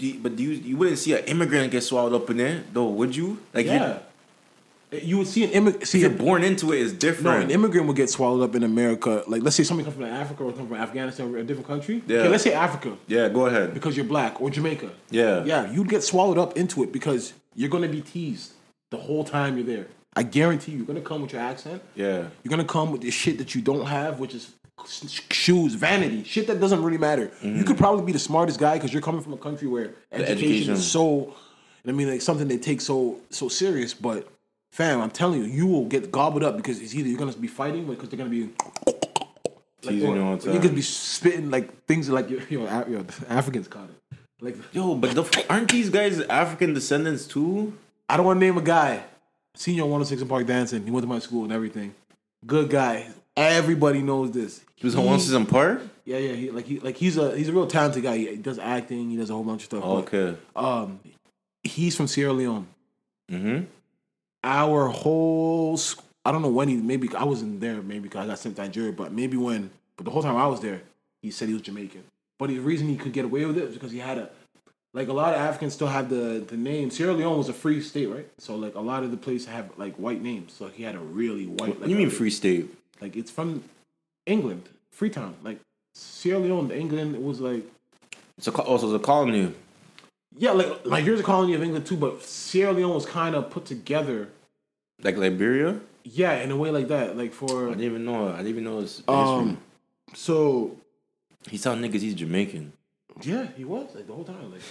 do you, but do you you wouldn't see an immigrant get swallowed up in there though, would you? Like yeah. You would see an immigrant. See, you're born into it, no, different. an immigrant would get swallowed up in America. Like, let's say somebody comes from Africa or come from Afghanistan or a different country. Yeah. Okay, let's say Africa yeah, go ahead. because you're black or Jamaica. Yeah. Yeah, you'd get swallowed up into it because you're gonna be teased the whole time you're there. I guarantee you, you're gonna come with your accent. Yeah. You're gonna come with the shit that you don't have, which is shoes, vanity, shit that doesn't really matter. You could mm-hmm. probably be the smartest guy because you're coming from a country where education, education. is so. I mean, like something they take so so serious. But fam, I'm telling you, you will get gobbled up because it's either you're gonna be fighting because they're gonna be. Like, Teasing or- or you could be spitting like things like you know, Af- you know the Africans caught it. Like Yo, but the, aren't these guys African descendants too? I don't want to name a guy. Senior you on 106 & Park dancing. He went to my school and everything. Good guy. Everybody knows this. He was on one season part. Yeah, yeah. He like he like he's a he's a real talented guy. He, he does acting. He does a whole bunch of stuff. Oh, but, okay. Um, he's from Sierra Leone. Mm-hmm. Our whole sc- I don't know when he maybe I wasn't there maybe because I got sent to Nigeria, but maybe when but the whole time I was there, he said he was Jamaican. But the reason he could get away with it was because he had a like a lot of Africans still have the the name. Sierra Leone was a free state, right? So like a lot of the places have like white names. So he had a really white. What Like you mean Free State? Like it's from England, Freetown. Like Sierra Leone, England. It was like It's a also it's a colony. yeah, like Nigeria's a colony of England too, but Sierra Leone was kind of put together. Like Liberia. Yeah, in a way like that. Like for. I didn't even know. I didn't even know his um, history. so He telling niggas he's Jamaican. yeah, he was like the whole time. Like,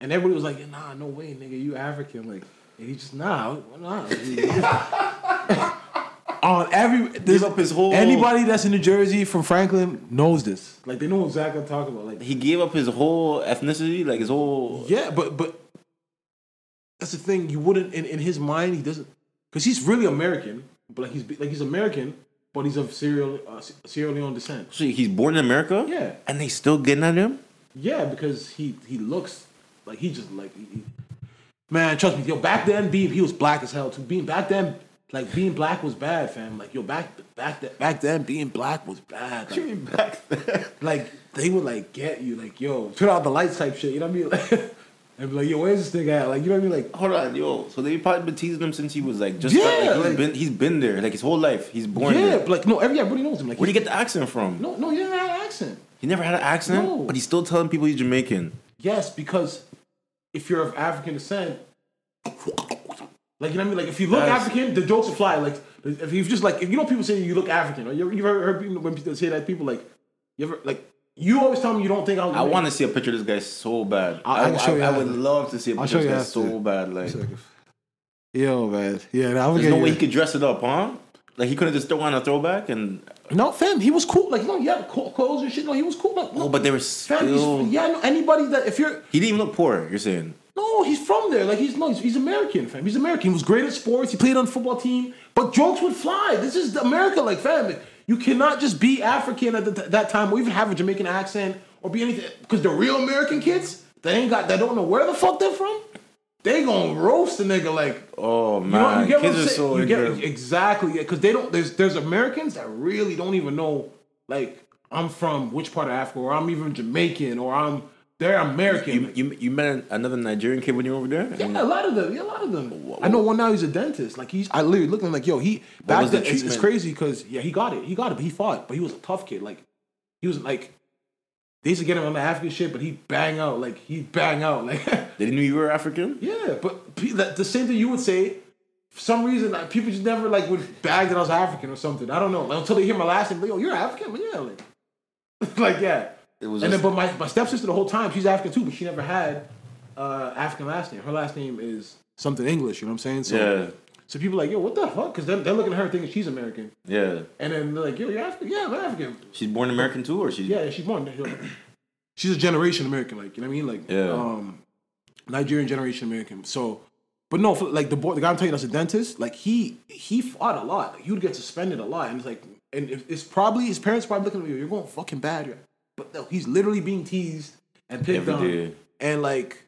and everybody was like, "Nah, no way, nigga, you African." Like, and he just nah, nah. On every there's up his whole- anybody that's in New Jersey from Franklin knows this. Like they know exactly what I'm talking about. Like He gave up his whole ethnicity, like his whole. Yeah, but but that's the thing. You wouldn't in, in his mind. He doesn't because he's really American, but like he's like he's American, but he's of Sierra uh, Sierra Leone descent. So he's born in America. Yeah. And they still getting at him. Yeah, because he he looks like he just like he, he- man. Trust me, yo. Back then, being he was black as hell too. Being back then, like being black was bad, fam. Like yo, back back then, back then, being black was bad. Like, Back then. like they would like get you, like yo, turn out the lights type shit. You know what I mean? Like, and be like, yo, where's this nigga at? Like you know what I mean? Like Hold on, yo. So they probably been teasing him since he was like just Yeah, like, he's like- been he's been there like his whole life. He's born yeah, there. but like no, everybody knows him. Like Where would he- he get the accent from? No, no, he didn't have an accent. He never had an accent, No. but he's still telling people he's Jamaican. Yes, because if you're of African descent, like you know what I mean. Like if you look That's- African, the jokes will fly. Like if you just like if you know people say you look African, or you ever, you ever heard people when people say that people like you ever like you always tell me you don't think I was. I want to see a picture of this guy so bad. I- I I, show I, you I would love to see a I'll picture of this guy after. so bad. Like, Yo, man, yeah, that there's no way he could dress it up, huh? Like he couldn't just throw on a throwback and No, fam, he was cool. Like you no, he had co- clothes and shit. No, he was cool. Like, no, oh, but they were fam, he's- still. yeah, no, anybody that if you're He didn't even look poor. You're saying No, he's from there. Like he's no, he's, he's American, fam. He's American. He was great at sports. He played on the football team. But jokes would fly. This is America, like fam. You cannot just be African at the, that time, or even have a Jamaican accent, or be anything. Because the real American kids, they ain't got, they don't know where the fuck they're from. They gonna roast the nigga like. oh You know, man, you get what kids are so you get, exactly because they don't. There's there's Americans that really don't even know like I'm from which part of Africa, or I'm even Jamaican, or I'm they're American. You, you you met another Nigerian kid when you were over there? Yeah, a lot of them. Yeah, a lot of them. I know one now. He's a dentist. Like he's, I literally looked at him like, yo, he back was the. It's, it's crazy because yeah, he got it. He got it, but he fought. But he was a tough kid. Like he was like they used to get him on the African shit, but he bang out. Like he bang out. Like They knew you were African. yeah, but the same thing you would say. For some reason, like, people just never like would bag that I was African or something. I don't know like, until they hear my last name. Like, yo, you're African, but yeah, like, like yeah. It was And then, but my, my stepsister the whole time she's African too, but she never had uh, African last name. Her last name is something English. You know what I'm saying? So, Yeah. so people are like, yo, what the fuck? Because they're, they're looking at her thinking she's American, Yeah, and then they're like, yo, you're African? Yeah, I'm African. she's born American too, or she's Yeah, she's born. She's a generation American, like you know what I mean, like Yeah. um, Nigerian generation American. So, but no, for, like the boy, the guy I'm telling you that's a dentist, like he he fought a lot. Like, he would get suspended a lot, and it's like, and if, it's probably his parents probably looking at me, you're going fucking bad, here. But no, he's literally being teased and picked Every on, day. and like.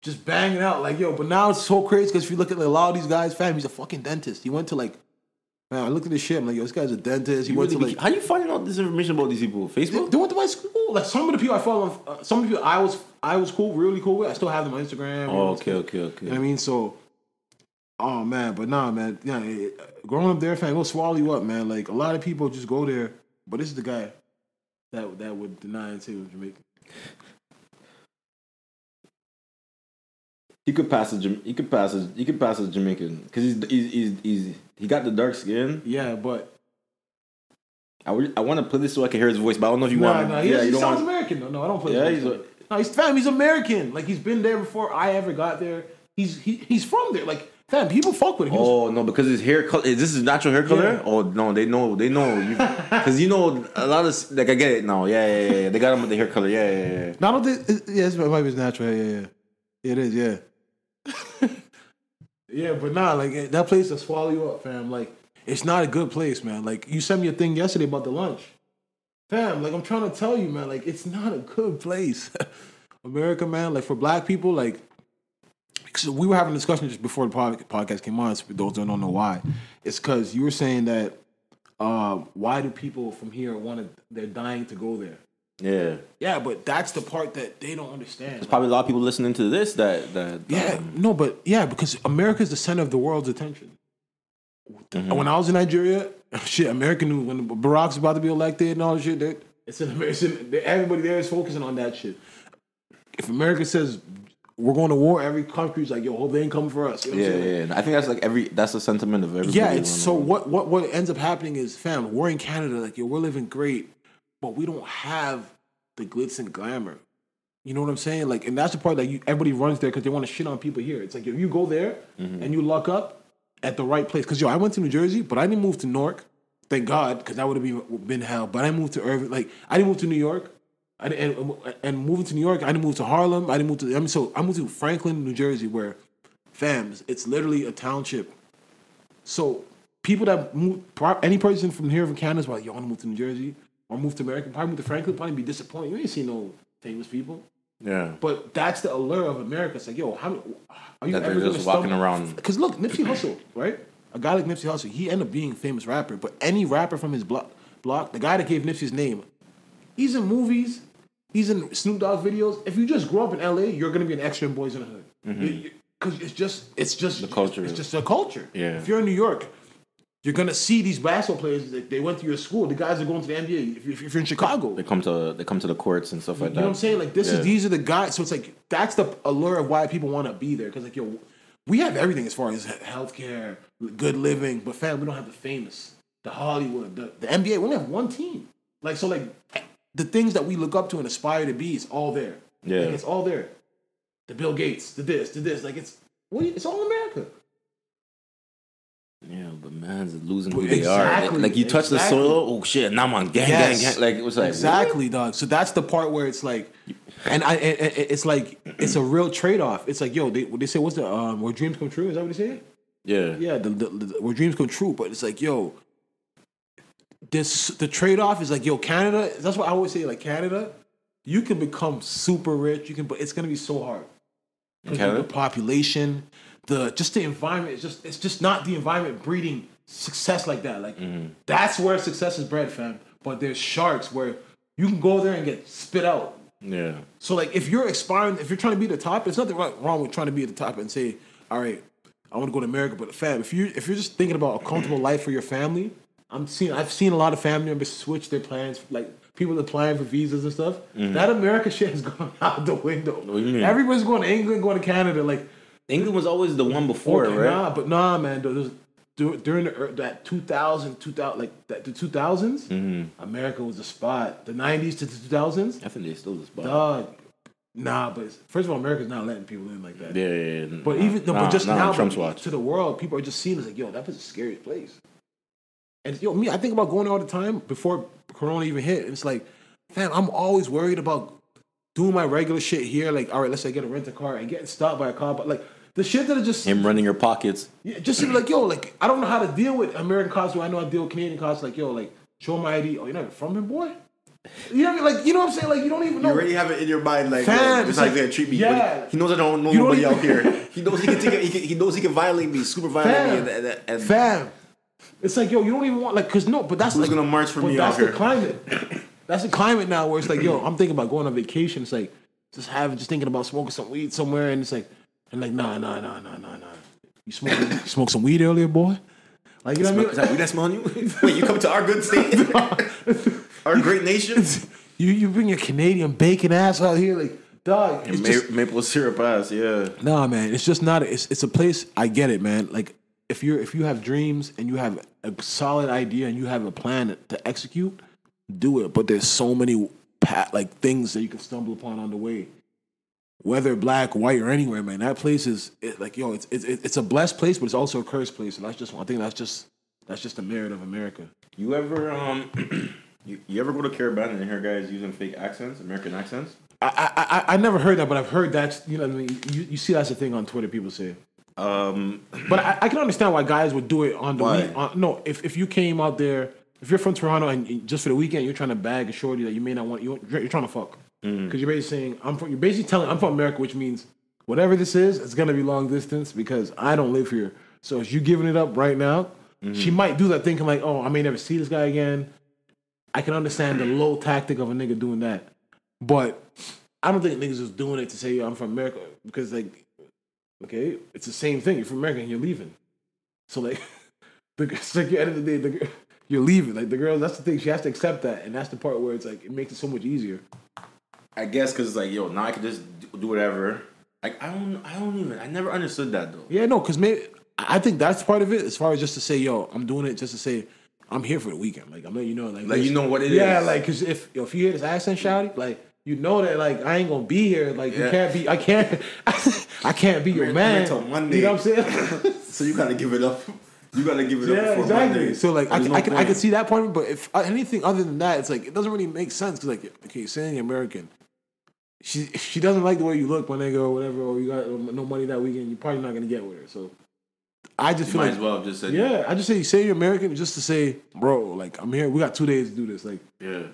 Just banging out like yo, but now it's so crazy because if you look at like, a lot of these guys, fam, he's a fucking dentist. He went to like Man, I looked at this shit. I'm like, yo, this guy's a dentist. He went really to like. how you finding out this information about these people? They, Facebook? they went to my school. Like some of the people I follow, uh, some of the people I was I was cool, really cool with. I still have them on Instagram. Oh, okay, okay, okay. You know I mean? So, oh man, but nah, man. Yeah, growing up there, fam, it'll swallow you up, man. Like a lot of people just go there, but this is the guy that that would deny and say was Jamaican. He could pass a he could pass a he could pass a Jamaican because he's, he's he's he's he got the dark skin. Yeah, but I would, I want to play this so I can hear his voice, but I don't know if you nah, want. nah, yeah, he sounds want. American though. No, I don't play. Yeah, he's voice. no, he's fam. He's American. Like he's been there before I ever got there. He's he, he's from there. Like fam, people fuck with him. Oh no, because his hair color. Is this his natural hair color? Yeah. Oh no, they know. They know. Because you, know a lot of like I get it now. Yeah, yeah, yeah. They got him with the hair color. Yeah, yeah, yeah. No, I don't think. it- Yeah, it's might be natural. Yeah, yeah, yeah. It is. Yeah. yeah, but nah, like eh, that place will swallow you up, fam. Like it's not a good place, man. Like you sent me a thing yesterday about the lunch, fam. Like I'm trying to tell you, man. Like it's not a good place. America, man. Like for black people, like. So we were having a discussion just before the podcast came on. For those that don't know why, it's because you were saying that uh, why do people from here want to? They're dying to go there. Yeah. Yeah, but that's the part that they don't understand. There's probably a lot of people listening to this that that. yeah, um, no, but yeah, because America is the center of the world's attention. When I was in Nigeria, shit, America knew when Barack's about to be elected and all that shit. It's in America. Everybody there is focusing on that shit. If America says we're going to war, every country's like, yo, hope they ain't coming for us. You know yeah, yeah. I think that's like every. That's the sentiment of everybody. Yeah, it's so what what what ends up happening is fam, we're in Canada, like yo, we're living great, but we don't have the glitz and glamour. You know what I'm saying? Like, and that's the part that you everybody runs there because they want to shit on people here. It's like if you go there Mm-hmm. and you luck up at the right place, because yo, I went to New Jersey, but I didn't move to Newark. Thank God, because that would have been been hell. But I moved to Irving. Like I didn't move to New York. I and, and moving to New York, I didn't move to Harlem. I didn't move to. I mean, so I moved to Franklin, New Jersey, where, fams, it's literally a township. So people that move, any person from here from Canada is like, yo, I want to move to New Jersey or move to America, probably move to Franklin, probably be disappointed. You ain't see no famous people. Yeah. But that's the allure of America. It's like, yo, how are you That ever just walking around. Because look, Nipsey Hussle, right? A guy like Nipsey Hussle, he ended up being a famous rapper. But any rapper from his block, block, the guy that gave Nipsey's name, he's in movies, he's in Snoop Dogg videos. If you just grow up in LA, you're gonna be an extra in Boyz n the Hood. Because it's just, it's just Mm-hmm. The culture. It's just a culture. Yeah. If you're in New York, you're gonna see these basketball players. That they went to your school. The guys are going to the NBA. If, you- if you're in Chicago, They come to they come to the courts and stuff like you that. know what I'm saying? Like this Yeah. is these are the guys. So it's like that's the allure of why people want to be there. Because like yo, we have everything as far as he- healthcare, good living, but fam, we don't have the famous, the Hollywood, the, the NBA. We only have one team. Like so, like the things that we look up to and aspire to be is all there. Yeah. like, it's all there. The Bill Gates, the this, the this. Like it's what? It's all America. Yeah, but man's losing who Well, they are. Like, like you touch the soil, oh shit, now I'm on gang, Yes. gang, gang. Like it was like exactly, dog. So that's the part where it's like, and I, and- and it's like it's a real trade off. It's like, yo, they they say what's the um, where dreams come true? Is that what they say? Yeah, Yeah, the, the, the where dreams come true. But it's like, yo, this the trade off is like, yo, Canada. That's what I always say. Like Canada, you can become super rich. You can, but it's gonna be so hard. Canada? The population, the just the environment. It's just it's just not the environment breeding success like that. Like Mm-hmm. that's where success is bred, fam. But there's sharks where you can go there and get spit out. yeah, So like if you're aspiring, if you're trying to be the top, there's nothing wrong wrong with trying to be at the top and say, all right, I want to go to America. But fam, if you if you're just thinking about a comfortable life for your family, I'm seeing I've seen a lot of family members switch their plans, like people applying for visas and stuff. That America shit has gone out the window. do you mean? Everybody's going to England, going to Canada, like England was always the one before, okay, right? Nah, but nah, man. was- During the, that 2000, 2000, like that, the 2000s, Mm-hmm. America was the spot. The 90s to the 2000s, I think they still the spot. Dog. Nah, but it's- first of all, America's not letting people in like that. Yeah, yeah, yeah. But Nah, even no, but just nah, now, Trump's watch. to the world, people are just seeing it like, yo, that was the scariest place. And yo, me, I think about going all the time before Corona even hit. And it's like, fam, I'm always worried about doing my regular shit here. Like, all right, let's say I get a rent a car and getting stopped by a car, but like the shit that are just Him running your pockets. yeah, just like, yo, like I don't know how to deal with American cops. Where I know I deal with Canadian cops. Like, yo, like show my ID. Oh, you're not from here, boy. You know what I mean? Like, you know what I'm saying? Like, you don't even know. You already have it in your mind, like, Fam, yo, this it's is how like- he's gonna treat me. yeah. But he knows I don't know You don't nobody even- out here. He knows he can take it. He, can, he knows he can violate me, super violate me, and, and, and Fam, It's like yo, you don't even want like because no, but that's Who's like, gonna march for me That's out the here? climate. That's the climate now where it's like yo, I'm thinking about going on vacation. It's like just having just thinking about smoking some weed somewhere, and it's like and like nah nah nah nah nah nah. You smoke you smoke some weed earlier, boy. Like you know what I mean? Is that weed that smell on you? Wait, you come to our good state, our great nation, You you bring your Canadian bacon ass out here, like dog. It's Ma- just, maple syrup ass. Yeah, nah, man. It's just not. It's it's a place. I get it, man. Like if you're if you have dreams and you have a solid idea and you have a plan to execute, do it. But there's so many pat like things that you can stumble upon on the way. Whether black, white, or anywhere, man, that place is it, like yo. It's it's it's a blessed place, but it's also a cursed place. And that's just I think that's just that's just the merit of America. You ever um, you, you ever go to Caribbean and hear guys using fake accents, American accents? I, I I I never heard that, but I've heard that. you know I mean. You, you see that's the thing on Twitter. People say, Um, but I, I can understand why guys would do it on the Why? week. On, no, if if you came out there, if you're from Toronto and just for the weekend you're trying to bag a shorty that you may not want, you you're trying to fuck Mm. because you're basically saying I'm from. You're basically telling I'm from America, which means whatever this is, it's gonna be long distance because I don't live here. So if you giving it up right now, Mm-hmm. she might do that thinking like, oh, I may never see this guy again. I can understand the low tactic of a nigga doing that, but I don't think niggas is doing it to say yo, I'm from America because like, okay, it's the same thing. You're from America and you're leaving, so like, the, it's like at the end of the day, the, you're leaving. Like the girl, that's the thing. She has to accept that, and that's the part where it's like it makes it so much easier. I guess because it's like yo, now I can just do whatever. Like I don't, I don't even. I never understood that though. Yeah, no, because maybe I think that's part of it. As far as just to say, yo, I'm doing it just to say I'm here for the weekend. Like I'm letting you know, like, Like, you know what it yeah, is. like because if yo, if you hear this accent, shouty, like you know that like I ain't gonna be here. Like you can't be, I can't, I can't be your man. till Monday. You know what I'm saying? So you gotta give it up. You gotta give it up yeah, before exactly. Monday. So like I, There's no I can I can see that point, but if uh, anything other than that, it's like it doesn't really make sense. Cause like okay, saying you're American. She she doesn't like the way you look when they go or whatever, or you got no money that weekend. You're probably not gonna get with her. So I just You feel might like as well have just said Yeah, I just say say you're American just to say, bro, like I'm here. We got two days to do this. Like, yeah.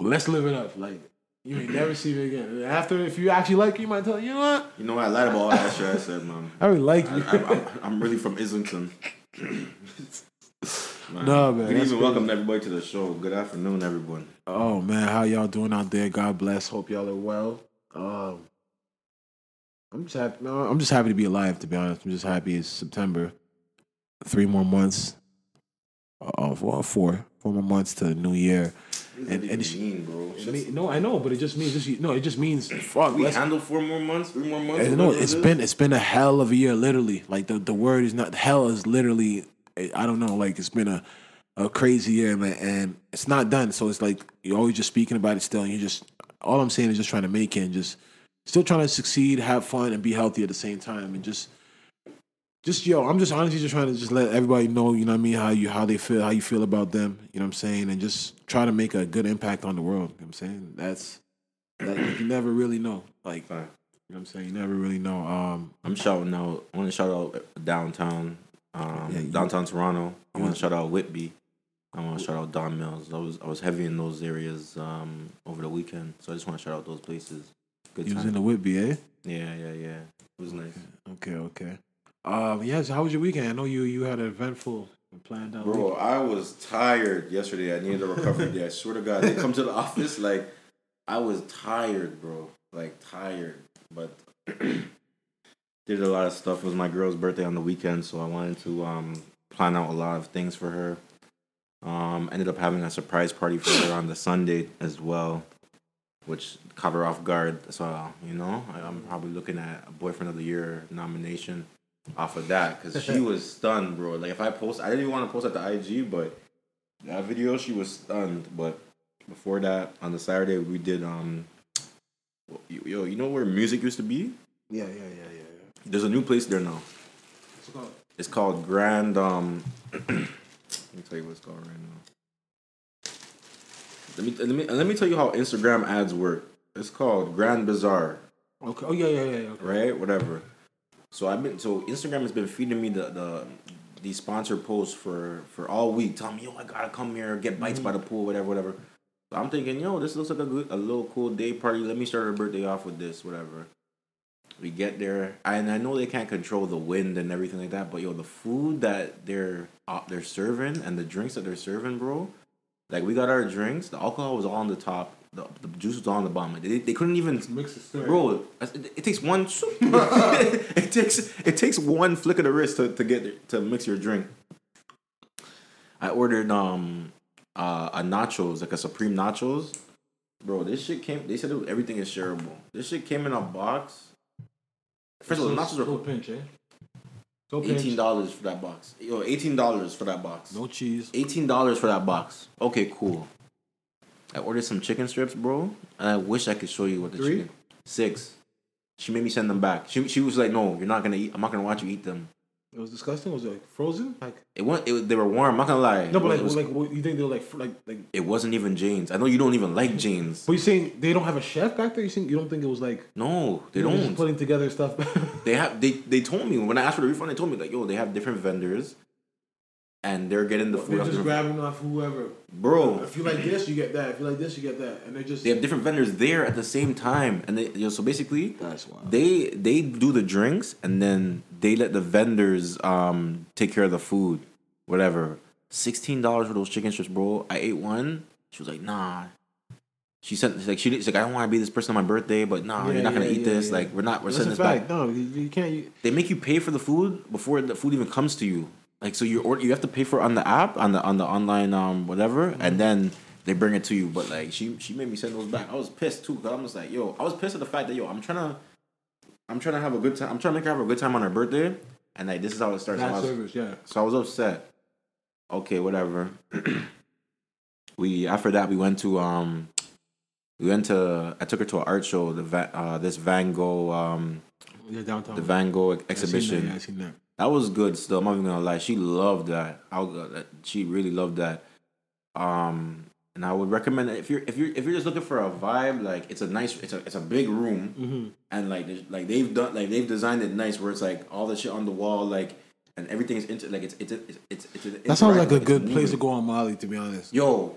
let's live it up. Like, you may never see me again. After, if you actually like, you might tell you know what, You know what? I lied about all that shit I said, man. I really like you. I, I'm, I'm really from Islington. Man. No, man, Good evening, welcome everybody to the show. Good afternoon, everyone. oh man, how y'all doing out there? God bless. Hope y'all are well. Um, I'm just happy. No, I'm just happy to be alive. To be honest, I'm just happy it's September. Three more months. Uh, well, four, four more months to the new year. And- and she- mean, bro. I mean, no, I know, but it just means just no. It just means fuck. we let's- handle four more months, three more months. And no, whatever it's it is. been it's been a hell of a year, literally. Like the, the word is not hell is literally I don't know, like it's been a, a crazy year, man, and it's not done. So it's like you're always just speaking about it still, and you just all I'm saying is just trying to make it and just still trying to succeed, have fun, and be healthy at the same time, and just just yo, I'm just honestly just trying to just let everybody know, you know what I mean, how you how they feel, how you feel about them, you know what I'm saying, and just try to make a good impact on the world. You know what I'm saying? That's that you never really know. Like Fine. you know what I'm saying? You never really know. Um, I'm shouting out. I want to shout out downtown, um, Yeah, you- downtown Toronto. I want to shout out Whitby. I want to shout out Don Mills. I was I was heavy in those areas um, over the weekend, so I just want to shout out those places. Good you was in the Whitby, eh? yeah, yeah, yeah. It was nice, Okay, okay. Um, yes. How was your weekend? I know you you had an eventful and planned out. bro. weekend. I was tired yesterday. I needed a recovery day. I swear to God, they come to the office like I was tired, bro. Like tired, but did a lot of stuff. It was my girl's birthday on the weekend, so I wanted to um, plan out a lot of things for her. Um, ended up having a surprise party for her on the Sunday as well, which caught her off guard. So you know, I, I'm probably looking at a boyfriend of the year nomination off of that because she was stunned, bro. Like if I post, I didn't even want to post at the IG, but that video she was stunned. But before that, on the Saturday we did um, yo, you know where music used to be? Yeah, yeah, yeah, yeah. yeah. There's a new place there now. What's it called? It's called Grand. Um, let me tell you what it's called right now. Let me let me let me tell you how Instagram ads work. It's called Grand Bazaar, Okay. Oh yeah, yeah, yeah. yeah. Okay. right? Whatever. So I've been so Instagram has been feeding me the the these sponsored posts for for all week, telling me yo I gotta come here get bites by the pool, whatever, whatever. So I'm thinking yo this looks like a good a little cool day party. Let me start her birthday off with this, whatever. We get there, and I know they can't control the wind and everything like that. But yo, the food that they're uh, they're serving and the drinks that they're serving, bro. Like we got our drinks, the alcohol was all on the top, the, the juice was all on the bottom. They, they couldn't even Mix the story. Bro, it, it takes one. it takes it takes one flick of the wrist to, to get to mix your drink. I ordered um uh a nachos like a supreme nachos. Bro, this shit came. They said it was, everything is shareable. This shit came in a box. First of all, the nachos are pinch, eh? So eighteen dollars for that box. Yo, eighteen dollars for that box. No cheese. Eighteen dollars for that box. Okay, cool. I ordered some chicken strips, bro, and I wish I could show you what the Three? chicken. Six. She made me send them back. She she was like, "No, you're not gonna eat. I'm not gonna watch you eat them." It was disgusting. Was it like frozen? Like It went. It, they were warm. I'm not gonna lie. no, but like, was, like you think they were like like like? it wasn't even Jane's. I know you don't even like Jane's. But you saying they don't have a chef back there? You think you don't think it was like No, they know, just don't. putting together stuff? They have. They they told me when I asked for the refund. They told me like, "Yo, they have different vendors, and they're getting the food." they're just different- grabbing off whoever. Bro, If you like this, you get that. If you like this, you get that. And they're just they have different vendors there at the same time, and they you know, so basically That's wild. they they do the drinks and then they let the vendors um take care of the food, whatever. Sixteen dollars for those chicken strips, bro. I ate one. She was like, "Nah." She said, she's like, she, she's like, I don't want to be this person on my birthday, but nah, Yeah, you're not gonna yeah, eat yeah, this. yeah. Like, we're not, we're That's sending a this back. No, you, you can't. You, They make you pay for the food before the food even comes to you. Like, so you order, you have to pay for it on the app, on the on the online um whatever, Mm-hmm. and then they bring it to you. But like, she she made me send those back. I was pissed too, cause I'm just like, yo, I was pissed at the fact that yo, I'm trying to, I'm trying to have a good time. I'm trying to make her have a good time on her birthday, and like this is how it starts. So I was- service. Yeah. so I was upset. Okay, whatever. we after that we went to um we went to I took her to an art show, the uh this Van Gogh um Yeah, downtown. the Van Gogh I that, exhibition. Yeah, I seen that. That was good still. I'm not even gonna lie. She loved that. I uh, she really loved that. Um and I would recommend if you're if you're if you're just looking for a vibe, like it's a nice it's a it's a big room Mm-hmm. and like like they've done like they've designed it nice where it's like all the shit on the wall like and everything is into like it's it's it's it's, it's, it's That sounds like a good place to go on Molly, to be honest. Yo,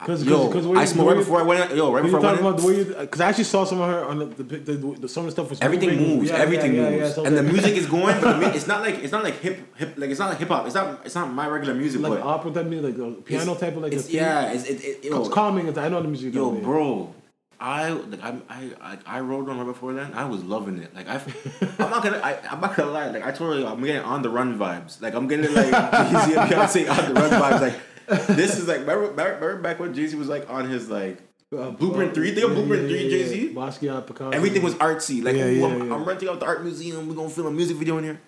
'Cause- yo, 'cause- 'cause I smoked right before I went. Yo, right before I went. about the way because I actually saw some of her on the the, the, the some of the stuff was Everything moving. moves. Yeah, everything yeah, moves, yeah, and the music is going. But the it's not like it's not like hip hip like it's not like hip hop. It's not it's not my regular music. like but opera type music, like a piano it's- type of like it's, yeah. It's it, it, yo, It's calming. It's- I know the music. yo, bro. I like I I I, rode on right before then. I was loving it. Like I, I'm not gonna I, I'm not gonna lie. Like I told you, I'm getting on the run vibes. Like I'm getting like Jay Z and Beyonce on the run vibes. Like this is like remember, remember back when Jay Z was like on his like Uh, Blueprint uh, three. Think of yeah, Blueprint yeah, three, yeah, Jay Z. Basquiat, Picasso. Everything was artsy. Like Yeah, yeah, I'm. I'm renting out the art museum. We're gonna film a music video in here.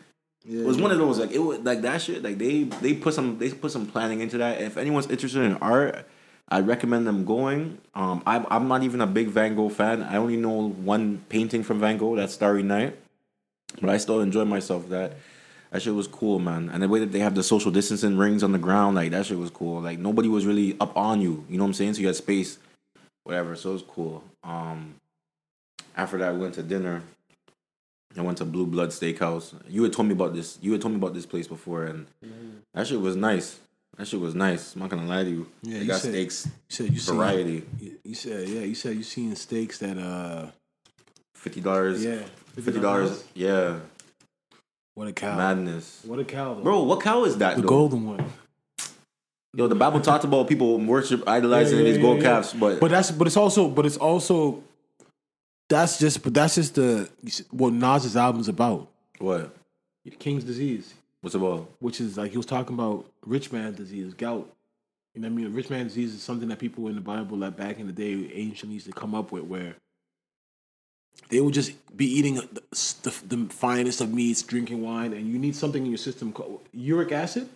It was one of those like it was like that shit. Like they they put some they put some planning into that. If anyone's interested in art, I recommend them going. Um, I'm I'm not even a big Van Gogh fan. I only know one painting from Van Gogh. That's Starry Night, but I still enjoy myself. That that shit was cool, man. And the way that they have the social distancing rings on the ground, like that shit was cool. Like nobody was really up on you. You know what I'm saying? So you had space, whatever. So it was cool. Um, after that, we went to dinner. I went to Blue Blood Steakhouse. You had told me about this. You had told me about this place before, and that shit was nice. That shit was nice. I'm not gonna lie to you. Yeah, they you got said- steaks, You said you seen variety, You, you said yeah. You said you seen steaks that uh fifty dollars. yeah fifty dollars. Yeah, What a cow! madness, What a cow, though. bro. What cow is that? The though? golden one. Yo, the Bible talks about people worship idolizing Yeah, yeah, these gold yeah, yeah. calves, but, But that's but it's also but it's also that's just but that's just the what Nas's album's about. what? King's disease, What's about? which is like he was talking about rich man disease, gout. You know what I mean? Rich man disease is something that people in the Bible, like back in the day, ancient used to come up with, where they will just be eating the, the, the finest of meats, drinking wine, and you need something in your system called uric acid.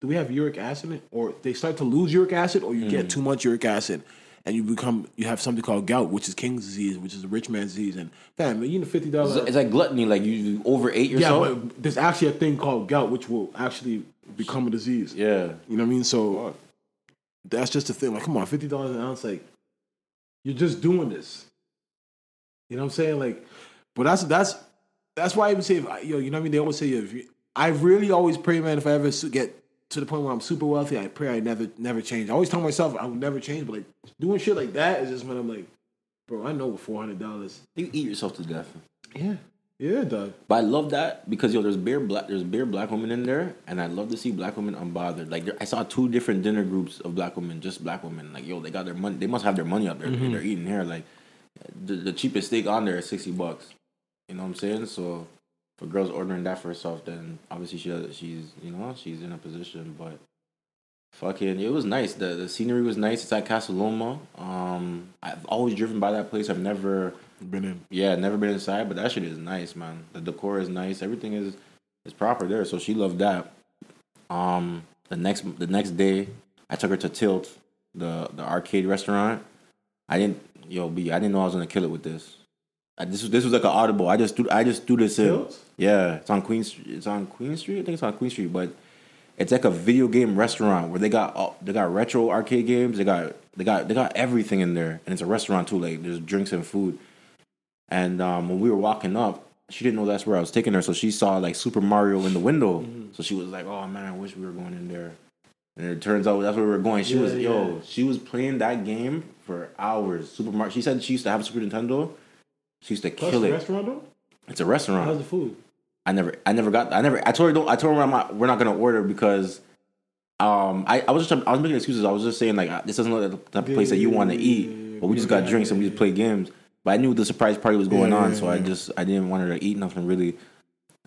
Do we have uric acid, or they start to lose uric acid, or you Hmm. get too much uric acid, and you become you have something called gout, which is King's disease, which is a rich man's disease. And fam, you know fifty It's, dollars. it's like gluttony. Like you, overate Yeah, but there's actually a thing called gout, which will actually become a disease. Yeah. You know what I mean? So that's just the thing. Like, come on, fifty dollars an ounce. Like, you're just doing this. You know what I'm saying? Like, but that's that's that's why I even say, if I, yo, you know what I mean? They always say, if you, I really always pray, man. If I ever get to the point where I'm super wealthy, I pray I never never change. I always tell myself I will never change, but like doing shit like that is just when I'm like, bro, I know with four hundred dollars. You eat yourself to death. Yeah, Yeah, dog. But I love that because yo, there's bare black, there's bare black women in there, and I love to see black women unbothered. Like there, I saw two different dinner groups of black women, just black women. Like yo, they got their money. They must have their money up there. Mm-hmm. They're eating here. Like the, the cheapest steak on there is sixty bucks. You know what I'm saying? So if a girl's ordering that for herself, then obviously she does, she's you know she's in a position. But fucking, it was nice. The the scenery was nice. It's at Casa Loma. Um, I've always driven by that place. I've never. Been in. Yeah, never been inside, but that shit is nice, man. The decor is nice. Everything is is proper there. So she loved that. Um, the next the next day, I took her to Tilt, the the arcade restaurant. I didn't, yo, B, I didn't know I was gonna kill it with this. I, this was this was like an audible. I just threw, I just threw this in. Yeah, it's on Queen Street. It's on Queen Street. I think it's on Queen Street, but it's like a video game restaurant where they got all- they got retro arcade games. They got they got they got everything in there, and it's a restaurant too. Like there's drinks and food. And um, when we were walking up, she didn't know that's where I was taking her, so she saw like Super Mario in the window. So she was like, "Oh man, I wish we were going in there." And it turns out that's where we were going. She Yeah, was yo, she was playing that game for hours. Super Mario. She said she used to have a Super Nintendo. She used to Plus kill it. restaurant though. It's a restaurant. How's the food? I never, I never got, I never, I told her don't, I told her I'm not, we're not gonna order because, um, I, I was just, I was making excuses. I was just saying like, this doesn't look like the type of place that you want to eat, yeah, yeah, but we just yeah, got drinks and we just play games. But I knew the surprise party was going Yeah, on, yeah, so I just, I didn't want her to eat nothing really.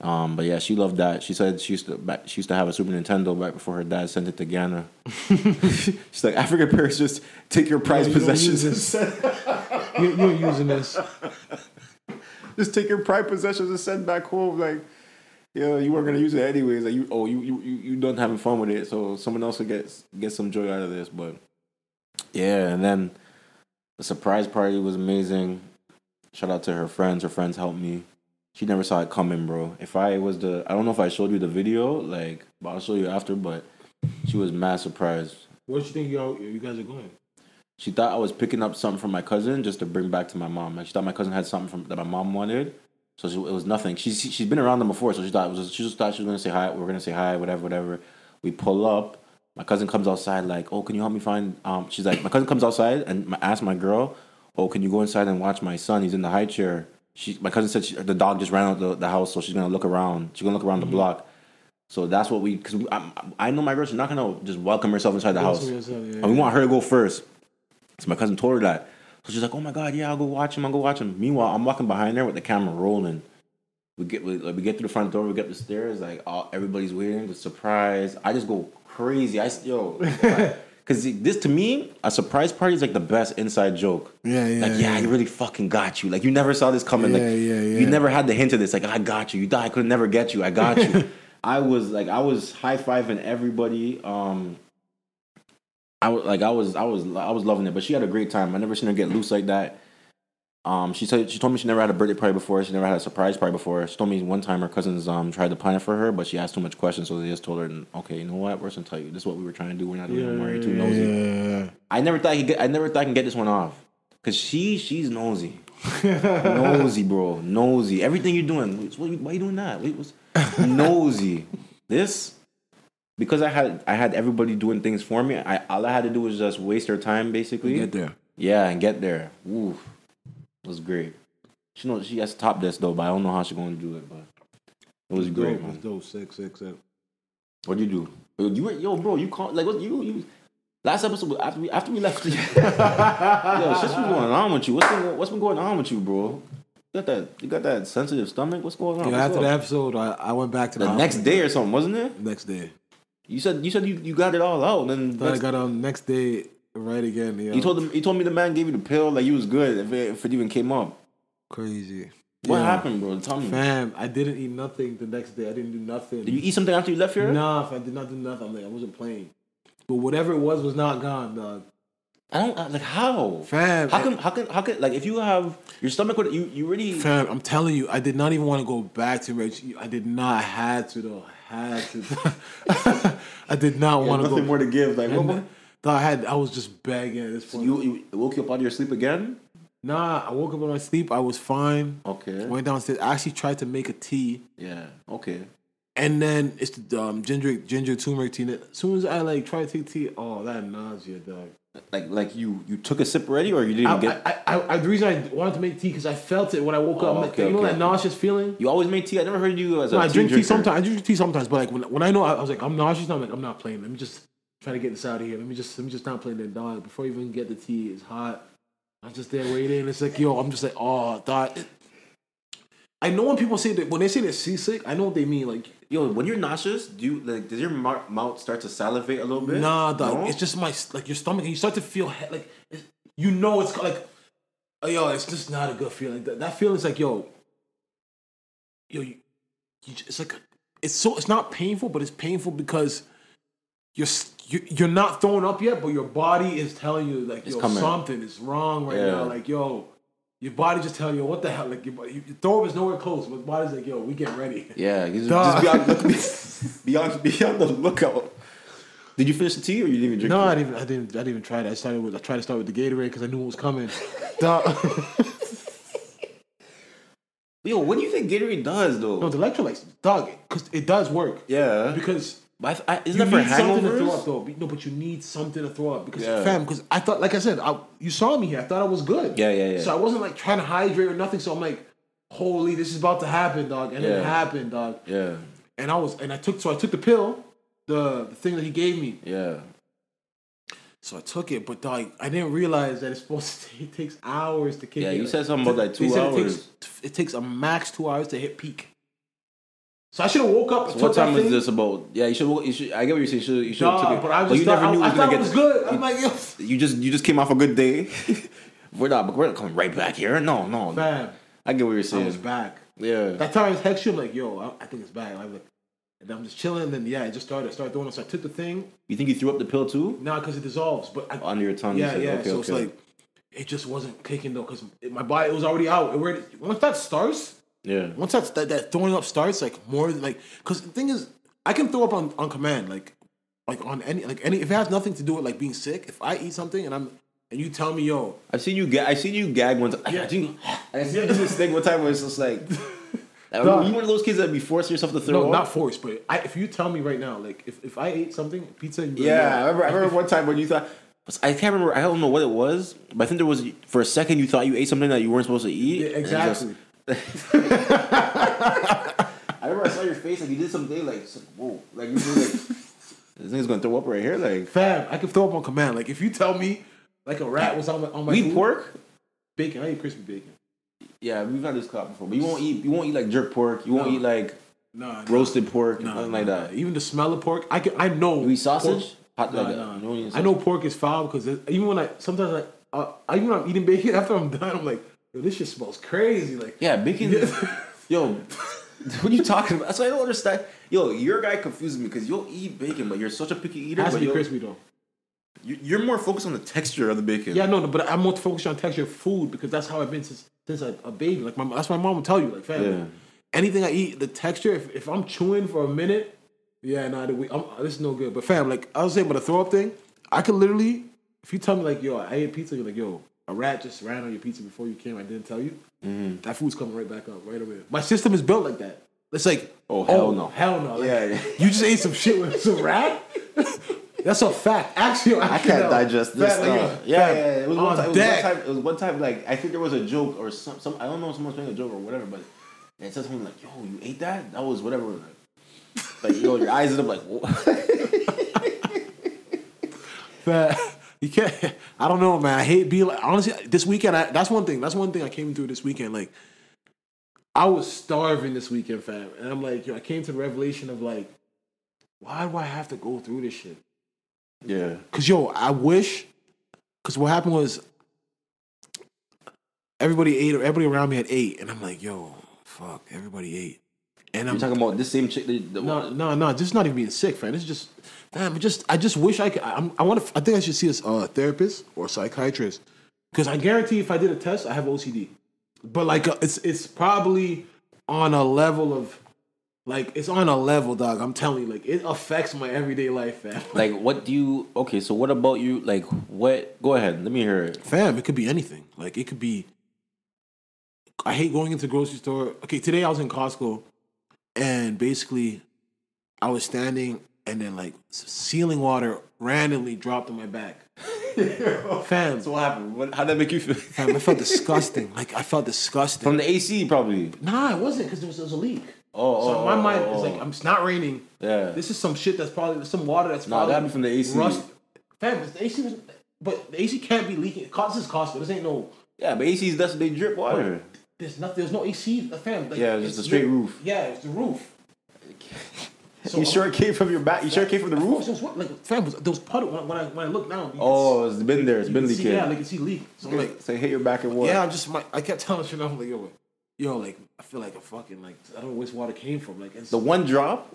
Um, but yeah, she loved that. She said she used to, back, she used to have a Super Nintendo right before her dad sent it to Ghana. She's like, African parents just take your prized you possessions use and send, You, you're using this. just take your pride possessions and send back home. Like, yeah, you weren't gonna use it anyways. Like, you, oh, you, you, you, you done having fun with it, so someone else will get get some joy out of this. But yeah, and then the surprise party was amazing. Shout out to her friends. Her friends helped me. She never saw it coming, bro. If I was the, I don't know if I showed you the video, like, but I'll show you after. But she was mad surprised. What do you think y'all you guys are going? She thought I was picking up something from my cousin just to bring back to my mom. Like she thought my cousin had something from that my mom wanted, so she, it was nothing. She's she's been around them before, so she thought it was. She just thought she was gonna say hi. We are gonna say hi, whatever, whatever. We pull up. My cousin comes outside like, oh, can you help me find? Um, she's like, my cousin comes outside and my, asked my girl, oh, can you go inside and watch my son? He's in the high chair. She, my cousin said she, the dog just ran out the, the house, so she's gonna look around. She's gonna look around the block. So that's what we, because I, I know my girl. She's not gonna just welcome herself inside the house. And we want her to go first. So my cousin told her that. So she's like, "Oh my god, yeah, I'll go watch him. I'll go watch him." Meanwhile, I'm walking behind there with the camera rolling. We get we, like, we get to the front door. We get up the stairs. Like all, everybody's waiting. The surprise. I just go crazy. I yo, because this to me, a surprise party is like the best inside joke. Yeah, yeah, Like yeah, yeah. he really fucking got you. Like you never saw this coming. Yeah, like yeah, yeah. you never had the hint of this. Like I got you. You thought I could never get you. I got you. I was like I was high fiving everybody. Um, I was like I was I was I was loving it, but she had a great time. I never seen her get loose like that. Um, she said she told me she never had a birthday party before. She never had a surprise party before. She told me one time her cousins um tried to plan it for her, but she asked too much questions, so they just told her, "Okay, you know what? We're just gonna tell you this is what we were trying to do. We're not doing anymore. Too nosy." Yeah. I never thought I could get. I never thought I can get this one off, cause she she's nosy, nosy, bro, nosy. Everything you're doing, why you doing that? Wait, what's nosy? This because I had I had everybody doing things for me. I all I had to do was just waste their time, basically. Get there. Yeah, and get there. Ooh, it was great. She knows she has to top desk though, but I don't know how she's going to do it. But it was great, Dope, man. it's dope. Sick, sick, sick. What'd you do? Yo, You were yo, bro. You call like what you you. Last episode after we after we left. yo, shit's been going on with you. What's been what's been going on with you, bro? You got that you got that sensitive stomach. What's going on? After up? the episode, I, I went back to the, the next day or something, wasn't it? Next day. You said you said you, you got it all out. Then Then I got on next day right again. Yeah. you told them you told me the man gave you the pill like you was good if it, if it even came up. crazy. What Yeah. happened, bro? Tell me. Fam, I didn't eat nothing the next day. I didn't do nothing. Did you eat something after you left here? Nah, I did not do nothing. I'm like, I wasn't playing. But whatever it was was not gone, dog. I don't like how. Fam, How come? How can? How can? Like if you have your stomach, would you you really? Fam, I'm telling you, I did not even want to go back to Rich. I did not. I had to though. Had to. I did not want to go. nothing more to give. Like what? I had. I was just begging at this point. You, you woke you up out of your sleep again? nah, I woke up in my sleep. I was fine. Okay. Went downstairs. I actually tried to make a tea. Yeah. Okay. And then it's the um, ginger ginger turmeric tea. As soon as I like try to take tea, oh that nausea, dog. Like like you you took a sip already, or you didn't I, even get? I, I, I, the reason I wanted to make tea because I felt it when I woke up. Oh, like, okay, you know okay. that nauseous feeling. you always made tea. I never heard you as a No, I tea drink tea drinker. sometimes. I drink tea sometimes, but like when, when I know I, I was like I'm nauseous, I'm like I'm not playing. Let me just try to get this out of here. Let me just let me just not play that dog before I even get the tea. It's hot. I'm just there waiting. It's like yo, I'm just like oh, dog. I know when people say that when they say they're seasick, I know what they mean. Like Yo, when you're nauseous, do you like does your mouth start to salivate a little bit? nah, dog. No? It's just my like your stomach. and You start to feel he- like it's, you know it's like oh, yo, it's just not a good feeling. That, that feeling's like yo, yo, you, you, it's like it's so it's not painful, but it's painful because you're you- you're not throwing up yet, but your body is telling you like yo coming. something is wrong right Yeah. now. Like yo, your body just telling you what the hell. Like your, body- your throw up is nowhere close, but body's like yo, we get ready. Yeah, just, just be, on, be, be on the lookout. Did you finish the tea or you didn't even drink? No, it? I didn't. I didn't. I didn't even try that. I started with. I tried to start with the Gatorade because I knew what was coming. Yo, what do you think Gatorade does though? no, the electrolytes, dog, because it does work. yeah, Because but I, I, isn't you that for need something to throw up, though. No, but you need something to throw up because, Yeah. fam. Because I thought, like I said, I, you saw me here. I thought I was good. Yeah, yeah, yeah. So I wasn't like trying to hydrate or nothing. So I'm like, holy, this is about to happen, dog, and it happened, dog. Yeah, And I was, and I took, so I took the pill, the the thing that he gave me. yeah. So I took it, but dog, I didn't realize that it's supposed to. It takes hours to kick Yeah, in. you said something about, like, two hours. It takes, it takes a max two hours to hit peak. So I should have woke up. So what time is thing, this about? Yeah, you should. You should. I get what you're saying. You should. You should have took it. but I just But you thought, never knew I, I it was thought gonna it was get. good. I'm like, yo, You just you just came off a good day. we're not. But we're not coming right back here. No, no. man, I get what you're saying. I was back. Yeah. That time I text you, I'm like, yo, I, I think it's back. I'm like, and I'm just chilling. And then yeah, I just started, I started doing it. So I took the thing You think you threw up the pill too? now because it dissolves, but I, Under your tongue. you yeah, said, yeah. Okay, so it's like it just wasn't kicking though because my body it was already out. It already, once that starts, Yeah. once that's, that that throwing up starts, like more like because the thing is, I can throw up on, on command, like like on any like any if it has nothing to do with like being sick. If I eat something and I'm and you tell me, yo, I've seen you. Ga- I seen you gag one time. Yeah. I think I seen you do this thing one time where it's just like. Like, Dog. you one of those kids that be forcing yourself to throw no, up? not forced, but I, if you tell me right now, like if, if I ate something, pizza, you Yeah, I remember. I remember one time when you thought. I can't remember. I don't know what it was, but I think there was for a second you thought you ate something that you weren't supposed to eat. Yeah, and it just- exactly. I remember I saw your face like you did something like it's like, whoa, like you were like this nigga's gonna throw up right here. Like Fam, I can throw up on command. Like if you tell me, like a rat was on my on my we eat food, pork. bacon. I eat crispy bacon. Yeah, we've had this cop before, but you won't eat. You won't eat like jerk pork. You won't eat like Nah, roasted pork, nah, nothing nah, like nah. that. Even the smell of pork, I can. I know. You eat sausage? pork- Hot Nah, like nah. that. You don't I know pork is foul because it- even when I sometimes I uh, I- even when I'm eating bacon after I'm done, I'm like, yo, this shit smells crazy. Like, Yeah, bacon. Yo, what are you talking about? That's why I don't understand. Yo, your guy confuses me because you'll eat bacon, but you're such a picky eater. it has to be crispy though. you- You're more focused on the texture of the bacon. Yeah, no, no, but I'm more focused on texture of food because that's how I've been since since a, a baby. Like my that's what my mom would tell you. Like, fam, Yeah. anything I eat, the texture. If, if I'm chewing for a minute, yeah, nah, the, I'm, this is no good. But fam, like I was saying, about the throw up thing, I could literally, if you tell me like, yo, I ate pizza, you're like, yo, a rat just ran on your pizza before you came. I didn't tell you. Mm-hmm. That food's coming right back up, right away. My system is built like that. It's like, Oh, hell no. hell no. Like, Yeah, yeah. You just ate some shit with some rat. That's a fact. Actually, I can't digest this Fact, like, yeah, fam, yeah, It was, one on time, it, was one time, it was one time. Like I think there was a joke or some. some I don't know. if Someone's making a joke or whatever, but it said something like, "Yo, you ate that? That was whatever." Like, like yo, your eyes up like. What? But you can't. I don't know, man. I hate being like honestly. This weekend, I, that's one thing. That's one thing I came through this weekend. Like, I was starving this weekend, fam, and I'm like, yo, I came to the revelation of like, why do I have to go through this shit? yeah. Cause yo, I wish. Cause what happened was, everybody ate. Everybody around me had ate, and I'm like, yo, fuck, everybody ate, and I'm talking about this same chick. The, the, no, no, no. This is not even being sick, fam. It's just, damn. it Just, I just wish I could. I'm, I want to. I think I should see a uh, therapist or a psychiatrist because I guarantee if I did a test, I have OCD. But like, uh, it's it's probably on a level of, like, it's on a level, dog. I'm telling you, like, it affects my everyday life, fam. Like, what do you? Okay, so what about you? Like, what? Go ahead. Let me hear it. Fam, it could be anything. Like, it could be. I hate going into the grocery store. Okay, today I was in Costco, and basically, I was standing and then like ceiling water randomly dropped on my back. Fam, So what happened? What, how did that make you feel? fam, I felt disgusting. Like I felt disgusting. From the AC, probably. nah, it wasn't because there was, there was a leak. Oh, oh So oh, my oh, mind oh, is like, oh. I'm, it's not raining. Yeah. This is some shit that's probably some water that's Nah, probably that'd be from the AC. Rust. Fam, the AC was, but the AC can't be leaking. It costs this cost, but this ain't no. Yeah, but ACs, that's they drip water. There's nothing. There's no AC. Uh, fam, like, Yeah, it's a straight roof. Yeah, it's the roof. So you sure it came from your back? You sure it came from the Of roof? course, was what, like fam, was, there was puddle when, I- when I when I look down. you can Oh, it's been there. It's been you leaking. Yeah, like you see leak. So I'm like, Say hit your back and what? yeah, I'm just my. I kept telling shit. I'm like, yo, yo, like I feel like a fucking like I don't know where this water came from. Like The one drop.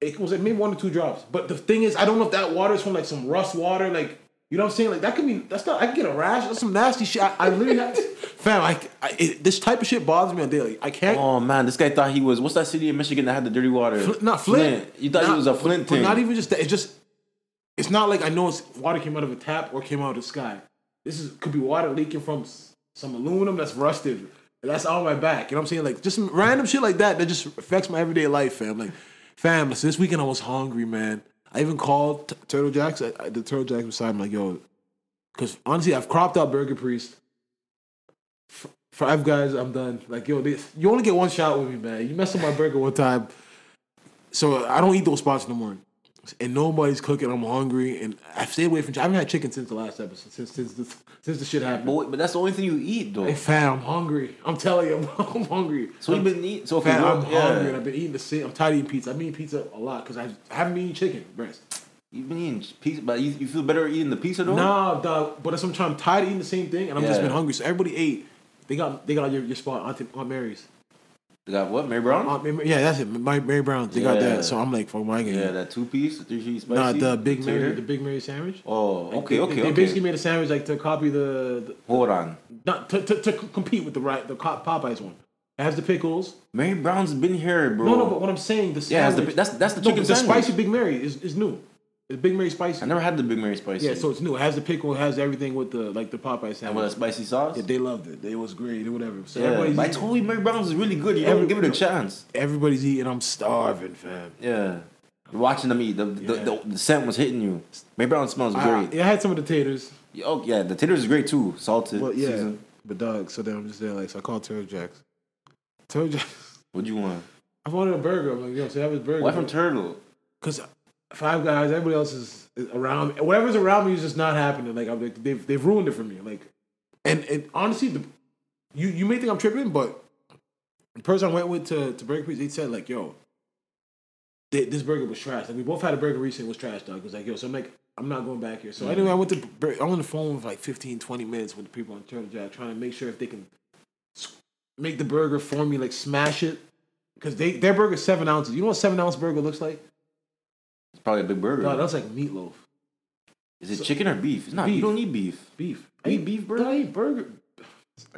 it was like maybe one or two drops. But the thing is, I don't know if that water is from like some rust water. Like you know what I'm saying? Like that could be. That's not. I can get a rash. That's some nasty shit. I, I literally have. to, Fam, I, I it, this type of shit bothers me on daily. I can't. Oh man, this guy thought he was. What's that city in Michigan that had the dirty water? Fl- not Flint. You thought Not- he was a Flint thing. not even just that. It's just. It's not like I know it's water came out of a tap or came out of the sky. This is could be water leaking from some aluminum that's rusted. And that's on my back. You know what I'm saying? Like just some random shit like that that just affects my everyday life, fam. Like, fam. So this weekend I was hungry, man. I even called T- Turtle Jacks. I, I, the Turtle Jacks beside me, like, yo, because honestly, I've cropped out Burger Priest. Five guys, I'm done. Like, yo, this, you only get one shot with me, man. You messed up my burger one time. So I don't eat those spots no more. And nobody's cooking. I'm hungry, and I've stayed away from. I haven't had chicken since the last episode. Since since the, since the shit happened. But, but that's the only thing you eat though. Hey, fam, I'm hungry. I'm telling you, I'm, I'm hungry. so you've been eating. So Fam, I'm yeah. hungry, and I've been eating the same. I'm tired of eating pizza. I've been eating pizza a lot because I haven't been eating chicken breast. You've been eating pizza, but you, you feel better eating the pizza though. Nah, dog. But that's what I'm. I'm tired of eating the same thing, and I'm just been hungry. So everybody ate. They got they got your, your spot, Aunt, Aunt Mary's. They got what? Mary Brown? Uh, Mary- yeah, that's it. My Mary Brown. They got Yeah. that. So I'm like, fuck, my yeah, yeah, that two piece, the three cheese Nah, spicy. the Big Mary, tater. the Big Mary sandwich. Oh, okay, they, okay, they, okay. basically made a sandwich like to copy the, Hold on. not to, to, to compete with the right the Co- Popeyes one. It has the pickles. Mary Brown's been here, bro. No, no, but what I'm saying, the yeah, it's the, that's that's the chicken the sandwich. spicy Big Mary is, is new. The Big Mary spicy. I never had the Big Mary spicy. Yeah, so it's new. It has the pickle. It has everything with the like the Popeye and with a spicy sauce. Yeah, they loved it. It was great. Or whatever. So Yeah, everybody's, but I eating. told you Mary Brown's is really good. You Every- don't give it a chance. everybody's eating. I'm starving, fam. Yeah. Watching them eat. The, the, Yeah. the, the scent was hitting you. Mary Brown smells I, great. yeah, I had some of the taters. Oh yeah, the taters is great too. Salted. Well, yeah, seasoned. but dog. So then I'm just there like, so I called Turtle Jacks. Turtle Jacks. What'd you want? I wanted a burger. I'm like, yo, so have his burger. Why from Turtle? Because five guys, everybody else is, is around. me. Whatever's around me is just not happening. Like, I'm like they've they've ruined it for me. Like, and and honestly, the, you you may think I'm tripping, but the person I went with to to Burger Priest, they said like, yo, they, this burger was trash. Like we both had a burger recently, it was trash, dog. It was like, yo, so I'm like, I'm not going back here. So mm-hmm. anyway, I went to I'm on the phone for like 15, 20 minutes with the people on Turtle Jack, trying to make sure if they can make the burger for me, like smash it. Because they their burger's seven ounces. You know what seven ounce burger looks like? It's probably a big burger. No, that's like meatloaf. is it chicken or beef? It's not. You don't need beef. Beef. I eat beef burger? I eat burger.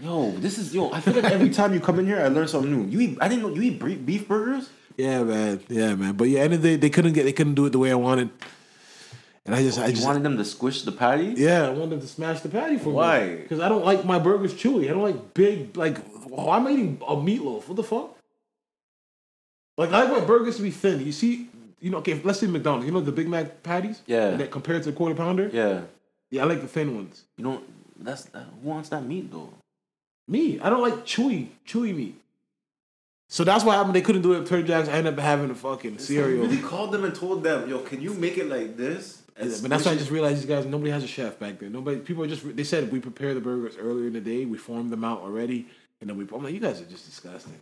Yo, this is yo. I feel like every time you come in here, I learn something new. You eat. I didn't know you eat beef burgers. Yeah, man. Yeah, man. But yeah, and they they couldn't get they couldn't do it the way I wanted. And I just I You just wanted them to squish the patty. yeah, I wanted them to smash the patty for me. Why? Because I don't like my burgers chewy. I don't like big like. Why am I eating a meatloaf? What the fuck? Like I like my burgers to be thin. You see, you know, okay, let's say McDonald's. You know the Big Mac patties. Yeah. That compared to the quarter pounder. Yeah. Yeah, I like the thin ones. You don't. That's that, who wants that meat though. Me, I don't like chewy, chewy meat. So that's why happened. They couldn't do it at Turtle Jacks. I ended up having a fucking cereal. We called them and told them, "Yo, can you make it like this?" Yeah, but that's why I just realized these guys. Nobody has a chef back there. Nobody. People are just. They said we prepare the burgers earlier in the day. We formed them out already, and then we. I'm like, you guys are just disgusting.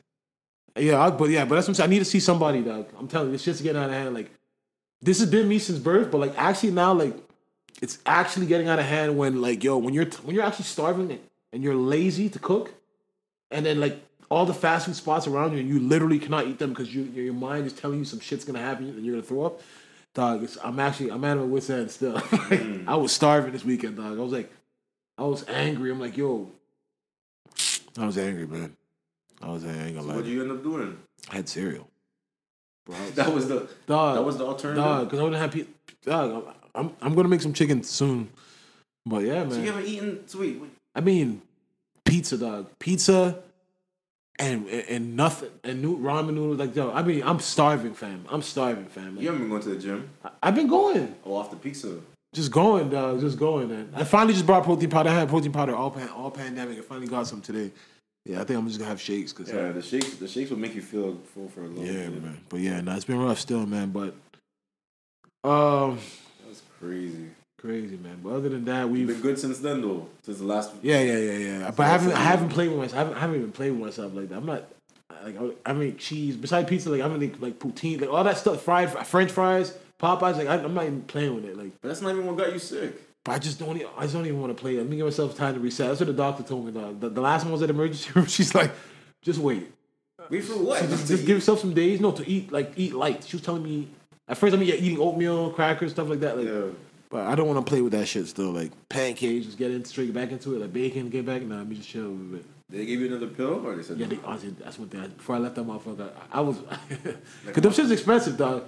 Yeah, I, but yeah, but that's what I'm saying. I need to see somebody, dog. I'm telling you, this shit's getting out of hand. Like, this has been me since birth, but like actually now, like, it's actually getting out of hand when like, yo, when you're when you're actually starving and you're lazy to cook, and then like all the fast food spots around you, and you literally cannot eat them because you your your mind is telling you some shit's gonna happen and you're gonna throw up. Dog, it's, I'm actually I'm at my wit's end still. Like, mm. I was starving this weekend, dog. I was like, I was angry. I'm like, yo, I was angry, man. I was angry. I ain't gonna lie. What did you end up doing? I had cereal. Bro, was- That was the. dog. That was the alternative. dog because I wouldn't have pe- dog. I'm, I'm I'm gonna make some chicken soon. But yeah, man. So you haven't eaten sweet. I mean, pizza, dog. Pizza and and, and nothing and new ramen noodles like yo. I mean, I'm starving, fam. I'm starving, fam. Like, You haven't been going to the gym? I- I've been going, Oh, off the pizza. just going, dog, just going. Man. I finally just brought protein powder. I had protein powder all pan, all pandemic. I finally got some today. Yeah, I think I'm just gonna have shakes because Yeah, the shakes. The shakes will make you feel full for a little bit. yeah, bit. man. But yeah, no, it's been rough still, man. But um, That's crazy. crazy, man. But other than that, we've been good since then, though. Since the last. Yeah, yeah, yeah, yeah. But I haven't, I haven't played with myself. I haven't, I haven't even played with myself like that. I'm not like I, I make cheese. Besides pizza, like I make like poutine, like all that stuff, fried French fries, Popeyes. Like I, I'm not even playing with it. Like, But that's not even what got you sick. But I just don't. e- I just don't even want to play. Let me give myself time to reset. That's what the doctor told me. Dog. The, the last one was at emergency room. She's like, just wait. Wait for what? Just, just give yourself some days. No, to eat like eat light. She was telling me at first. I mean, yeah, eating oatmeal, crackers, stuff like that. Like, Yeah. but I don't want to play with that shit still. Like pancakes, just get in straight back into it. Like bacon, get back. Nah, let me just chill a little bit. They gave you another pill, or they said Yeah, they, honestly, that's one thing. Before I left that motherfucker, I, I was, cause them shit's expensive, dog.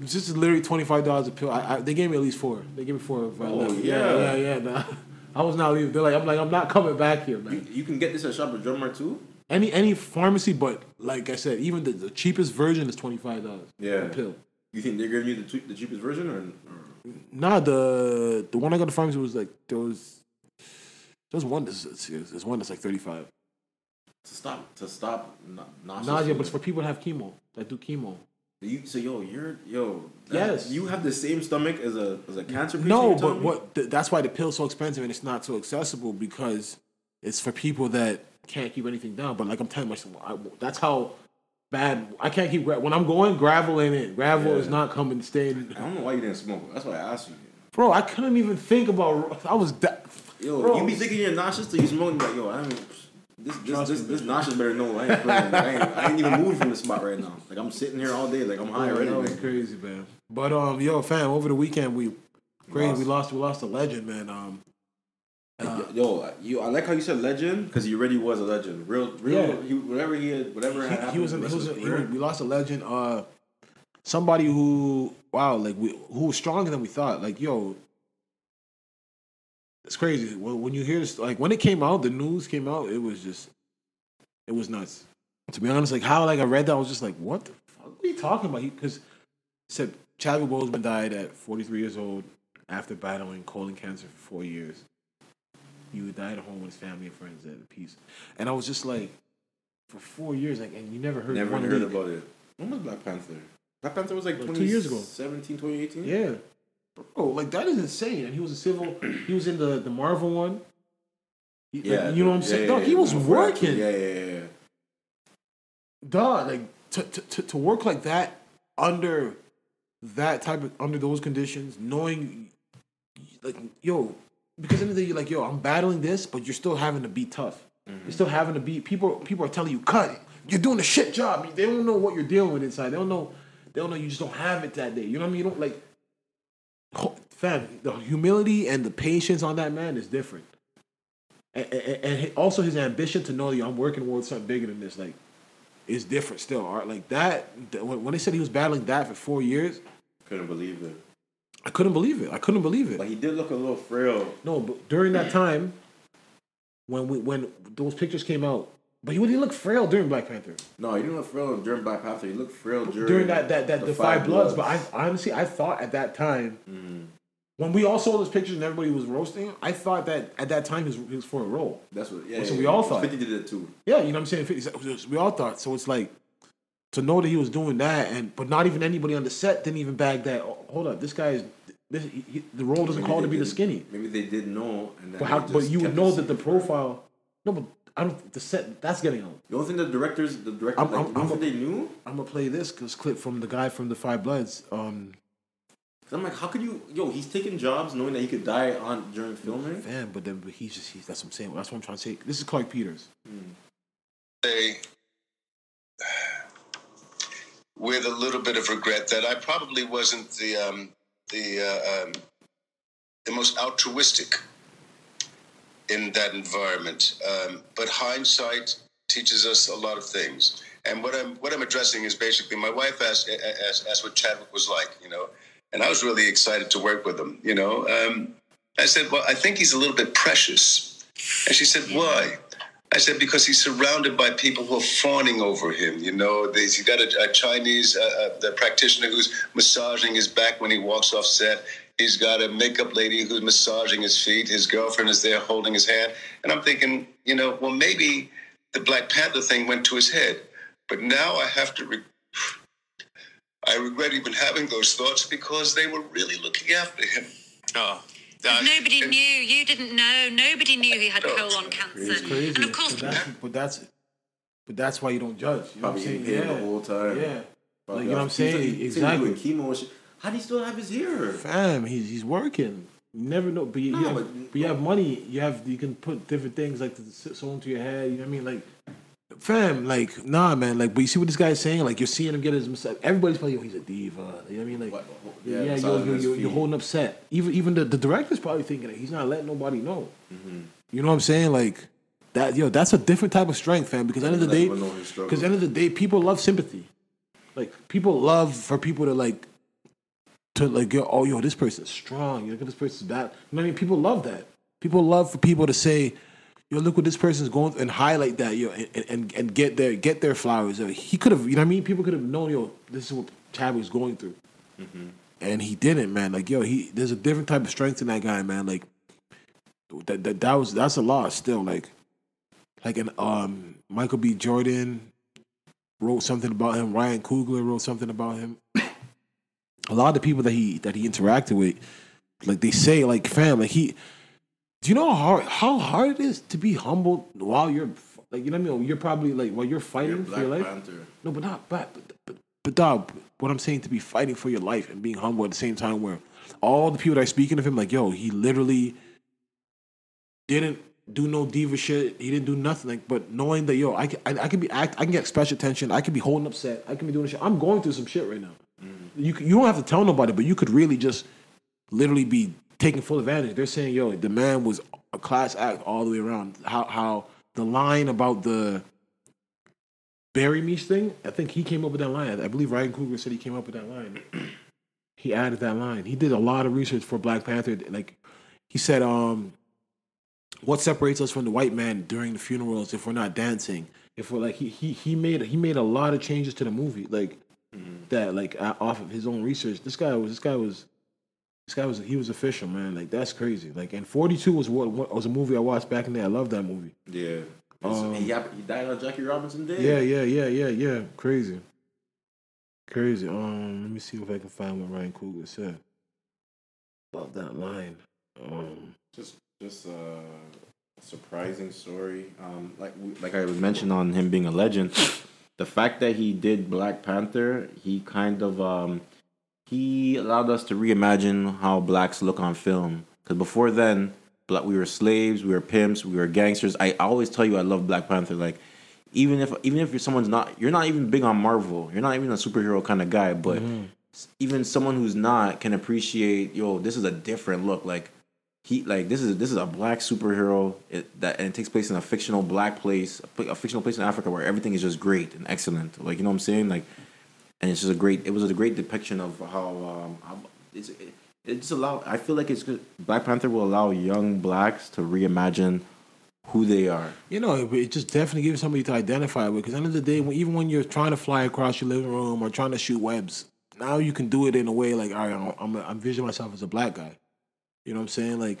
It's just literally twenty five dollars a pill. I, I, they gave me at least four. They gave me four. if I uh, Oh, left. yeah. yeah, yeah. Nah. I was not leaving. They're like, I'm like, I'm not coming back here, man. You can get this at Shoppers Drug Mart too. Any any pharmacy, but like I said, even the, the cheapest version is twenty five dollars. Yeah. a pill. You think they're giving you the, cheap- the cheapest version, or, or Nah, the the one I got the pharmacy was like there was there's one that's there's one that's like thirty five. to stop to stop na- nauseous? Nausea, but it's for people that have chemo that do chemo. You so yo, you're yo. that- Yes. You have the same stomach as a as a cancer patient. No, but me? what? Th- that's why the pill's so expensive and it's not so accessible because it's for people that can't keep anything down. But like I'm telling myself, I, that's how bad I can't keep. When I'm going, gravel ain't it. Gravel Yeah. is not coming. Staying, I don't know why you didn't smoke. That's why I asked you. bro. I couldn't even think about. I was. Da- Yo, Bro. you be thinking you're nauseous till you smoke. and Like yo, I ain't. This this this, this nauseous better know I ain't playing. I ain't, I ain't even moving from the spot right now. Like I'm sitting here all day. Like I'm high that was crazy, man. But um, yo, fam, over the weekend we crazy. Lost. We lost. We lost a legend, man. Um, uh, Yo, you. I like how you said legend because he already was a legend. Real, real. Yeah. He, whatever he had, whatever he, happened. he was. the he was. A, he we lost a legend. Uh, somebody who wow, like we who was stronger than we thought. Like yo, it's crazy. When, when you hear this, like when it came out, the news came out. It was just, it was nuts. To be honest, like how like I read that, I was just like, what the fuck? What are you talking about? Because said Chadwick Boseman died at 43 years old after battling colon cancer for four years. He died at home with his family and friends at peace. And I was just like, for four years, like, and you never heard Never heard leak. about it. When was Black Panther? Black Panther was like Like two years ago. 2017, 2018? Yeah. Bro, like that is insane. And he was a civil. He was in the the Marvel one. He- like, you know what I'm yeah, saying? yeah, Dog, he was working. Yeah, yeah, yeah. yeah. Dog, like to, to to work like that under that type of under those conditions, knowing like yo, because in the day you're like yo, I'm battling this, but you're still having to be tough. Mm-hmm. You're still having to be people. People are telling you cut. You're doing a shit job. They don't know what you're dealing with inside. They don't know. They don't know you just don't have it that day. You know what I mean? You don't like. Fam, the humility and the patience on that man is different. And, and, and also his ambition to know, yo, I'm working towards something bigger than this. Like, is different still. All right, like that. When when they said he was battling that for four years, Couldn't believe it. I couldn't believe it. I couldn't believe it. But he did look a little frail. No, but during that time, when we when those pictures came out, but he didn't look frail during Black Panther. No, he didn't look frail during Black Panther. He looked frail during, During that that that the the Five Five Bloods. But I honestly I thought at that time Mhm. when we all saw those pictures and everybody was roasting him, I thought that at that time he was, he was for a role. That's what. Yeah, So yeah, we yeah. all thought. 50 did it too. Yeah, you know what I'm saying. 50 We all thought. So it's like to know that he was doing that, and but not even anybody on the set didn't even bag that. Oh, hold up, this guy is. This, he, he- the role doesn't Maybe call to be the skinny. Maybe they didn't know. And But how? But you would know that the profile. No, but I don't. The set that's getting out. The only thing the directors, the director, I'm- like, I'm- the only I'm thing they knew. I'm gonna play this this clip from the guy from the Five Bloods. Um, Cause I'm like, how could you? Yo, he's taking jobs knowing that he could die on during filming. fan, but then but he's just he's that's what I'm saying. That's what I'm trying to say. This is Clarke Peters. say with a little bit of regret that I probably wasn't the um, the uh, um, the most altruistic in that environment. Um, but hindsight teaches us a lot of things. And what I'm what I'm addressing is basically my wife asked asked, asked what Chadwick was like, you know, and I was really excited to work with him. You know, um, I said, well, I think he's a little bit precious, and she said, why? I said because he's surrounded by people who are fawning over him. You know, he's got a, a Chinese uh, uh, the practitioner who's massaging his back when he walks off set. He's got a makeup lady who's massaging his feet. His girlfriend is there holding his hand. And I'm thinking, you know, well, maybe the Black Panther thing went to his head. But now I have to. Re- I regret even having those thoughts because they were really looking after him. Oh. Uh, Nobody knew. You didn't know. Nobody knew he had colon cancer. It's crazy. And of course, but that's, but that's but that's why you don't judge. You know what I'm saying? Yeah. the whole time. Yeah. Like, you know what I'm he's- saying? he's- he's Exactly. doing chemo and shit. How do you still have his hair? Fam, he's he's working. You never know, but you, you have, but- but, you have money. You have you can put different things like sew into your head. You know what I mean? Like, fam, like nah, man. Like, but you see what this guy's saying? Like, you're seeing him get his. Everybody's probably, yo, he's a diva. You know what I mean? Like, What? yeah, Yeah, you're, massaging you're, holding up set. Even even the, the director's probably thinking that he's not letting nobody know. Mm-hmm. You know what I'm saying? Like that, yo, that's a different type of strength, fam. Because end of the day, everyone know his struggle. because end of the day, people love sympathy. Like people love for people to like to like yo, oh yo, this person's strong. You look at this person's bad. You know I mean? People love that. People love for people to say, yo, look what this person's going through and highlight that, yo, and and, and get their get their flowers. He could have, you know what I mean? People could have known, yo, this is what Chadwick's going through. And he didn't, man. Like, yo, he there's a different type of strength in that guy, man. Like that that, that was that's a loss still. Like like an um Michael B. Jordan wrote something about him. Ryan Coogler wrote something about him. A lot of the people that he that he interacted with, like they say, like fam, like he. Do you know how hard how hard it is to be humble while you're like you know what I mean? You're probably like while you're fighting You're for your life. Panther. No, but not but but, but but dog, what I'm saying to be fighting for your life and being humble at the same time where all the people that are speaking of him, like, yo, he literally didn't do no diva shit. He didn't do nothing. Like, but knowing that, yo, I can, I, I can be act, I can get special attention. I can be holding up set. I can be doing shit. I'm going through some shit right now. You you don't have to tell nobody, but you could really just literally be taking full advantage. They're saying, yo, the man was a class act all the way around. How how the line about the Barry Meach thing, I think he came up with that line. I believe Ryan Coogler said he came up with that line. he added that line. He did a lot of research for Black Panther. Like he said, um, what separates us from the white man during the funerals if we're not dancing? If we're like he he he made he made a lot of changes to the movie, like that, like uh, off of his own research. This guy was this guy was this guy was he was official, man. Like that's crazy. Like and Forty Two was what, what was a movie I watched back in the day. I love that movie. Yeah. Um, he, he died on Jackie Robinson Day. Yeah, yeah, yeah, yeah, yeah. Crazy. Crazy. Um, let me see if I can find what Ryan Coogler said about that line. Um, Just, just uh, a surprising story. Um, like, like I mentioned on him being a legend, the fact that he did Black Panther, he kind of um, he allowed us to reimagine how blacks look on film. Because before then, black we were slaves, we were pimps, we were gangsters. I always tell you, I love Black Panther. Like, even if even if you're someone's not, you're not even big on Marvel. You're not even a superhero kind of guy, but even someone who's not can appreciate. Yo, this is a different look. Like he like this is this is a black superhero it, that and it takes place in a fictional black place, a, fictional place in Africa where everything is just great and excellent. Like you know what I'm saying? Like, and it's just a great. It was a great depiction of how um how, it's it, it's allow. I feel like it's good. Black Panther will allow young blacks to reimagine who they are. you know, it, it just definitely gives somebody to identify with. Because end of the day, when, even when you're trying to fly across your living room or trying to shoot webs, now you can do it in a way like, all right, I'm, I'm, I'm envisioning myself as a black guy. You know what I'm saying? Like,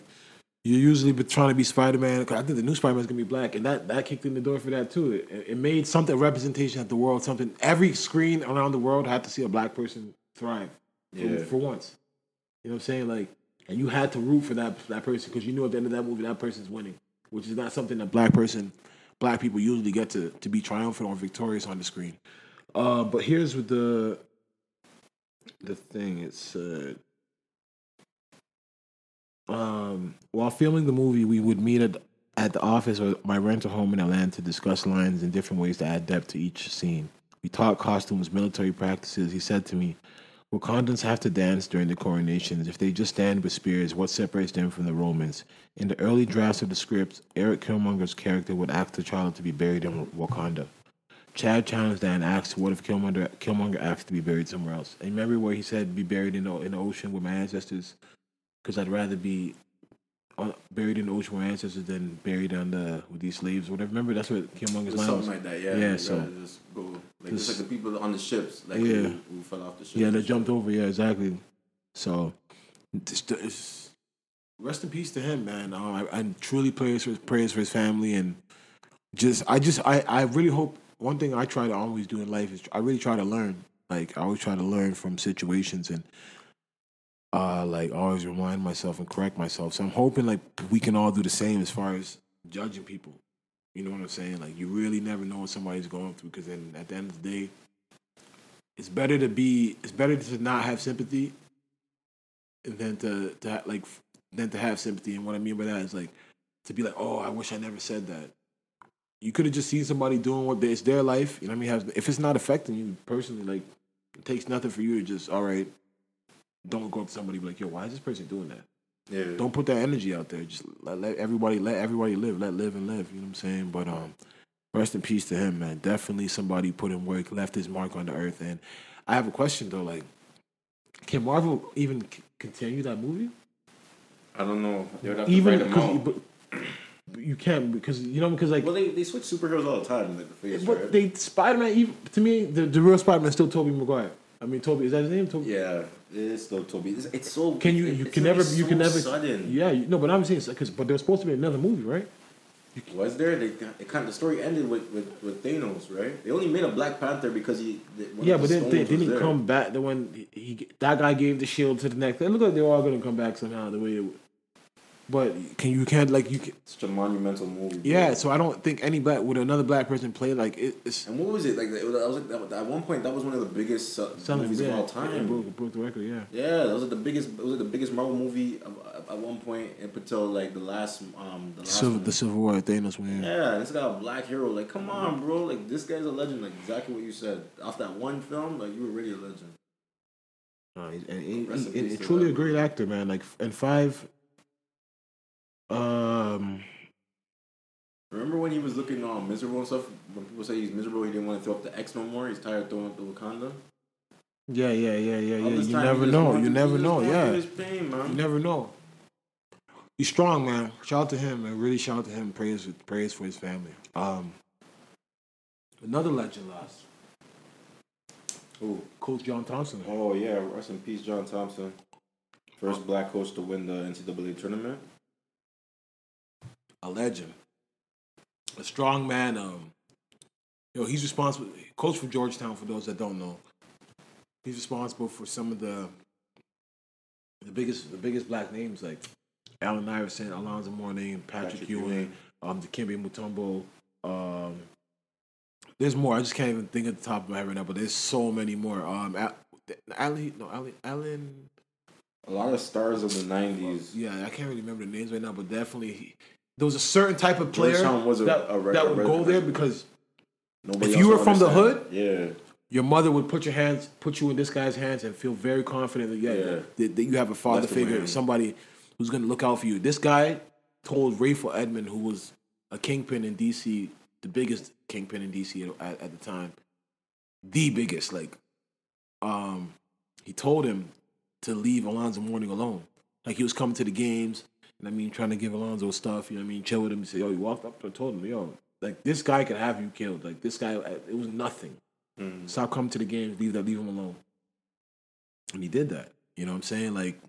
you're usually trying to be Spider Man. I think the new Spider Man's gonna be black, and that that kicked in the door for that too. It, it made something representation at the world. Something every screen around the world had to see a black person thrive for, Yeah. for once. You know what I'm saying? Like, and you had to root for that that person because you knew at the end of that movie that person's winning, which is not something that black person, black people usually get to to be triumphant or victorious on the screen. Uh, but here's what the the thing it said. Um, while filming the movie, we would meet at at the office or my rental home in Atlanta to discuss lines and different ways to add depth to each scene. We talked costumes, military practices. He said to me, Wakandans have to dance during the coronations. If they just stand with spears, what separates them from the Romans? In the early drafts of the script, Eric Killmonger's character would ask T'Challa to be buried in Wakanda. Chad challenged that and asked, "What if Killmonger, Killmonger asked to be buried somewhere else?" And remember where he said, "Be buried in the in the ocean with my ancestors," because I'd rather be uh, buried in the ocean with ancestors, than buried on the with these slaves, or whatever. Remember that's what Killmonger's line was. something like that, yeah. Yeah, so- just go like Just- like the people on the ships, like Yeah. who, who fell off the ship. Yeah, they jumped over. Yeah, exactly. So, it's, it's, rest in peace to him, man. Um, I, I truly prayers for prayers for his family, and just I just I I really hope. One thing I try to always do in life is I really try to learn. Like I always try to learn from situations and uh like always remind myself and correct myself. So I'm hoping like we can all do the same as far as judging people. You know what I'm saying? Like you really never know what somebody's going through because then at the end of the day, it's better to be it's better to not have sympathy than to to like than to have sympathy. And what I mean by that is like to be like, oh, I wish I never said that. You could have just seen somebody doing what they, it's their life. You know what I mean? If it's not affecting you personally, like it takes nothing for you to just all right. Don't go up to somebody and be like, yo, why is this person doing that? Yeah. Don't put that energy out there. Just let, let everybody let everybody live. Let live and live. You know what I'm saying? But um, rest in peace to him, man. Definitely somebody put in work, left his mark on the earth. And I have a question though, like, can Marvel even c- continue that movie? I don't know. They would have to Even because you can't because you know because like Well, they, they switch superheroes all the time, like the face, but right? they Spider Man even to me the, the real Spider Man still Tobey Maguire. I mean Toby is that his name? Toby. yeah, it is still Toby. It's, it's so. Can you you it's can never you can never sudden. yeah you, no but I'm saying because but there's supposed to be another movie right? Was there? They it kind of, the story ended with, with, with Thanos, right? They only made a Black Panther because he. Yeah, but the then they didn't come back. The one he, he that guy gave the shield to the next. It looked like they were all gonna come back somehow. The way, it, but can you can't like you can, Such a monumental movie. bro. yeah. So I don't think any black would another black person play like it, it's And what was it like? It was, I was like, at one point that was one of the biggest uh, movies yeah, of all Yeah, time. broke, broke the record. Yeah. Yeah, that was like the biggest. It was like the biggest Marvel movie of, at one point up until like the last um the last Civil, one. the Civil War, Thanos win. Yeah, it's got a black hero. Like, come on, bro. Like, this guy's a legend. Like, exactly what you said. Off that one film, like, you were really a legend. Uh, and, and, Rest in and- and truly that, a great actor, man. Like and five. Um. Remember when he was looking um, miserable and stuff? When people say he's miserable, he didn't want to throw up the X no more. He's tired of throwing up the Wakanda. Yeah, yeah, yeah, yeah, yeah. You never know. You never know. Yeah. Pain, You never know. He's strong, man. Shout out to him, and really shout out to him. Praise, praise for his family. Um, another legend lost. Oh, Coach John Thompson. Oh yeah, rest in peace, John Thompson. First black coach to win the NCAA tournament. A legend, a strong man. Um, you know, he's responsible. Coach for Georgetown. For those that don't know, he's responsible for some of the the biggest the biggest black names like Allen Iverson, Alonzo Mourning, Patrick, Patrick Ewing, Ewing. um, Dikembe Mutombo. Um, there's more. I just can't even think at the top of my head right now, but there's so many more. Um, Al- Allen, no, Allen, Allen. A lot of stars of the '90s. Yeah, I can't really remember the names right now, but definitely he, there was a certain type of player a- that, a re- that would go there because Nobody If you were from the hood, yeah, your mother would put your hands, put you in this guy's hands, and feel very confident that yeah, Yeah. that, that you have a father him figure, somebody who's going to look out for you. This guy told Rayful Edmond, who was a kingpin in DC, the biggest kingpin in DC at, at the time, the biggest. Like, um, he told him to leave Alonzo Mourning alone. Like he was coming to the games, and I mean, trying to give Alonzo stuff. You know what I mean? Chill with him. He said, "Yo," he walked up and told him, "Yo, like this guy could have you killed. Like this guy, it was nothing. Mm. Stop coming to the games. Leave that. Leave him alone." And he did that. You know what I'm saying? Like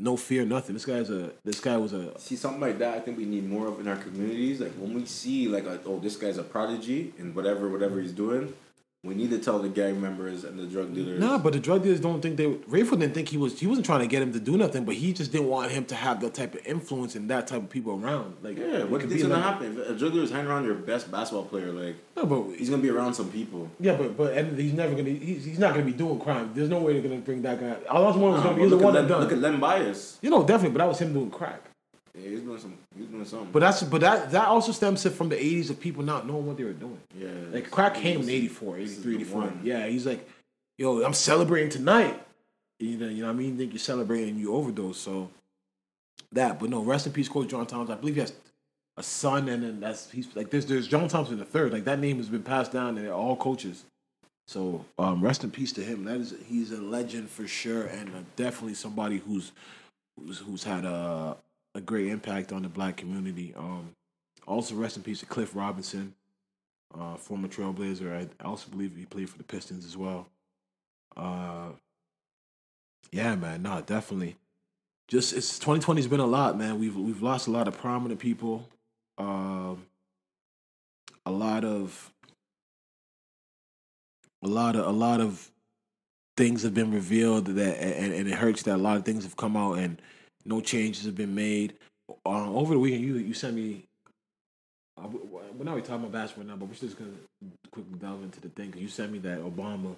no fear, nothing. This guy's a. This guy was a. See something like that. I think we need more of in our communities. Like when we see like, a, oh, this guy's a prodigy and whatever, whatever he's doing, we need to tell the gang members and the drug dealers. Nah, but the drug dealers don't think they. Rayford didn't think he was. He wasn't trying to get him to do nothing, but he just didn't want him to have that type of influence and that type of people around. Like, yeah, what could be gonna like- happen if a drug dealer's hanging around your best basketball player? Like No, but he's gonna be around some people. Yeah, but but and he's never gonna. He's, he's not gonna be doing crime. There's no way they're gonna bring that guy. Alonzo Mourning was Nah, gonna be the one at that done. look at Len Bias. you know, definitely. But that was him doing crack. Yeah, he's doing some. He's doing something. But that's but that that also stems from the '80s of people not knowing what they were doing. yeah, Like crack came in 84, 83, 84. Yeah, he's like, yo, I'm celebrating tonight. You know, you know what I mean? You think you're celebrating, and you overdose. So that, but no, rest in peace, Coach John Thompson. I believe he has a son, and then that's he's like there's there's John Thompson the third. Like that name has been passed down, and they're all coaches. So um, rest in peace to him. That is he's a legend for sure, and uh, definitely somebody who's who's who's had a a great impact on the black community. Um, also, rest in peace to Cliff Robinson, uh, former Trailblazer. I also believe he played for the Pistons as well. Uh, yeah, man, no, definitely. Just it's 2020's been a lot, man. We've we've lost a lot of prominent people. Um, a lot of a lot of a lot of things have been revealed that and, and it hurts that a lot of things have come out and no changes have been made. Uh, over the weekend, you you sent me. Uh, we- we're not really talking about basketball now, but we're just gonna quickly delve into the thing. 'cause you sent me that Obama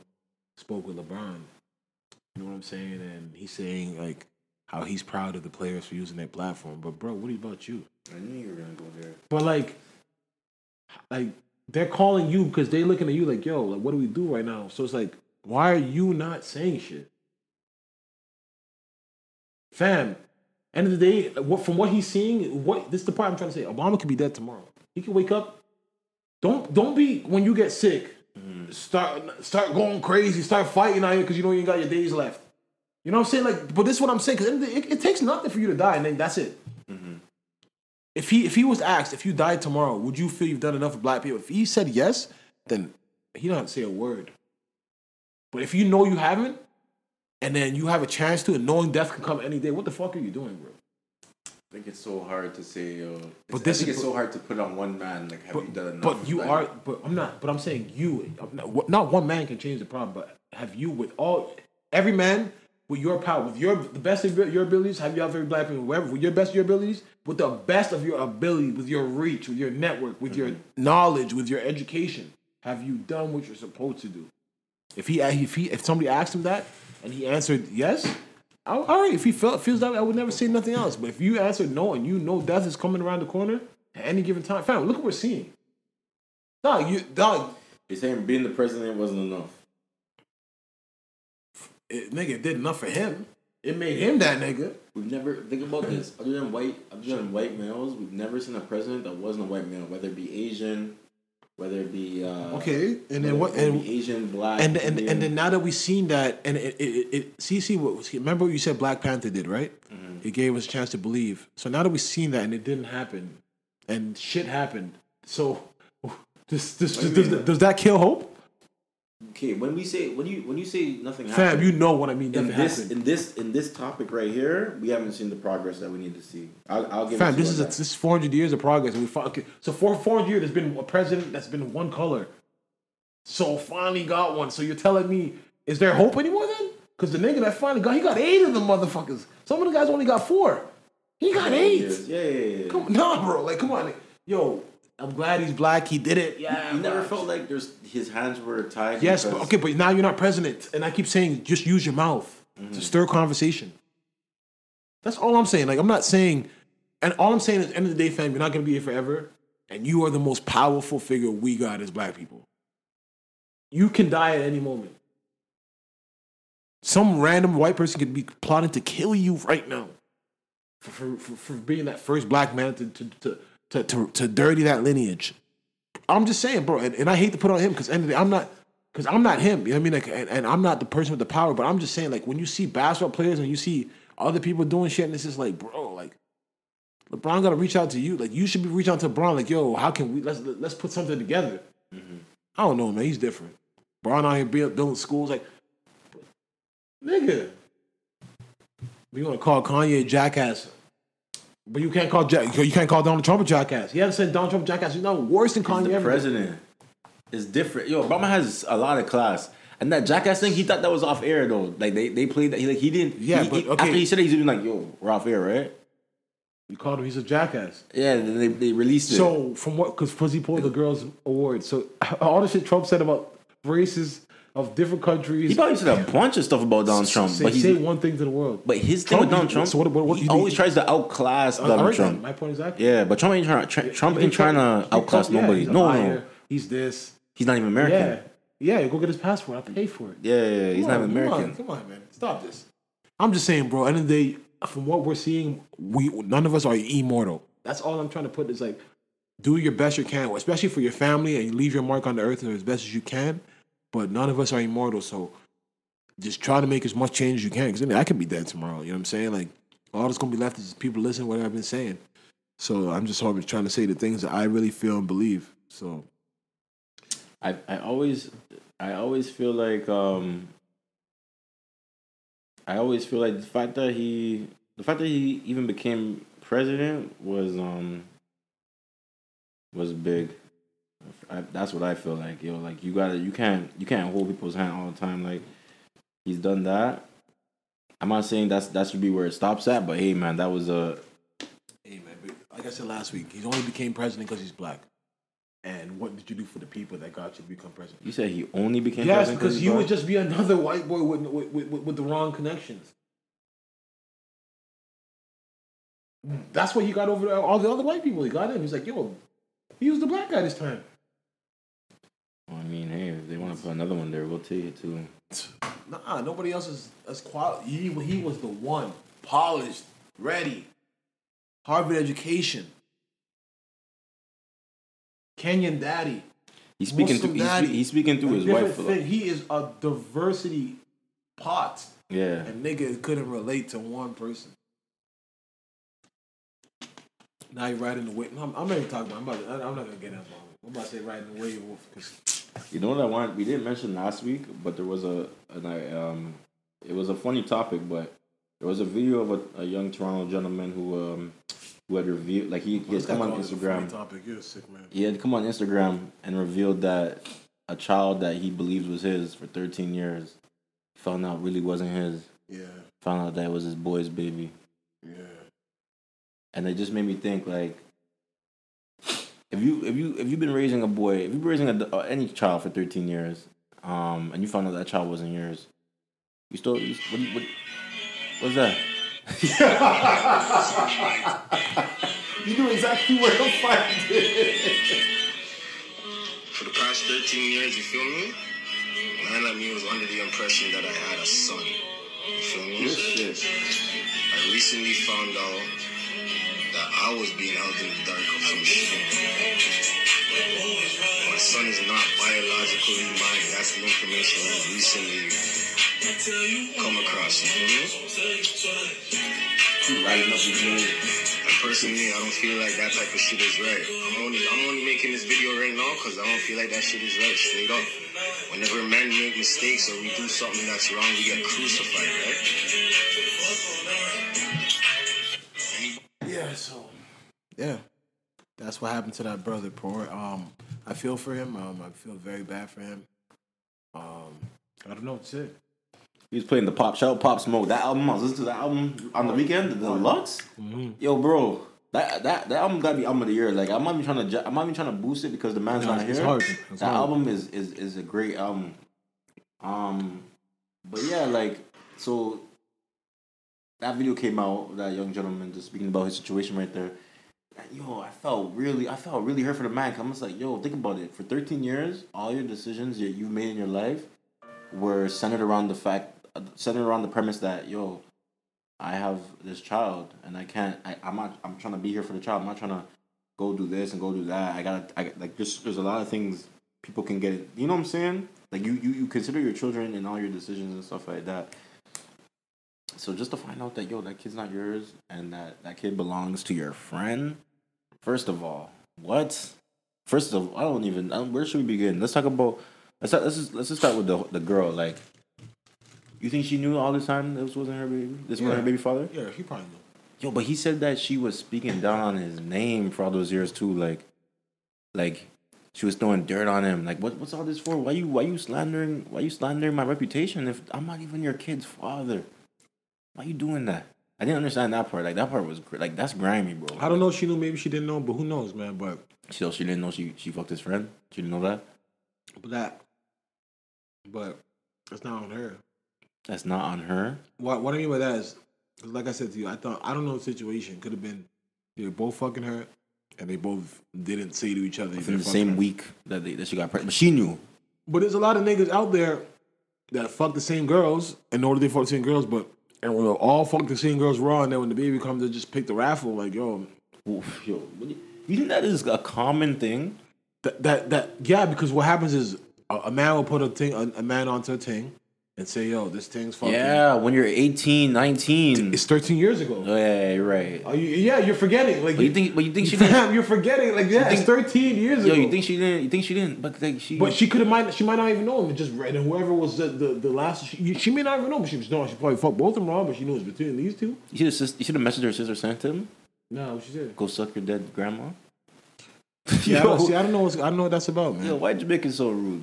spoke with LeBron. You know what I'm saying? And he's saying like how he's proud of the players for using their platform. But bro, what about you? I knew you were gonna go there. But like, like they're calling you because they're looking at you like, yo, like what do we do right now? So it's like, why are you not saying shit, fam? End of the day, what from what he's seeing, what this is the part I'm trying to say. Obama could be dead tomorrow. He could wake up. Don't don't be when you get sick. Start start going crazy. Start fighting out here because you know you ain't got your days left. You know what I'm saying? Like, but this is what I'm saying because it, it takes nothing for you to die, and then that's it. Mm-hmm. If he if he was asked if you died tomorrow, would you feel you've done enough for black people? If he said yes, then he don't have to say a word. But if you know you haven't, and then you have a chance to, and knowing death can come any day, what the fuck are you doing, bro? I think it's so hard to say. Uh, Yo, But I think is- it's so hard to put on one man. Like, have you done enough? But you are, but I'm not. But I'm saying you. not- Not one man can change the problem, but have you with all every man with your power, with your the best of your, your abilities? Have you have every black people, wherever with your best of your abilities, with the best of your ability, with your reach, with your network, with your mm-hmm. knowledge, with your education? Have you done what you're supposed to do? If he if he if somebody asked him that and he answered yes, all all right. If he felt feels that way, I would never say nothing else. But if you answered no and you know death is coming around the corner at any given time, fam, look what we're seeing. Dog, you dog, You're saying being the president wasn't enough. it, nigga it did enough for him. It made him that nigga. We've never think about this. Other than white, other than white males, we've never seen a president that wasn't a white male, whether it be Asian, whether it be uh, Okay, and then what? And Asian, black, and and, Indian. and then now that we've seen that, and it it, it, see what was remember what you said Black Panther did right? It gave us a chance to believe. So now that we've seen that and it didn't happen, and shit happened. So this this What do does, does that kill hope? Okay, when we say when you when you say nothing Fam, happened, you know what I mean. in this happened. in this in this topic right here, we haven't seen the progress that we need to see. I'll, I'll give. Fam, this is a, this is 400 years of progress, and we okay. So for 400 years, there's been a president that's been one color. So finally got one. So you're telling me, is there hope anymore then? Because the nigga that finally got, he got eight of them motherfuckers. Some of the guys only got four. He got eight. Yeah, yeah, yeah. yeah. Come on, nah, bro. Like, come on, yo. I'm glad he's black. He did it. Yeah. You never bro. felt like there's his hands were tied. Yes, but, okay, but now you're not president, and I keep saying just use your mouth to mm. stir conversation. That's all I'm saying. Like I'm not saying, and all I'm saying is, end of the day, fam, you're not gonna be here forever, and you are the most powerful figure we got as black people. You can die at any moment. Some random white person could be plotting to kill you right now for for, for, for being that first black man to to, to to to to dirty that lineage. I'm just saying, bro, and, and I hate to put on him because end of the day, I'm not because I'm not him. You know what I mean? Like, and, and I'm not the person with the power. But I'm just saying, like, when you see basketball players and you see other people doing shit, and it's just like, bro, like, LeBron got to reach out to you. Like, you should be reaching out to LeBron. Like, yo, how can we let's let's put something together. Mm-hmm. I don't know, man. He's different. Bron out here build, building schools, like, nigga. We want to call Kanye a jackass. But you can't call Jack. You can't call Donald Trump a jackass. He hasn't said Donald Trump a jackass. He's not worse than Kanye the president. It's different. Yo, Obama has a lot of class. And that jackass thing, he thought that was off air though. Like they, they played that. He like he didn't. Yeah, he- but, okay. after he said it, he's even like, "Yo, we're off air, right?" You called him. He's a jackass. Yeah. Then they, they released it. So from what? Because Fuzzy pulled the girls' award. So all the shit Trump said about races of different countries. he probably said a bunch of stuff about Donald Trump, Say, but he's say one thing to the world. but his thing with Donald Trump, so what- what- what he always tries to outclass I- I Donald that. Trump. My point is exactly. Yeah, but Trump ain't trying. Trump ain't trying to outclass yeah, nobody. No, liar. no, He's this. he's not even American. Yeah. Yeah, go get his passport. I'll pay for it. Yeah, yeah, yeah, he's Come not on, even come on, American. Come on, man. Stop this. I'm just saying, bro. End of the day, from what we're seeing, we none of us are immortal. That's all I'm trying to put. Is like, do your best you can, especially for your family, and leave your mark on the earth as best as you can. But none of us are immortal, so just try to make as much change as you can. Because I mean, I could be dead tomorrow. You know what I'm saying? Like, All that's gonna be left is people listening to what I've been saying. So I'm just always trying to say the things that I really feel and believe. So I I always I always feel like um I always feel like the fact that he the fact that he even became president was um was big. I, that's what I feel like, yo. Like you gotta, you can't, you can't hold people's hand all the time. Like he's done that. I'm not saying that's that should be where it stops at, but hey, man, that was a Hey man, but like I said last week, he only became president because he's black. And what did you do for the people that got you to become president? You said he only became Yes, president because you would just be another white boy with, with, with, with the wrong connections. That's what he got over all the other white people. He got him. He's like, yo, he was the black guy this time. Well, I mean, hey, if they want to put another one there, we'll take it too. Nah, nobody else is as quality. He, he was the one, polished, ready, Harvard education, Kenyan daddy. He's speaking Muslim through. He's, daddy. spe- he's speaking through his wife. thing. He is a diversity pot, Yeah. and nigga couldn't relate to one person. Now you're riding the wave. I'm, I'm not even talking about. I'm, about to, I'm not gonna get involved. I'm about to say riding the wave because You know what I want? We didn't mention last week, but there was a, an, I, um, it was a funny topic, but there was a video of a, a young Toronto gentleman who, um, who had revealed, like he, he had come on Instagram. Topic. You're a sick man. He had come on Instagram and revealed that a child that he believed was his for 13 years found out really wasn't his. Yeah, Found out that it was his boy's baby, yeah. and it just made me think like. If you if you if you've been raising a boy, if you've been raising a, uh, any child for thirteen years, um, and you found out that child wasn't yours, you still you, what, what what's that? You knew exactly where to find it. For the past 13 years, you feel me? Man like me was under the impression that I had a son. You feel me? Yes, yes. I recently found out I was being held in the dark of some shit. My son is not biologically mine. That's the information I recently come across. You feel me? Riding up his. And personally, I don't feel like that type of shit is right. I'm only, I'm only making this video right now because I don't feel like that shit is right. Straight up. Whenever men make mistakes or we do something that's wrong, we get crucified, right? Yeah, that's what happened to that brother. Poor. Um, I feel for him. Um, I feel very bad for him. Um, I don't know what it. say. He was playing the pop shout pop smoke. That album I was listening to that album on the weekend, the deluxe. Yo, bro, that that that album gotta be album of the year. Like I'm not even trying to I'm not even trying to boost it because the man's No, not it's here. hard. It's that hard. album is, is is a great album. Um, but yeah, like so. That video came out. That young gentleman just speaking about his situation right there. Yo, I felt really, I felt really hurt for the man. I'm just like, yo, think about it. For 13 years, all your decisions that you've made in your life were centered around the fact, centered around the premise that, yo, I have this child and I can't. I, I'm not. I'm trying to be here for the child. I'm not trying to go do this and go do that. I gotta. I like. Just there's a lot of things people can get. You know what I'm saying? Like you, you, you consider your children and all your decisions and stuff like that. So just to find out that yo, that kid's not yours and that that kid belongs to your friend. First of all, what? First of all, I don't even. um, Where should we begin? Let's talk about. Let's start, let's just let's just start with the the girl. Like, you think she knew all this time this wasn't her baby? This wasn't her baby father? Yeah, he probably knew. Yo, but he said that she was speaking down on his name for all those years too. Like, like she was throwing dirt on him. Like, what, what's all this for? Why you why you slandering why you slandering my reputation if I'm not even your kid's father? Why you doing that? I didn't understand that part. Like that part was gr- like that's grimy, bro. I don't know. if She knew. Maybe she didn't know. But who knows, man? But Still, oh, she didn't know she she fucked his friend. She didn't know that. but that. But it's not on her. That's not on her. What What I mean by that is, 'cause like I said to you, I thought I don't know the situation. Could have been they were both fucking her, and they both didn't say to each other they're the fucking same her. week that they, that she got pregnant, but she knew. But there's a lot of niggas out there that fuck the same girls and know that they fuck the same girls, but and we'll all fuck the same girls raw, and then when the baby comes, they just pick the raffle. Like yo, Oof, yo, you, you think that is a common thing? that that that yeah, because what happens is a, a man will put a thing, a, a man onto a thing, and say, "Yo, this thing's fucking." Yeah, when you're 18, 19. it's 13 years ago. Oh, yeah, you're right. Oh, you, yeah, you're forgetting. Like But you think? But you think she didn't? You're forgetting. Like yeah, it's 13 years Yo, ago. you think she didn't? You think she didn't? But like she. But she could have might she might not even know him. It just read and whoever was the the, the last she, she may not even know. But she was no. She probably fucked both of them wrong. But she knew it was between these two. you should have. You should have messaged her sister, sent him. No, what she said. Go suck your dead grandma. Yeah, I yo, don't, see, I don't know. What's, I don't know what that's about, man. yo, why Jamaican so rude?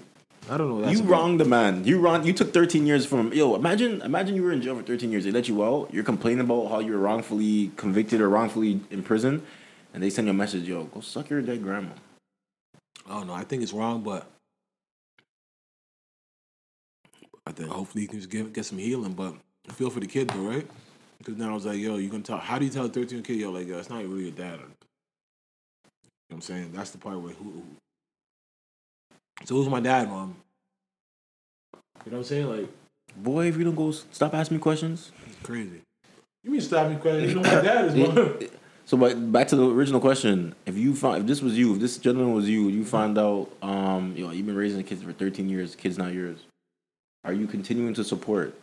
I don't know. That's you about. wronged the man. You wrong. You took 13 years from. Yo, imagine, imagine you were in jail for 13 years. They let you out. You're complaining about how you were wrongfully convicted or wrongfully imprisoned, and they send you a message. Yo, go suck your dead grandma. I don't know. I think it's wrong, but I think hopefully he can just get get some healing. But I feel for the kid though, right? Because now I was like, yo, you gonna tell? How do you tell a 13 year old kid, yo, like, yo, it's not really your dad? You know what I'm saying? That's the part where who. So who's my dad, mom? You know what I'm saying? Like, Boy, if you don't go, stop asking me questions. crazy. You mean stop me question? You know my dad is, mom. So, but back to the original question: If you find if this was you, if this gentleman was you, you find out, um, you know, you've been raising the kids for 13 years, kids not yours. Are you continuing to support?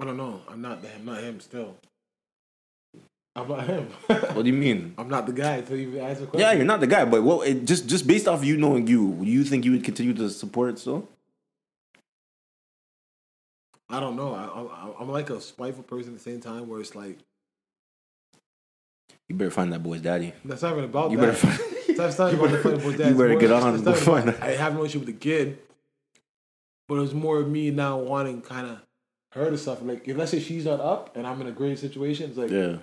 I don't know. I'm not. I'm not him. Still, I'm not him. What do you mean? I'm not the guy. So you ask a question. Yeah, you're not the guy, but well, it, just just based off you knowing you, do you think you would continue to support it still? I don't know. I, I, I'm like a spiteful person at the same time, where it's like You better find that boy's daddy. that's not even about You that. better find. That's not you about the fight with you better more- get on it's and about- find. I have no issue with the kid, but it was more of me now wanting kind of her to suffer. Like, if let's say she's not up and I'm in a great situation, it's like Yeah.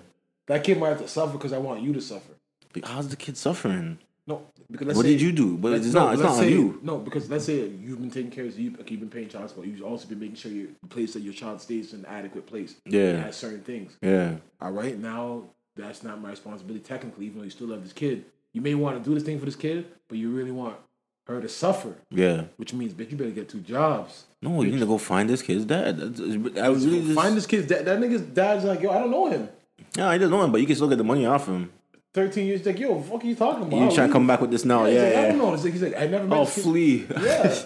That kid might have to suffer because I want you to suffer. But How's the kid suffering? No, because let's What say, did you do? But it's no, not. It's not on you. No, because let's say you've been taking care of you, like you've been paying child support. You've also been making sure your place that your child stays in an adequate place. Yeah. Has certain things. Yeah. All right, now that's not my responsibility technically, even though you still love this kid. You may want to do this thing for this kid, but you really want her to suffer, Yeah. which means, bitch, you better get two jobs. No, you need to go find this kid's dad. I was really just, Find this kid's dad. That nigga's dad's like, yo, I don't know him. Yeah, I just know him, but you can still get the money off him. 13 years, like, yo, what the fuck are you talking about? You trying to come back with this now? Yeah, Yeah. like, I don't know. He's like, he's like I never met Oh, flee. Yeah.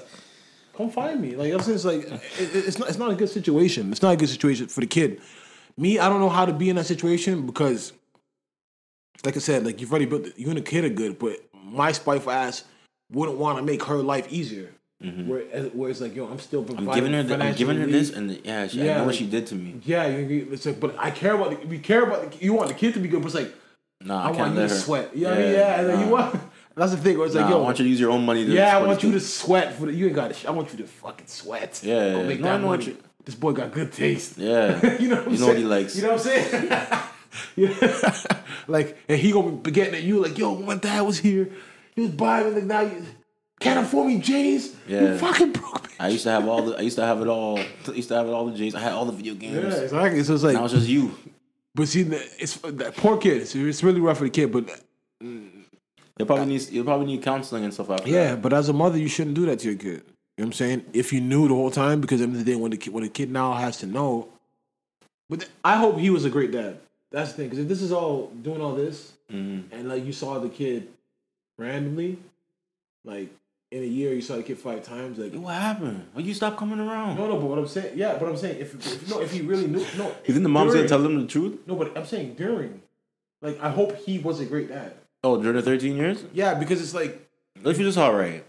Come find me. Like I'm saying, it's like it- it's not. It's not a good situation. It's not a good situation for the kid. Me, I don't know how to be in that situation because, like I said, like you've already built. You and the kid are good, but my spiteful ass wouldn't want to make her life easier. Where, where it's like, yo, I'm still Mm-hmm. I'm giving her. The, I'm giving her this, and yeah, she, I Yeah, know what she did to me. Yeah, you, it's like, but I care about. The, we care about. The, you want the kid to be good, but it's like Nah, I, I, want you to her. sweat. You know I mean? Yeah, and then you want. That's the thing. Where it's Nah, like, yo, I want you to use your own money. To Yeah, I want you to sweat for the. You ain't got. to I want you to fucking sweat. Yeah, Go make no, that money. you- This boy got good taste. Yeah. you know what I'm You know saying? what he likes. You know what I'm saying? Yeah. like, and he gonna be getting at you like, yo, my dad was here. He was buying me. Like, now you can't afford me J's. Yeah. You fucking broke me. I used to have all the. I used to have it all. I used to have it all the J's. I had all the video games. Yeah, exactly. So it's like, Now it's just you. but see, it's that poor kid. It's, it's really rough for the kid. But You probably need. You probably need counseling and stuff after. yeah, that. but as a mother, you shouldn't do that to your kid. You know what I'm saying? If you knew the whole time, because at the end of the day, when the kid, when the kid now has to know. But th- I hope he was a great dad. That's the thing. Because if this is all doing all this, Mm-hmm. and like you saw the kid randomly, like in a year you saw the kid five times, like What happened? Why you stop coming around? no, no. But what I'm saying, yeah, but I'm saying if, if no, if he really knew, no. You think the mom's during- gonna tell them the truth? No, but I'm saying during, like I hope he was a great dad. Oh, during the 13 years? Yeah, because it's like What if you're just all right?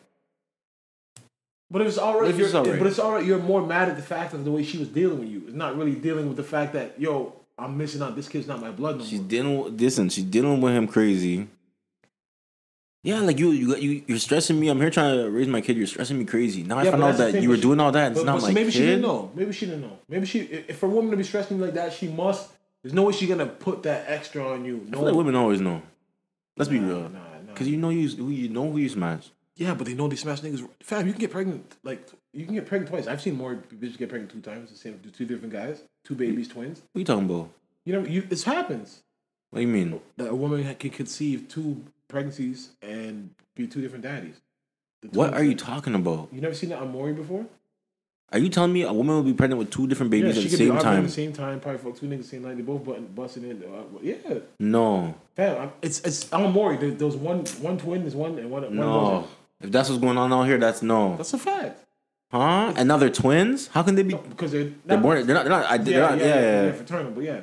But it's all right. If it's you're- all right? But it's all right. You're more mad at the fact of the way she was dealing with you. It's not really dealing with the fact that yo, I'm missing out. This kid's not my blood no She's more. dealing. With, listen, she's dealing with him crazy. Yeah, like you, you, you, you're stressing me. I'm here trying to raise my kid. You're stressing me crazy. Now I Yeah, found out that you were she- doing all that. and But, It's not but maybe kid. she didn't know. Maybe she didn't know. Maybe she, if for a woman to be stressing you like that, she must. There's no way she's gonna put that extra on you. I No, feel like women always know. Let's be real. nah, nah. Because you know you, you know who you smash. yeah, but they know they smash niggas. Fam, you can get pregnant. Like you can get pregnant twice. I've seen more bitches get pregnant two times. The same, two different guys, two babies, twins. What you talking about? You know, you this happens. What do you mean? that a woman can conceive two pregnancies and be two different daddies. The What are you talking about? You never seen that on Maury before? Are you telling me a woman will be pregnant with two different babies yeah, at the same arguing at time? the same time. Probably fuck two niggas same night. They both button, busting in. Uh, yeah, No, fam. I'm, it's it's on Maury. There, there was one one twin. There's one and one. one no. doesn't. If that's what's going on out here, that's no. That's a fact. Huh? And now they're twins? How can they be? because they're They're born. They're not. They're not. I, they're not. Yeah, yeah. yeah, fraternal, but yeah.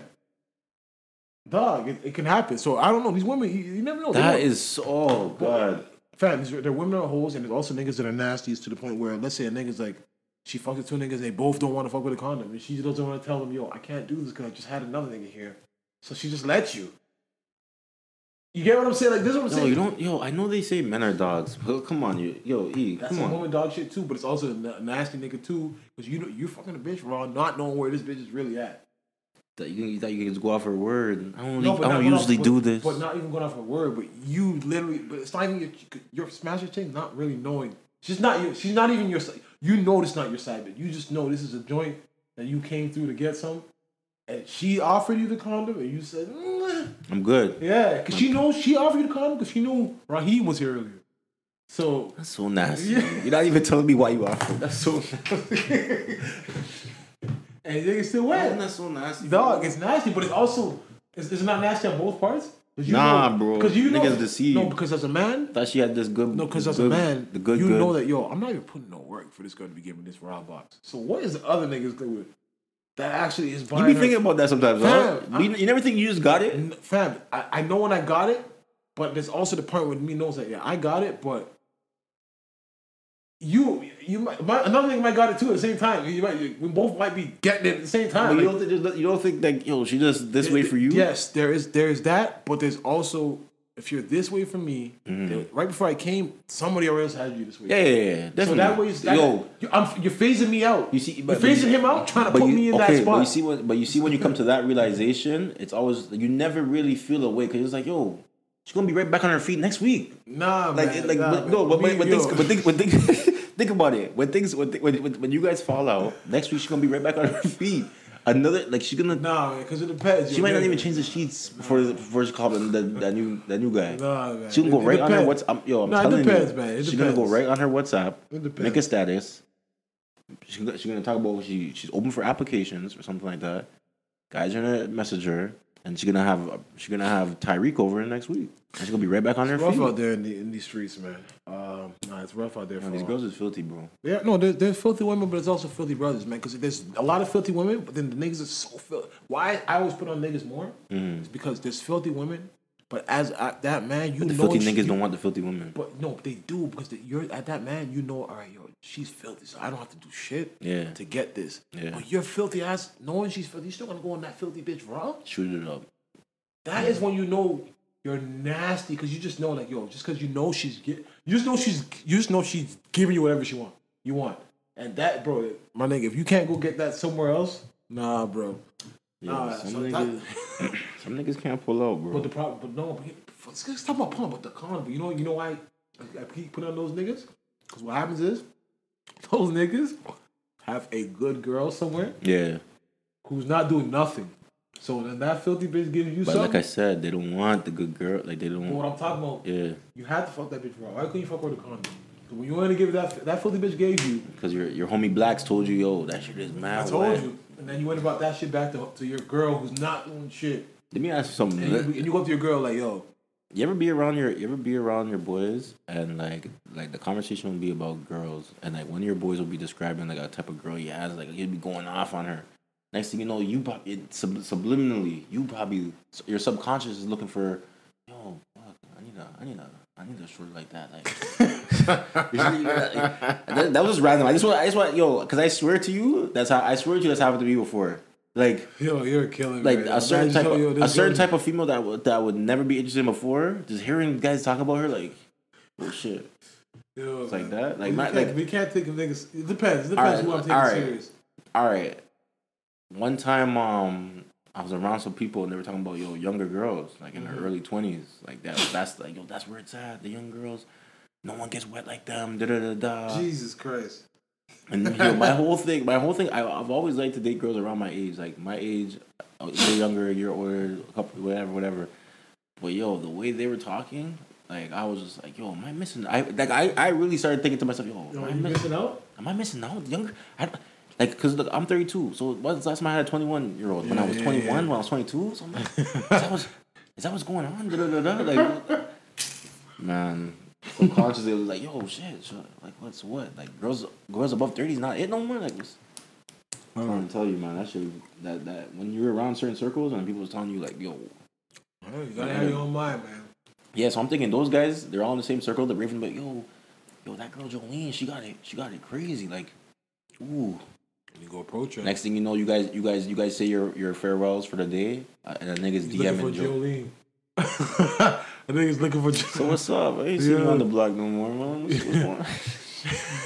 Dog, it, it can happen. So I don't know. These women, you, you never know. That is That don't- is so oh, god. fam. These, they're women are hoes, and there's also niggas that are nasties to the point where, let's say a nigga's like, she fucks with two niggas, they both don't want to fuck with a condom, and she doesn't want to tell them, yo, I can't do this because I just had another nigga here. So she just lets you. You get what I'm saying? Like this is what I'm Yo, saying. you don't. Yo, I know they say men are dogs, but come on, you. Yo, E, That's come on. woman dog shit too, but it's also a nasty nigga too, because you know you're fucking a bitch raw, not knowing where this bitch is really at. That you, thought you can just go off her word. I don't. No, I don't going off- usually but- do this. But not even going off her word. But you literally, but it's not even your, your smasher chick not really knowing. She's not your. She's not even your. You know this not your side bitch. You just know this is a joint that you came through to get some, and she offered you the condom, and you said, "Mm, I'm good. yeah, because she knows she offered you the condom because she knew Raheem was here earlier. So That's so nasty. Yeah. You're not even telling me why you offered. That's so. and they still wet. That's so nasty. Dog, it's nasty, but it's also it's, it's not nasty on both parts. 'Cause you Nah, know, bro. Because you know, Niggas deceived. No, because as a man, thought she had this good. No, because as a man, the good, you good. know that yo, I'm not even putting no work for this girl to be giving this raw box. So what is the other niggas doing that actually is buying? You be her- thinking about that sometimes, huh? Fam, You, you never think you just got it? N- fam. I, I know when I got it, but there's also the point where me knows that yeah, I got it, but you you might, might another nigga might got it too at the same time. You might we both might be getting it at the same time. But you don't think you don't think that yo she does this way for you? Yes, there is there is that, but there's also if you're this way for me, then right before I came, somebody else had you this way. Mm-hmm. Yeah, yeah, yeah, definitely. So that way, is that, yo, you, I'm, you're phasing me out. You see, you're but- phasing him out, trying to put you, me in okay, that spot. but you see when, but you see when you come to that realization, it's always you never really feel a way because it's like, yo, she's gonna be right back on her feet next week. nah, Like, man, like, nah, but, man. no, but when yo. things, when things, things, think about it. When things, when, when, when, you guys fall out, next week she's gonna be right back on her feet. Another, like she's gonna, nah, because it depends. she might not even change the sheets before before she call them the, that new that new guy. Nah, man. She can go It- it right on her. WhatsApp. Yo, I'm Nah, it telling depends, you, man. It she's gonna go right on her WhatsApp, It depends. make a status. She's gonna, she's gonna talk about she she's open for applications or something like that. Guys are gonna message her, and she's gonna have she's gonna have Tyreek over in next week. And she's gonna be right back on her It's rough feet. out there in, the, in these streets, man. Um, nah, it's rough out there. For these all. girls is filthy, bro. Yeah, no, there, there's filthy women, but it's also filthy brothers, man. Because there's a lot of filthy women, but then the niggas are so filthy. Why I always put on niggas more Mm-hmm. is because there's filthy women, but as I, that man, you The know filthy niggas don't want the filthy women. But no, they do because they, you're at that man. You know, all right, yo, she's filthy, so I don't have to do shit Yeah. to get this. Yeah. But you're filthy ass, knowing she's filthy, you still gonna go on that filthy bitch raw. Shoot it up. That is when you know you're nasty because you just know like yo, just because you know she's gi- you just know she's you just know she's giving you whatever she want you want, and that bro, my nigga, if you can't go get that somewhere else, nah, bro. Yeah, Nah, some, so niggas, some niggas can't pull out, bro. But the problem, but no, but let's, let's talk about pulling, but the con, but you know, you know why I, I keep putting on those niggas? Because what happens is those niggas have a good girl somewhere yeah, who's not doing nothing. So then that filthy bitch giving you but something. like I said, they don't want the good girl. Like they don't. what I'm talking about, Yeah, you had to fuck that bitch raw. Why couldn't you fuck her with a condom? So when you want to give that that filthy bitch gave you, because your your homie blacks told you, yo, that shit is mad. I told wet. you, and then you went about that shit back to, to your girl who's not doing shit, Let me ask you something. and you, and you go to your girl like, yo, You ever be around your you ever be around your boys and like like the conversation will be about girls and like one of your boys will be describing like a type of girl he has like he'd be going off on her. Next thing you know, you probably it, sub, subliminally you probably your subconscious is looking for yo fuck I need a I need a I need a short like that like. that, that was just random. I just want I just want yo because I swear to you that's how I swear to you that's happened to me before. Like yo, you're killing me. like right a certain type of, telling a certain type of female that would that I would never be interested in before. Just hearing guys talk about her, like, oh shit, Yo, it's like that. Like, we, my, can't, like, we can't think of niggas. It depends. It depends Alright, who I'm taking alright. serious. all right. One time, um, I was around some people and they were talking about yo younger girls, like in Mm-hmm. their early twenties, like that. That's like yo, that's where it's at. The young girls, no one gets wet like them. Da da da da. Jesus Christ. And yo, my whole thing, my whole thing, I, I've always liked to date girls around my age, like my age, a year younger, a year older, a couple, whatever, whatever. But yo, the way they were talking, like I was just like, yo, am I missing? I like I, I really started thinking to myself, yo, Yo, am I you missing? missing out? Am I missing out? Younger, I, like, cause look, I'm 32. So the last time I had a 21 year old? When I was 21, yeah. when I was 22. So I'm like, is that what's, is that what's going on? Da, da, da. Like, man, subconsciously was like, yo, shit, shit, like what's what? Like girls, girls above thirty is not it no more. Like, what's, I'm trying to tell you, man, that shit, that that when you're around certain circles and people was telling you like, yo, know, You gotta have your own mind, man. yeah. So I'm thinking those guys, they're all in the same circle. They're raving, but yo, yo, that girl Jolene, she got it, she got it crazy. Like, ooh. And you go approach her. Next thing you know, you guys, you guys, you guys say your your farewells for the day, uh, and the niggas He's looking for DMing Joe. Jolene. I think he's looking for. Jo- So what's up? I ain't seen you on the block no more, man. What's, what's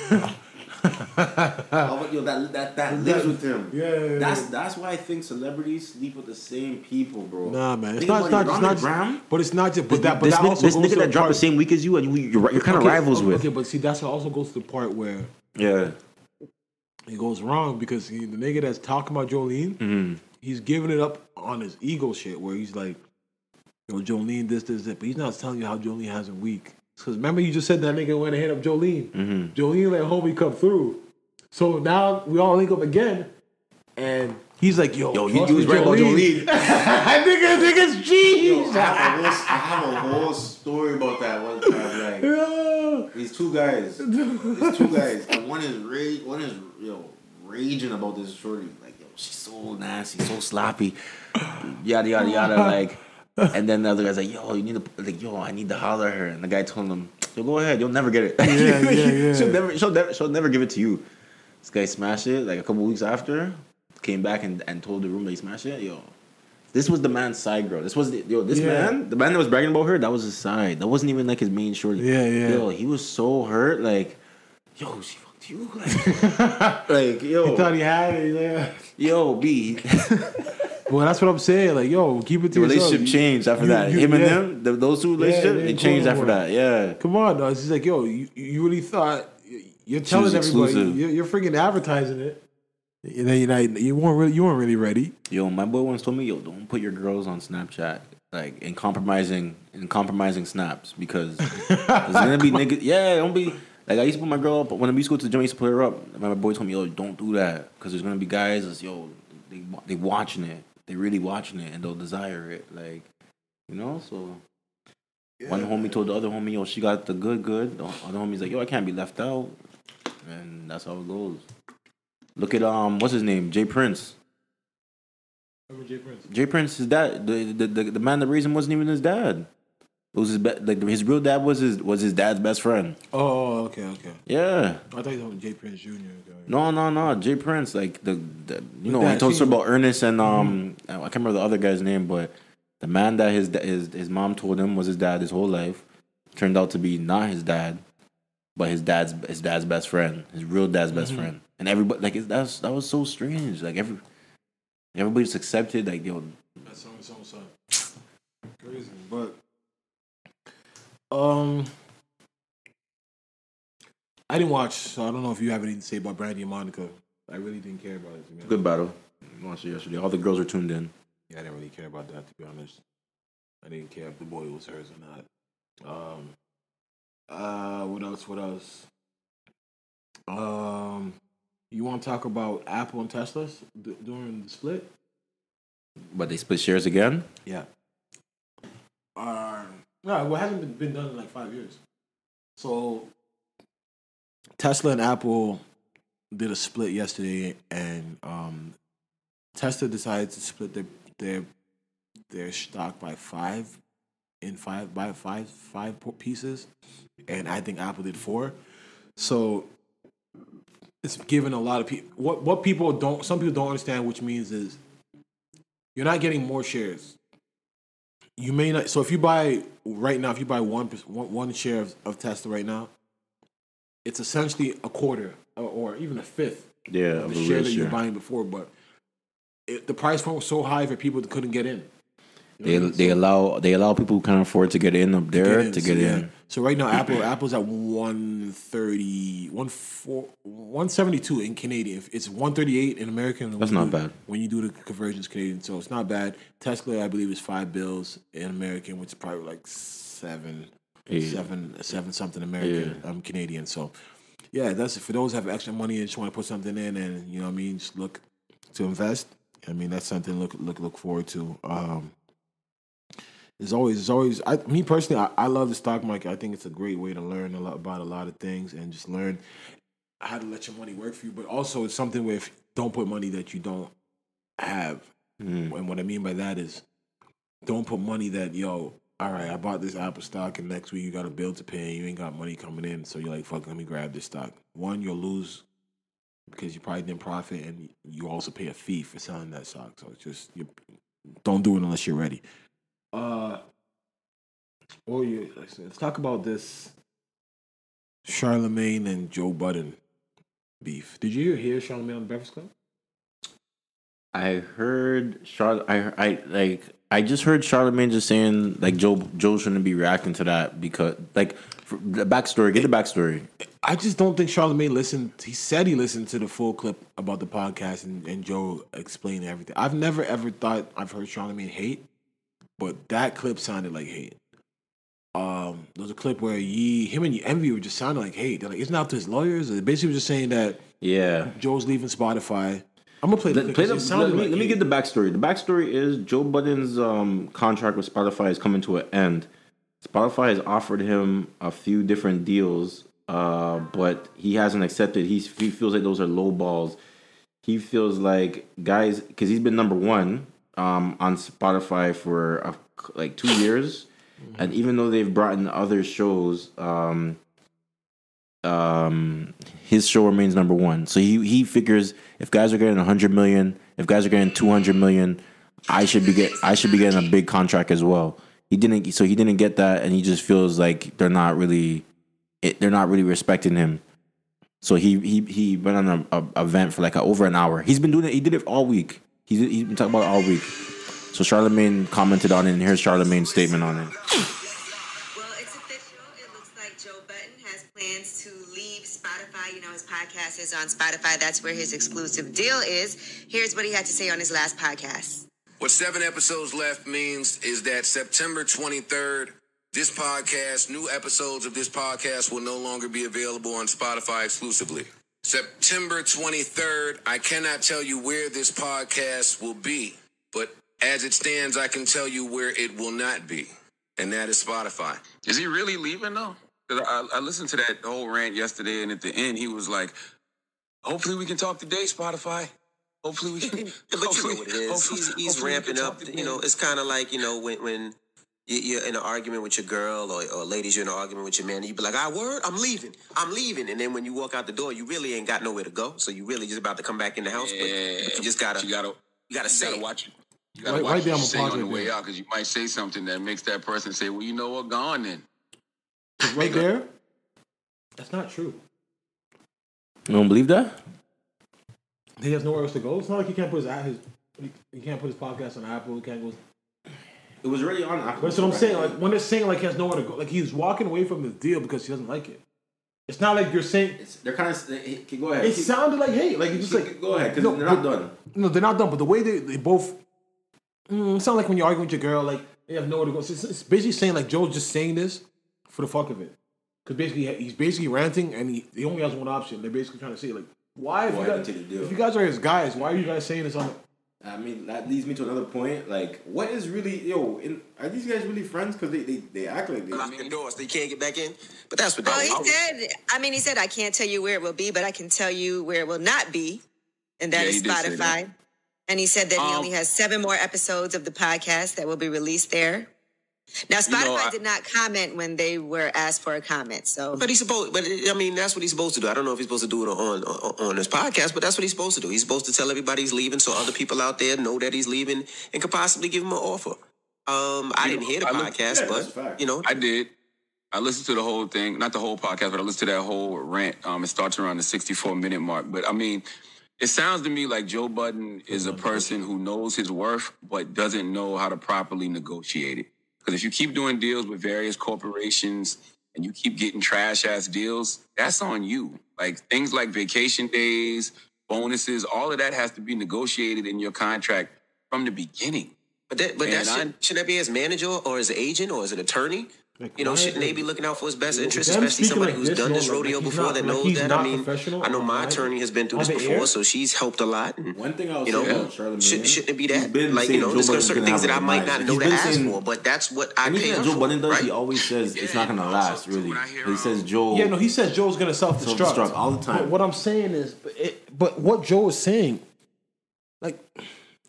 going on? oh, yo, that that that lives with him. Yeah, yeah, yeah. That's that's why I think celebrities sleep with the same people, bro. Nah, man. It's not. It's not. it, It's not. on just- But it's not just. But that. But this that nigga, also this goes nigga to that the dropped the same week as you, and you, you're, you're kind of rivals okay, with. Okay, but see, that's also goes to the part where Yeah. It goes wrong because he, the nigga that's talking about Jolene, Mm-hmm. he's giving it up on his ego shit, where he's like, "Yo, Jolene, this, this, that," but he's not telling you how Jolene has a week. Because remember, you just said that nigga went and hit up Jolene. Mm-hmm. Jolene let homie come through. So now we all link up again, and he's like, "Yo, Yo, he, trust he was me, right about Jolene." Jolene. nigga, nigga's cheese. I think it's whole, I have a whole story about that one time. Like, Yeah. these two guys, these two guys, and one is rage, one is yo raging about this shorty. Like, yo, she's so nasty, so sloppy, yada yada yada. Like, and then the other guy's like, yo, you need to like, yo, I need to holler at her. And the guy told him, yo, go ahead, you'll never get it. Yeah, yeah, yeah. she'll never, she'll never, she'll never give it to you. This guy smashed it. Like a couple weeks after, came back and, and told the room that he smashed it. Yo, this was the man's side girl. This was the, yo. This Yeah. man, the man that was bragging about her, that was his side. That wasn't even like his main shorty. Yeah, yeah. Yo, he was so hurt. Like, yo, she fucked you. Like, like yo, He thought he had it. Yeah. yo, B. Well, that's what I'm saying. Like, yo, keep it to The yourself. relationship changed after you- that. you- Him and yeah. them, the, those two relationships, they it changed after that. Yeah. Come on, dog. It's just like, yo, you, you really thought you're telling everybody you're, you're freaking advertising it. You know, you you weren't really, you weren't really ready. Yo, my boy once told me, yo, don't put your girls on Snapchat, like in compromising in compromising snaps because there's gonna be niggas. Yeah, don't be like I used to put my girl up when I used to go to the gym. I used to put her up. My boy told me, yo, don't do that because there's gonna be guys that's yo, they they watching it, they really watching it, and they'll desire it, like you know. So one homie told the other homie, yo, she got the good, good. The other homie's like, yo, I can't be left out, and that's how it goes. Look at um, what's his name, Jay Prince. Jay Prince, Jay his dad, the, the the the man that raised him wasn't even his dad. It was his be- like his real dad was his was his dad's best friend. Oh, okay, okay. Yeah. I thought you were Jay Prince Jr. No, no, no. Jay Prince, like the, the you know, he told see- about Ernest and um, I can't remember the other guy's name, but the man that his his his mom told him was his dad his whole life turned out to be not his dad, but his dad's his dad's best friend, his real dad's best friend, and everybody like it, that's that was so strange. Like every everybody just accepted like yo, That's so so so crazy, but um, I didn't watch, so I don't know if you have anything to say about Brandy and Monica. I really didn't care about it. Good battle. I watched it yesterday. All the girls were tuned in. Yeah, I didn't really care about that to be honest. I didn't care if the boy was hers or not. Um, uh, what else? What else? Um, you want to talk about Apple and Teslas d- during the split? But they split shares again. Yeah. Uh, no, well, it hasn't been, been done in like five years. So Tesla and Apple did a split yesterday, and um, Tesla decided to split their their their stock by five in five by five five pieces, and I think Apple did four. So it's given a lot of people what what people don't some people don't understand, which means is you're not getting more shares. You may not. So if you buy right now, if you buy one one, one share of, of Tesla right now, it's essentially a quarter or, or even a fifth Yeah, of the share that you're buying before. But it, the price point was so high for people that couldn't get in. They they So- allow they allow people who can't afford to get in up there to so, get yeah. in. So right now, Apple Apple's at 130, 172 in Canadian. It's 138 in American. That's not do- bad. When you do the conversions Canadian, so it's not bad. Tesla, I believe, is five bills in American, which is probably like seven, Yeah. seven, seven something American, um, Canadian. So yeah, that's for those who have extra money and just want to put something in, and you know, what I mean, just look to invest. I mean, that's something to look look look forward to. Um, It's always, it's always. I, me personally, I, I love the stock market. I think it's a great way to learn a lot about a lot of things and just learn how to let your money work for you. But also, it's something where if don't put money that you don't have. Mm. And what I mean by that is, don't put money that yo. All right, I bought this Apple stock, and next week you got a bill to pay, and you ain't got money coming in. So you're like, fuck, let me grab this stock. One, you'll lose because you probably didn't profit, and you also pay a fee for selling that stock. So it's just you don't do it unless you're ready. Uh, or you let's, talk about this Charlamagne and Joe Budden beef. Did you hear Charlamagne on the Breakfast Club? I heard Char. I I like. I just heard Charlamagne just saying like Joe Joe shouldn't be reacting to that because like the backstory. Get the backstory. I just don't think Charlamagne listened. He said he listened to the full clip about the podcast and, and Joe explained everything. I've never ever thought I've heard Charlamagne hate, but that clip sounded like hate. Um, there was a clip where he, him and Envy were just sounding like hate. They're like, it's not to his lawyers. They basically were just saying that Yeah. Joe's leaving Spotify. I'm gonna play the Let, play the, let, me, like let me get the backstory. The backstory is Joe Budden's um, contract with Spotify is coming to an end. Spotify has offered him a few different deals, uh, but he hasn't accepted. He's, he feels like those are low balls. He feels like guys because he's been number one um, on Spotify for a, like two years, and even though they've brought in other shows, um, um, his show remains number one. So he he figures if guys are getting 100 million, if guys are getting 200 million, I should be get I should be getting a big contract as well. He didn't, so he didn't get that, and he just feels like they're not really, it, they're not really respecting him. So he he he went on a, a event for like a, over an hour. He's been doing it. He did it all week. He's he's been talking about it all week. So Charlamagne commented on it, and here's Charlamagne's statement on it. Well, it's official. It looks like Joe Budden has plans to leave Spotify. You know, his podcast is on Spotify. That's where his exclusive deal is. Here's what he had to say on his last podcast. What seven episodes left means is that September 23rd, this podcast, new episodes of this podcast will no longer be available on Spotify exclusively. September 23rd, I cannot tell you where this podcast will be, but as it stands, I can tell you where it will not be, and that is Spotify. Is he really leaving though? 'Cause I, I listened to that whole rant yesterday, and at the end, he was like, "Hopefully, we can talk today, Spotify. Hopefully, we can." Yeah, but you know hopefully- what it is. hopefully- He's, he's hopefully ramping up. You know, it's kind of like you know when when you- you're in an argument with your girl or, or ladies, you're in an argument with your man, and you be like, "I word, I'm leaving, I'm leaving," and then when you walk out the door, you really ain't got nowhere to go. So you really just about to come back in the house, but, Yeah, but you just gotta you gotta, you gotta you say gotta watch it. You gotta Right- watch right there, what I'm you say on the way there. out because you might say something that makes that person say, "Well, you know what? Gone then." right there. That's not true. You don't believe that? He has nowhere else to go. It's not like he can't put his his he can't put his podcast on Apple. He can't go. It was already on. That's what I'm saying. Like when they're saying like he has nowhere to go, like he's walking away from the deal because he doesn't like it. It's not like you're saying. It's, they're kind of. Go ahead. It sounded like hey, Like it's just like go ahead because No, they're not but- done. No, they're not done. But the way they, they both mm, it sound like when you're arguing with your girl, like they have nowhere to go. It's, it's basically saying like Joe's just saying this for the fuck of it. Because basically he's basically ranting and he, he only has one option. They're basically trying to say like, why if Why you, guys, you if you guys are his guys, why are you guys saying this on? I mean, that leads me to another point. Like, what is really yo? In, are these guys really friends? Because they, they they act like they. lock the door so you can't get back in. But that's what Well, that he was. said, I mean, he said, I can't tell you where it will be, but I can tell you where it will not be. And that Yeah, is he did say that. Spotify. And he said that he Um, only has seven more episodes of the podcast that will be released there. Now, Spotify know, I- did not comment when they were asked for a comment. So, But he's supposed, but I mean, that's what he's supposed to do. I don't know if he's supposed to do it on on, on his podcast, but that's what he's supposed to do. He's supposed to tell everybody he's leaving, so other people out there know that he's leaving and could possibly give him an offer. Um, I You didn't know, hear the I look- podcast, yeah, but you know, I did. I listened to the whole thing, not the whole podcast, but I listened to that whole rant. Um, it starts around the 64 minute mark. But I mean, it sounds to me like Joe Budden is a person who knows his worth, but doesn't know how to properly negotiate it. Because if you keep doing deals with various corporations and you keep getting trash ass deals, that's on you. Like things like vacation days, bonuses, all of that has to be negotiated in your contract from the beginning. but that, but And that I- should, shouldn't that be as manager or as agent or as an attorney Like, You know, shouldn't they be looking out for his best interest, especially somebody like who's this done this knows, like, rodeo before not- that knows he's that? I mean, I know my attorney has been through this before, air? so she's helped a lot. And, One thing I was you know, saying about Charlamagne, should, shouldn't it be that? been Like, you know, there's certain things that I might not know to ask saying- for, but that's what I Anything pay that up Joe for, Budden does, right? he always says it's not gonna last. Really, when I hear, he says um, Joe. Yeah, no, he says Joe's gonna self destruct all the time. What I'm saying is, but, but what Joe is saying, like,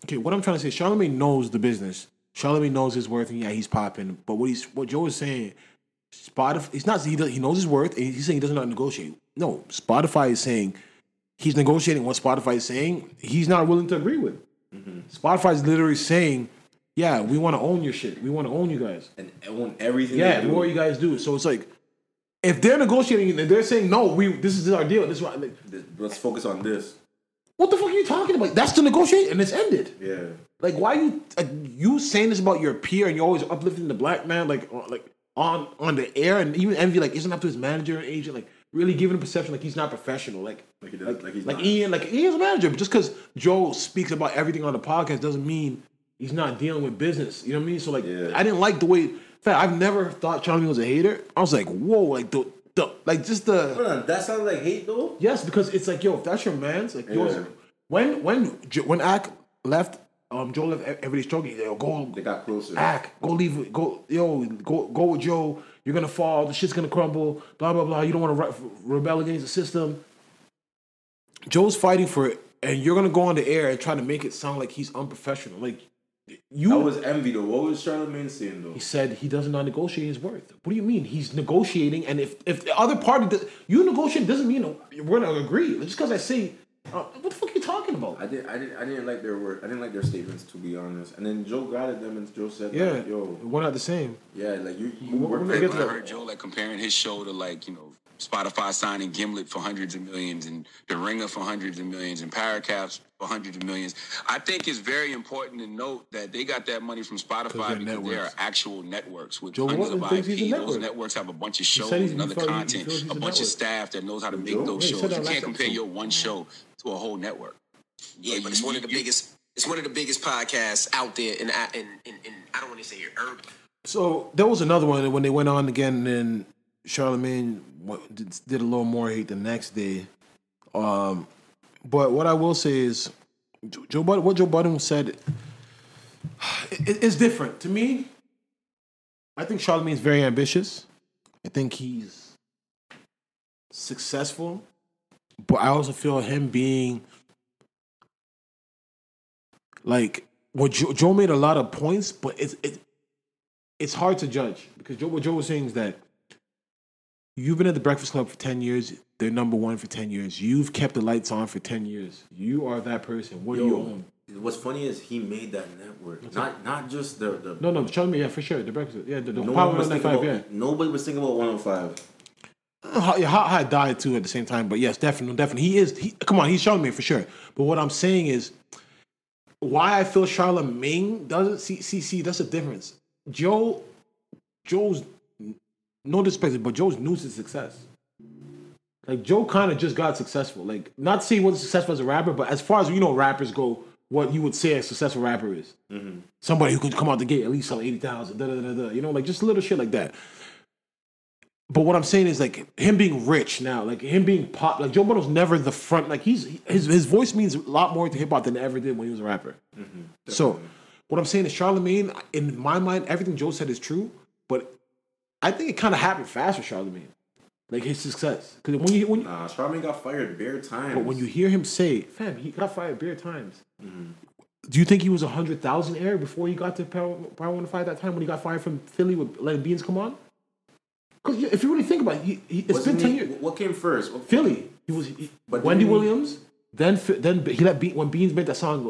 okay, what I'm trying to say, Charlamagne knows the business. Charlamagne knows his worth, and yeah, he's popping. But what he's what Joe is saying, Spotify, he's not. He does, he knows his worth, and he's saying he doesn't know how to negotiate. No, Spotify is saying he's negotiating what Spotify is saying. He's not willing to agree with. Mm-hmm. Spotify is literally saying, "Yeah, we want to own your shit. We want to own you guys." and own everything. Yeah, more you guys do. So it's like, if they're negotiating and they're saying no, we this is our deal. This is what, like, Let's focus on this. what the fuck are you talking about? That's the negotiate and it's ended. Yeah. Like, why you you saying this about your peer and you're always uplifting the black man like on- like on on the air and even envy like isn't up to his manager and agent like really giving him perception like he's not professional like Like he does- like like he's like not. Ian like he is a manager but just because Joe speaks about everything on the podcast doesn't mean he's not dealing with business you know what I mean so like Yeah. I didn't like the way fact I've never thought Charlie was a hater I was like whoa like the, the like just the Hold on, that sounds like hate though. Yes, because it's like, yo, if that's your man's, like, Yeah. when when when Ack left, um, Joe left. Everybody's struggling. Yo, go, They got closer. Ack, go leave. Go, yo, go go with Joe. You're gonna fall. The shit's gonna crumble. Blah blah blah. You don't want to re- rebel against the system. Joe's fighting for it, and you're gonna go on the air and try to make it sound like he's unprofessional. Like you, That was envy though. What was Charlamagne saying though? he said he does not negotiate his worth. What do you mean? He's negotiating, and if if the other party does, you negotiate doesn't mean we're gonna agree. Just because I say, uh, what the fuck are you talking about? I didn't. I didn't. I didn't like their word. I didn't like their statements to be honest. And then Joe got at them, and Joe said, Yeah, like, "Yo, we're not the same. yeah, like you, you We're- work we're for gonna get to I heard Joe like comparing his show to like you know Spotify signing Gimlet for hundreds of millions and The Ringer for hundreds of millions and Parcast for hundreds of millions. I think it's very important to note that they got that money from Spotify they're because they are actual networks with Joe tons Budden of IP. he's Those network. networks have a bunch of said shows he's- and other he content, feels a a bunch of staff that knows how to make Joe? those Yeah, shows. You can't compare episode. your one show to a whole network. Yeah, but it's one of the biggest. It's one of the biggest podcasts out there, in in in, in I don't want to say urban. So there was another one when they went on again, and Charlamagne did, a little more hate the next day. Um, but what I will say is, Joe what Joe Budden said, it, it's different to me. I think Charlamagne's very ambitious. I think he's successful, but I also feel him being like what Joe, Joe made a lot of points, but it's it, it's hard to judge because Joe, what Joe was saying is that you've been at the Breakfast Club for ten years. They're number one for ten years. You've kept the lights on for ten years. You are that person. What do you own? what's funny is he made that network. Not not just the the. No, no, show me. Yeah, for sure. The Breakfast. Yeah, the, the no Power one was about. Yeah. Nobody was thinking about 105. Uh, Hot, yeah, Hot Hot died too at the same time, but yes, definitely, definitely, he is. He, come on, he's showing me for sure. But what I'm saying is, why I feel Charlamagne doesn't see see see that's the difference. Joe, Joe's no disrespect, but Joe's new to success. Like Joe kind of just got successful. Like not to say he wasn't successful as a rapper, but as far as you know, rappers go, what you would say a successful rapper is mm-hmm. somebody who could come out the gate at least sell eighty thousand. You know, like just little shit like that. But what I'm saying is like him being rich now, like him being pop, like Joe Budden's never the front. Like he's his his voice means a lot more to hip hop than it ever did when he was a rapper. Mm-hmm. so what I'm saying is Charlamagne, in my mind, everything Joe said is true, but I think it kind of happened fast for Charlamagne, like his success. Because when you when you, Nah, Charlamagne got fired bare times. but when you hear him say, "Fam, he got fired bare times." Mm-hmm. Do you think he was a hundred thousand air before he got to Power Power One Five that time when he got fired from Philly with letting Beans come on? Because if you really think about it, he, he, it's Wasn't been ten he- years. What came first? What- Philly. He was he, But Wendy Williams. Then then he let Be- when Beans made that song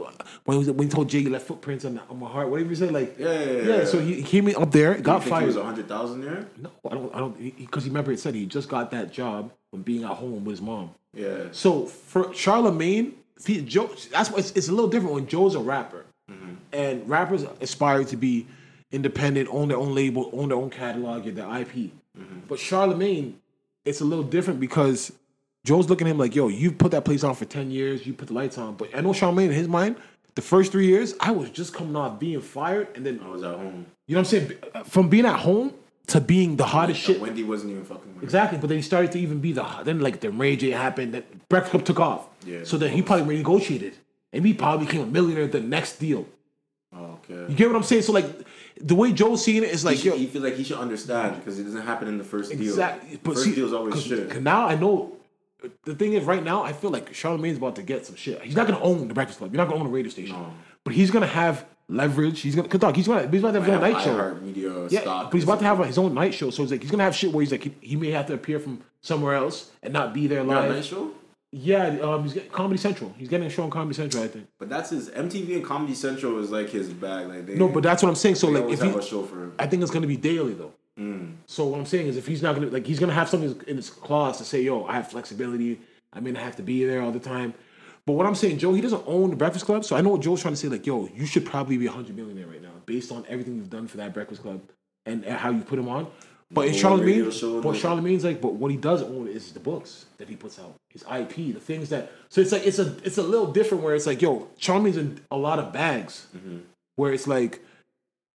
when he was, when he told Jay he left footprints on, on my heart. Whatever he said, like Yeah, yeah, yeah, yeah. So he, he came in up there, You got think He was fired. hundred thousand there. No, I don't. I don't. Because he remember it said he just got that job when being at home with his mom. Yeah. So for Charlamagne, see, Joe, that's why it's, it's a little different when Joe's a rapper, mm-hmm. and rappers aspire to be independent, own their own label, own their own catalog, get their IP. Mm-hmm. But Charlamagne, it's a little different because Joe's looking at him like, "Yo, you put that place on for ten years, you put the lights on." But I know Charlamagne in his mind, the first three years, I was just coming off being fired, and then I was at home. you know what I'm saying? From being at home, to being the hottest shit. Wendy wasn't even fucking with. Exactly, but then he started to even be the then like the Ray J happened, that Breakfast Club took off. Yeah. So then he probably renegotiated, and he probably became a millionaire at the next deal. Oh, okay. You get what I'm saying? So like the way Joe's seeing it is He, like should, yo, he feels like he should understand because it doesn't happen in the first deal. exactly. But first see, deal's always shit. now I know. The thing is, right now I feel like Charlamagne's about to get some shit. He's not gonna own the Breakfast Club. You're not gonna own the radio station, No. but he's gonna have leverage. He's gonna, cause dog, he's gonna, he's about to have his own night show. Media Yeah, but he's about to have his own night show, so it's like he's gonna have shit where he's like he, he may have to appear from somewhere else and not be there live. night show. Yeah, um, he's getting Comedy Central. He's getting a show on Comedy Central, I think. But that's his MTV and Comedy Central is like his bag. Like they, No, but that's what I'm saying. So like, if he, a show for him. I think it's gonna be daily though. So what I'm saying is, if he's not gonna like, he's gonna have something in his clause to say, "Yo, I have flexibility. I mean, I have to be there all the time." But what I'm saying, Joe, he doesn't own the Breakfast Club, so I know what Joe's trying to say. Like, yo, you should probably be a hundred millionaire right now, based on everything you've done for that Breakfast Club and, and how you put him on. But in The whole radio Charlamagne, but Charlamagne's like, but what he does own is the books that he puts out, his IP, the things that. So it's like it's a it's a little different where it's like, yo, Charlamagne's in a lot of bags, Mm-hmm. where it's like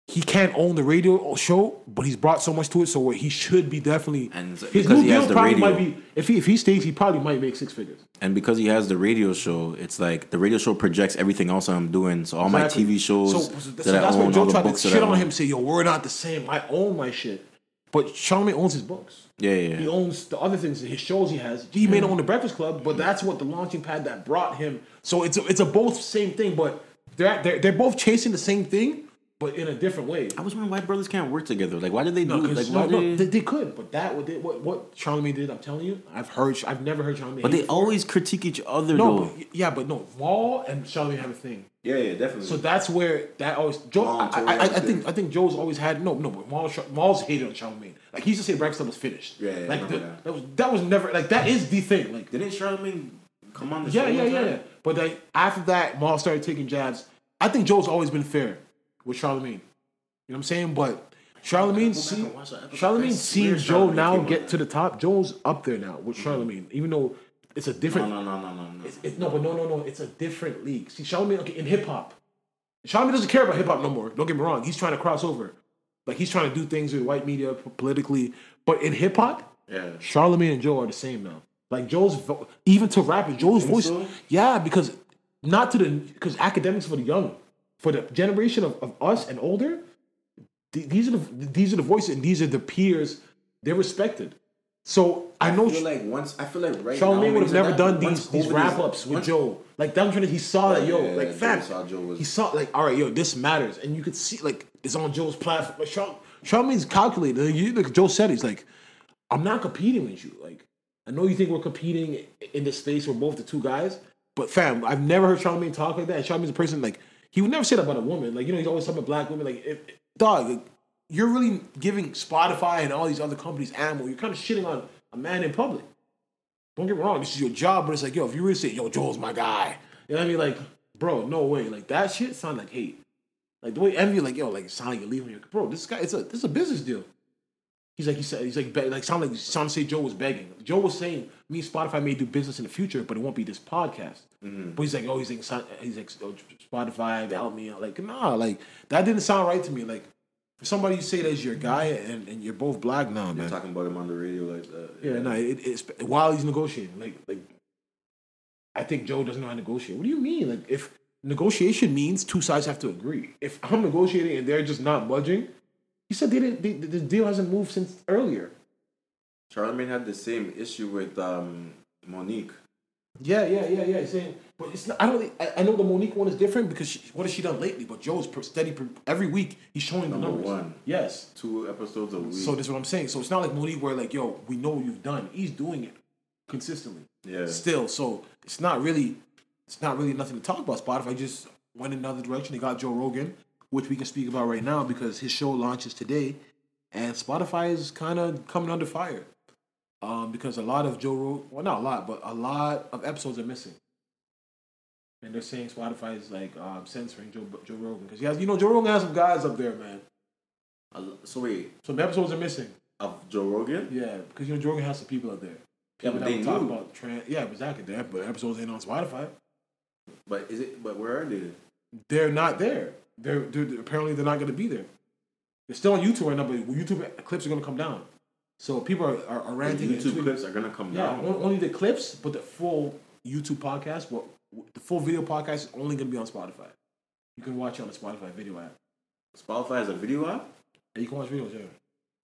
he can't own the radio show, but he's brought so much to it, so he should be definitely. And his because new he has deal the probably radio. might be if he if he stays, he probably might make six figures. And because he has the radio show, it's like the radio show projects everything else I'm doing. So all Exactly. my TV shows So, so that that's I why own, Joe all the tried to books that shit on him, say, "Yo, we're not the same. I own my shit." But Charlamagne owns his books. Yeah, yeah. He owns the other things, his shows he has. He may not own the Breakfast Club, but that's what the launching pad that brought him. So it's a, it's a both same thing, but they're, they're they're both chasing the same thing, but in a different way. I was wondering why brothers can't work together. Like, why did they No, do? Like, why no, no, they, they could, but that what they, what what Charlamagne did, I'm telling you, I've heard, I've never heard Charlamagne. But they always critique each other, no, but, yeah, but no, Wall and Charlamagne have a thing. Yeah, yeah, definitely. So that's where that always Joe. I, I, I, I have a think. I think Joe's always had no no. But Mal's hated on Charlamagne. Like he used to say Breakfast was finished. Yeah, yeah, like the- that. that was that was never like that is the thing. Like didn't Charlamagne come on the yeah show? yeah yeah. yeah. But like after that, Maul started taking jabs. I think Joe's always been fair with Charlamagne. You know what I'm saying? But Charlamagne, see, and watch that episode. Charlamagne seeing Joe now get to the top. Joe's up there now with mm-hmm. Charlamagne, even though it's a different. No, no, no, no, no, no. It's, it's, no, but no, no, no. It's a different league. See, Charlamagne okay, in hip hop. Charlamagne doesn't care about hip hop no more. Don't get me wrong. He's trying to cross over. Like he's trying to do things with white media politically. But in hip hop, Yeah. Charlamagne and Joe are the same now. Like Joe's vo- even to rapping, Joe's voice. so? Yeah, because not to the because academics for the young, for the generation of, of us and older. th- These are the these are the voices and these are the peers. They're respected. So I, know I feel like once I feel like right Charlamagne now, would have never that- done these these wrap ups with once- Joe. Like that, trying to. He saw that, yo, Yeah, like Joe fam. saw Joe was- he saw like, all right, yo, this matters, and you could see like it's on Joe's platform. Like, Char- Charlamagne's calculated. Like, you, like Joe said, he's like, I'm not competing with you. Like, I know you think we're competing in this space. We're both the two guys, but fam, I've never heard Charlamagne talk like that. And Charlamagne's a person like he would never say that about a woman. Like, you know, he's always talking about black women. Like, if, dog, like, you're really giving Spotify and all these other companies ammo. You're kind of shitting on a man in public. Don't get me wrong, this is your job, but it's like, yo, if you really say, yo, Joel's my guy, you know what I mean? Like, bro, no way. Like that shit sound like hate. Like the way envy, like, yo, like it sound like you're leaving your bro. This guy, it's a this is a business deal. He's like, he said, he's like, be- like sound like sound say Joe was begging. Joe was saying, me and Spotify may do business in the future, but it won't be this podcast. Mm-hmm. But he's like, oh, he's like, he's like, oh, Spotify, help me out. Like, nah, like that didn't sound right to me. Like, for somebody you say that's your guy and, and you're both black now, You're man. talking about him on the radio like that. Yeah, no, it, it's while he's negotiating. Like, like, I think Joe doesn't know how to negotiate. What do you mean? Like, if negotiation means two sides have to agree. If I'm negotiating and they're just not budging, he said they didn't. They, the deal hasn't moved since earlier. Charlamagne had the same issue with um, Mo'Nique. Yeah, yeah, yeah, yeah. He's saying, but it's not. I don't. I, I know the Mo'Nique one is different because she, what has she done lately? But Joe's steady every week. He's showing the Number numbers. one. Yes. Two episodes a week. So that's what I'm saying. So it's not like Mo'Nique where like, yo, we know what you've done. He's doing it consistently. Yeah. Still, so it's not really, it's not really nothing to talk about. Spotify just went in another direction. They got Joe Rogan, which we can speak about right now because his show launches today, and Spotify is kind of coming under fire. Um, because a lot of Joe Rogan, well, not a lot, but a lot of episodes are missing. And they're saying Spotify is like um, censoring Joe Joe Rogan because he has, you know, Joe Rogan has some guys up there, man. Uh, So wait, Some episodes are missing. of Joe Rogan? Yeah, because you know Joe Rogan has some people up there. Yeah, People but they talk knew. about trans. Yeah, exactly. That, but episodes ain't on Spotify. But is it? But where are they? They're not there. They're, they're apparently they're not going to be there. They're still on YouTube right now, but YouTube clips are gonna come down. So people are, are, are ranting. and YouTube clips are gonna come Yeah, down. on- only the clips, but the full YouTube podcast, but the full video podcast is only gonna be on Spotify. You can watch it on the Spotify video app. Spotify has a video app. And you can watch videos, yeah.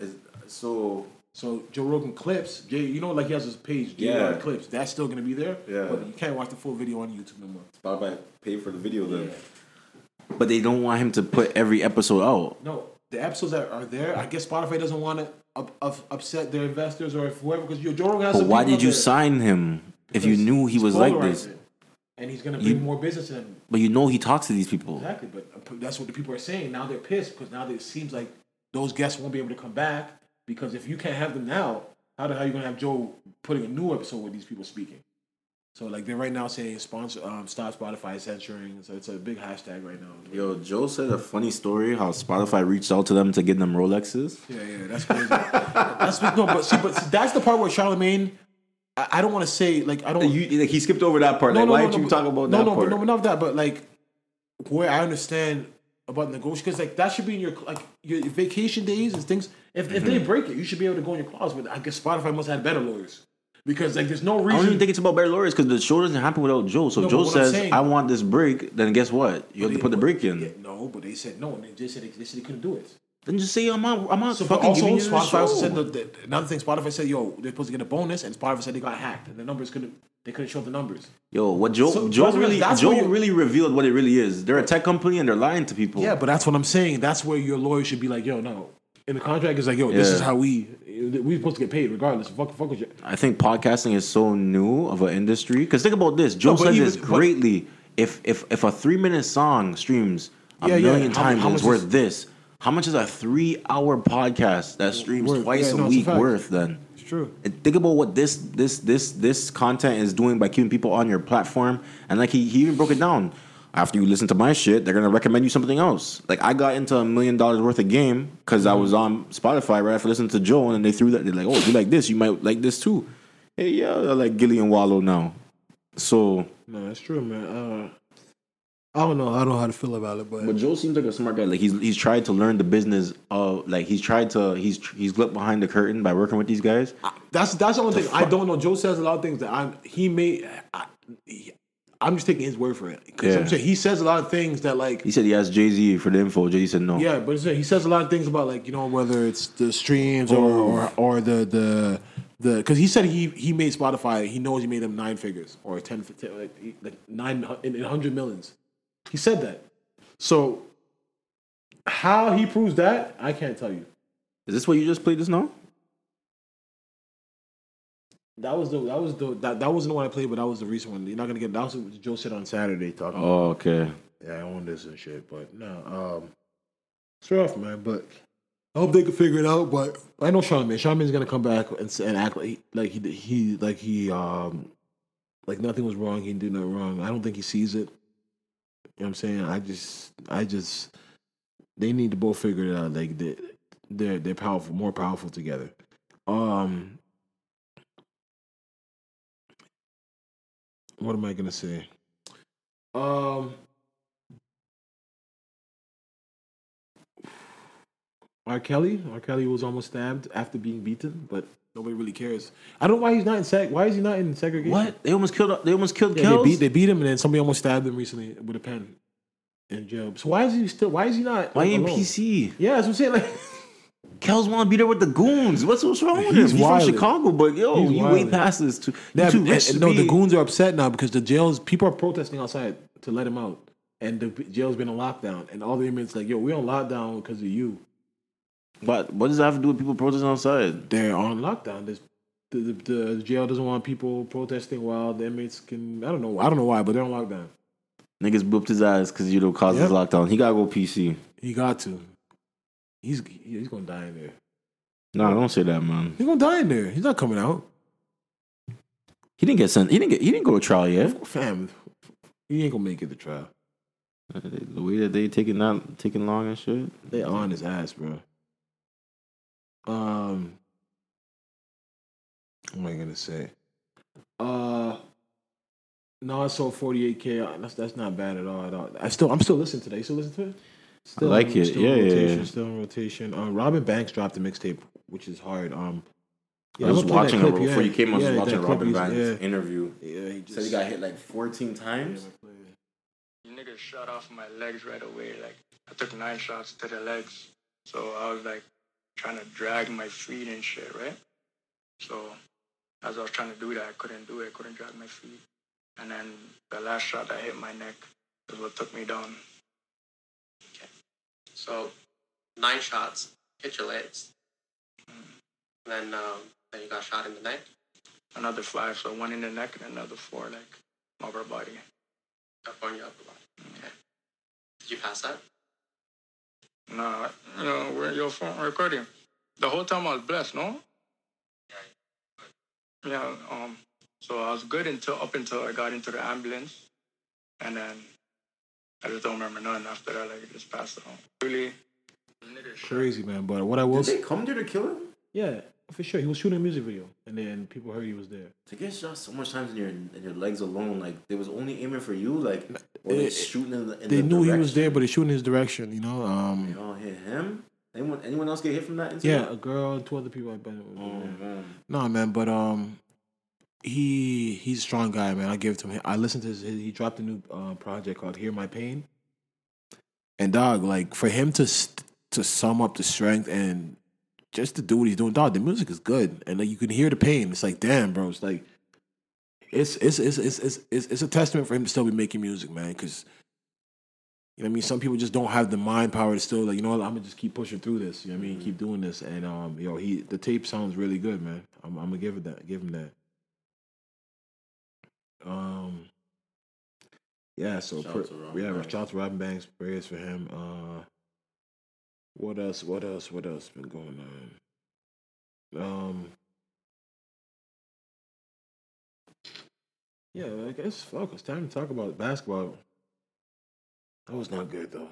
Is so So Joe Rogan clips, Jay, you know, like he has his page, Jay Yeah. Clips. That's still gonna be there. Yeah. But you can't watch the full video on YouTube no more. Spotify pay for the video then. But they don't want him to put every episode out. No, the episodes that are there, I guess Spotify doesn't want to up, up, upset their investors or if whoever, because Joe Rogan has But why did you there sign him if you knew he was like this? And he's gonna bring You- more business them. But you know he talks to these people. Exactly, but uh, that's what the people are saying. Now they're pissed because now it seems like those guests won't be able to come back because if you can't have them now, how the hell are you gonna have Joe putting a new episode with these people speaking? So like they're right now saying sponsor um, stop Spotify censoring. So it's a big hashtag right now. Yo, Joe said a funny story how Spotify reached out to them to get them Rolexes. Yeah, yeah, that's crazy. that's no, but see, but see, that's the part where Charlamagne. I, I don't want to say like I don't. You, like, he skipped over that part. like, why did you but- talk about no, that no, part? No, no, not that, but like where I understand about negotiation, because like that should be in your like your vacation days and things. If, if Mm-hmm. they break it, you should be able to go in your clause. But I guess Spotify must have better lawyers because like there's no reason. I don't even think it's about better lawyers because the show doesn't happen without Joe. So No, Joe but what I'm says, saying- "I want this break," then guess what? You have to put the break in. Yeah, no, but they said no, and they just said they, they said they couldn't do it. Then just say, "I'm not. I'm not So, fucking also giving you the Spotify also show." said that, that another thing. Spotify said, "Yo, they're supposed to get a bonus," and Spotify said they got hacked, and the numbers couldn't. They couldn't show the numbers. Yo, what Joe? So, Joe really, Joe really revealed what it really is. They're a tech company and they're lying to people. Yeah, but that's what I'm saying. That's where your lawyer should be like, "Yo, no." In the contract, is like, "Yo, this Yeah. is how we we're supposed to get paid regardless." Fuck, fuck with you. I think podcasting is so new of an industry. Because think about this. Joe No, but said even- this but- greatly. If if if a three minute song streams a Yeah, yeah. million How- times how and it's much worth is- this, how much is a three hour podcast that streams Worth- twice yeah, a no, it's a week fact. worth? Then It's true. And think about what this this this this content is doing by keeping people on your platform. And like he, he even broke it down. After you listen to my shit, they're gonna recommend you something else. Like I got into a million dollars worth of game because I was on Spotify right after listening to Joe, and they threw that. They're like, "Oh, you like this, you might like this too." Hey, yeah, I like Gillie and Wallo now. So, No, that's true, man. Uh, I don't know. I don't know how to feel about it, but, but Joe seems like a smart guy. Like he's he's tried to learn the business of like he's tried to he's he's looked behind the curtain by working with these guys. that's that's the only thing I don't know. Joe says a lot of things that I'm. He may. I, I'm just taking his word for it because I'm Yeah. saying he says a lot of things that like He said he asked Jay Z for the info. Jay Z said no. Yeah, but it's- he says a lot of things about like you know whether it's the streams or oh. or, or the the the because he said he he made Spotify. He knows he made them nine figures or 10, 10 like, he- like nine hu- in, in hundred millions. He said that. So how he proves that, I can't tell you. Is this what you just played this now? That was the that was the that, that wasn't the one I played, but that was the recent one. You're not gonna get that was what Joe said on Saturday talking. about Oh, okay. Yeah, I own this and shit, but no, um, it's rough, man. But I hope they can figure it out. But I know Charlamagne. Charlamagne's gonna come back and, and act like he, like he he like he um like nothing was wrong. He didn't do nothing wrong. I don't think he sees it. You know what I'm saying? I just I just they need to both figure it out. Like they they're they're powerful, more powerful together. Um, what am I gonna say? Um. R. Kelly. R. Kelly was almost stabbed after being beaten, but nobody really cares. I don't know why he's not in seg. Why is he not in segregation? What? They almost killed. They almost killed Yeah, they beat they beat him, and then somebody almost stabbed him recently with a pen in jail. So why is he still? Why is he not? Why in? PC? Yeah, that's what I'm saying. Like, Kells want to be there with the goons. What's what's wrong with He's him? He's wildin'. from Chicago, but yo, He's you way wildin'. past this. Too. yeah, too rich and- to no, the goons are upset now because the jails people are protesting outside to let him out, and the jail's been on lockdown, and all the inmates like, yo, we're on lockdown because of you. But what does that have to do with people protesting outside? They're on lockdown. There's, the, the, the jail doesn't want people protesting while the inmates can. I don't know. I don't know why, but they're on lockdown. Niggas booped his ass because you know causes Yep. lockdown. He gotta go PC. He got to. He's he's gonna die in there. Nah, don't say that, man. He's gonna die in there. He's not coming out. He didn't get sent. He didn't get. He didn't go to trial yet. Fam, he ain't gonna make it to trial. Uh, The way that they taking that taking long and shit. They on his ass, bro. Um, what am I gonna say? Uh, no, I sold forty eight k. That's that's not bad at all. At all. I still I'm still listening today. You still listen to it? Still like it. Still Yeah, in yeah, rotation, yeah. Still in rotation. Um, Robin Banks dropped a mixtape, which is hard. Um, I was I'm gonna play watching it clip, before yeah. you came. I was Yeah, watching that clip Robin Banks yeah. interview. Yeah, he Said he got hit like 14 times. You niggas shot off my legs right away. Like I took nine shots to the legs, so I was like trying to drag my feet and shit, right? So as I was trying to do that, I couldn't do it. I couldn't drag my feet, and then the last shot I hit my neck is what took me down. So nine shots hit your legs. Then um, then you got shot in the neck. Another five, so one in the neck and another four, like upper body. Up on your upper body. Okay. Did you pass that? No, you know, where your phone recording? The whole time I was blessed, no? Yeah. Um. So I was good until up until I got into the ambulance, and then I just don't remember nothing after that. Like it just passed on. Really. crazy, man. But what I was did say, they come there to kill him? yeah, for sure, he was shooting a music video, and then people heard he was there. To get shot so much times in your in your legs alone, like they was only aiming for you, like or they shooting in the. In They the knew he was there, but they shooting his direction. You know. Um. They all hit him. Anyone anyone else get hit from that Incident? Yeah, a girl, and two other people. I bet. Oh man. No, man, but um, he he's a strong guy, man. I give it to him. I listened to his. He dropped a new uh, project called "Hear My Pain," and dog, like for him to st- to sum up the strength and just to do what he's doing, dog. The music is good, and like you can hear the pain. It's like, damn, bro. It's like it's it's it's it's it's it's, it's a testament for him to still be making music, man. Because you know what I mean. Some people just don't have the mind power to still like, you know, what, I'm gonna just keep pushing through this. You know what I mean? Keep doing this, and um, yo, he the tape sounds really good, man. I'm, I'm gonna give it that, give him that. Um, yeah. So Shout per, out to Robin yeah, Banks. shout out to Robin Banks. Prayers for him. Uh, what else? What else? What else been going on? Um. Yeah, I guess fuck. It's time to talk about basketball. That was not good though.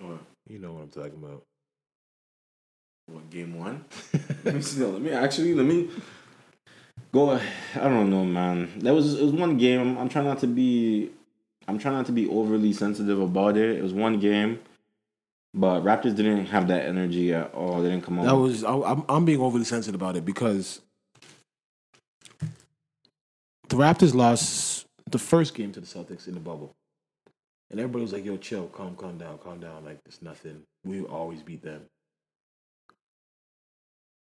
What? You know what I'm talking about. What game one? let me see. Let me actually let me go. I don't know, man. That was it was one game. I'm trying not to be. I'm trying not to be overly sensitive about it. It was one game, but Raptors didn't have that energy at all. They didn't come on. That was I, I'm I'm being overly sensitive about it because the Raptors lost the first game to the Celtics in the bubble, and everybody was like, "Yo, chill, calm, calm down, calm down. Like it's nothing. We always beat them."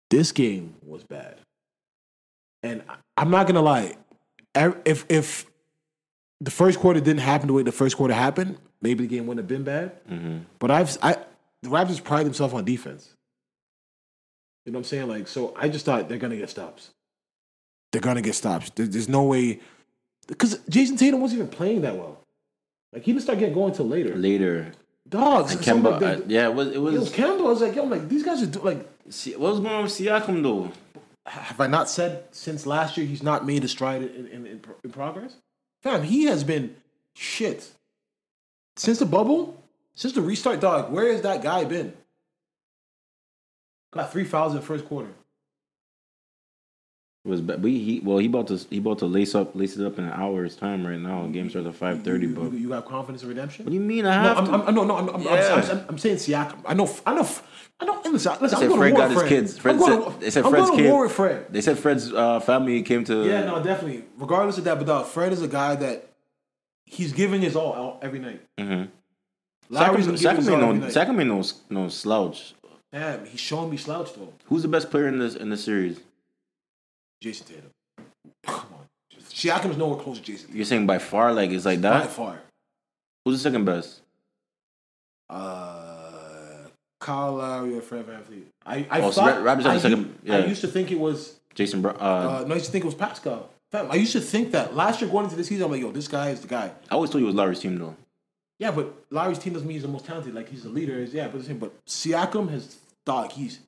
This game was bad, and I- I'm not gonna lie. If if the first quarter didn't happen the way the first quarter happened, maybe the game wouldn't have been bad. hmm But I've I the Raptors pride themselves on defense. You know what I'm saying? Like, so I just thought they're gonna get stops. They're gonna get stops. There- there's no way because Jayson Tatum wasn't even playing that well. Like he didn't start getting going until later. later. Dogs. And Kemba, like, they- uh, yeah, it was. It it was was. Kemba. I was like, yo, I'm like these guys are do, like. See, what was going on with Siakam though? Have I not said since last year he's not made a stride in, in, in, in progress? Fam, he has been shit since the bubble, since the restart. Dog, where has that guy been? Got three fouls in the first quarter. It was but he, well he about to he about to lace up lace it up in an hour's time right now. Game starts at five thirty. But you, you got confidence in redemption? what do you mean? I No, have I'm, to. I'm, no, no, I'm, I'm, Yeah. I'm, I'm, I'm saying Siakam. I know, I know, I know. Listen, listen They I'm said Fred got his Fred. kids. Fred said- to, they said I'm Fred's kid- war with Fred. They said Fred's uh, family came to. Yeah, no, definitely. Regardless of that, but dog, Fred is a guy that he's giving his all out every night. Mm-hmm. Lowry's Siakam, gonna give Siakam his all every no. Siakam no slouch. Damn, he's showing me slouch though. Who's the best player in this in the series? Jayson Tatum. Come on. Siakam is nowhere close to Jayson Tatum. You're saying by far, like it's like that. By far. Who's the second best? Uh, Kyle Lowry or Fred VanVleet. I, I Oh, thought, Raptors I, second- yeah. I used to think it was Jason. Uh, Uh, no, I used to think it was Pascal. Fam, I used to think that last year going into the season, I'm like, yo, this guy is the guy. I always you it was Larry's team though. Yeah, but Larry's team doesn't mean he's the most talented. Like he's the leader. Yeah, but the same. But Siakam has thought he's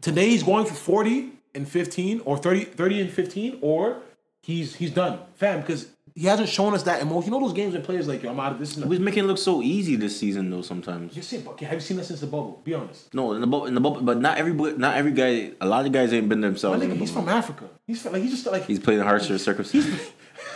today he's going for 40 and 15 or 30, 30 and 15 or he's he's done, fam. Because he hasn't shown us that emotion. You know those games when players like, yo, I'm out of this. He was making it look so easy this season though. Sometimes. Just saying, but okay, have you seen that since the bubble? Be honest. No, in the bubble, in the bubble, but not every not every guy. A lot of guys ain't been themselves. in nigga, the he's bubble. from Africa. He's from, like he's just like He's playing harsher circumstances.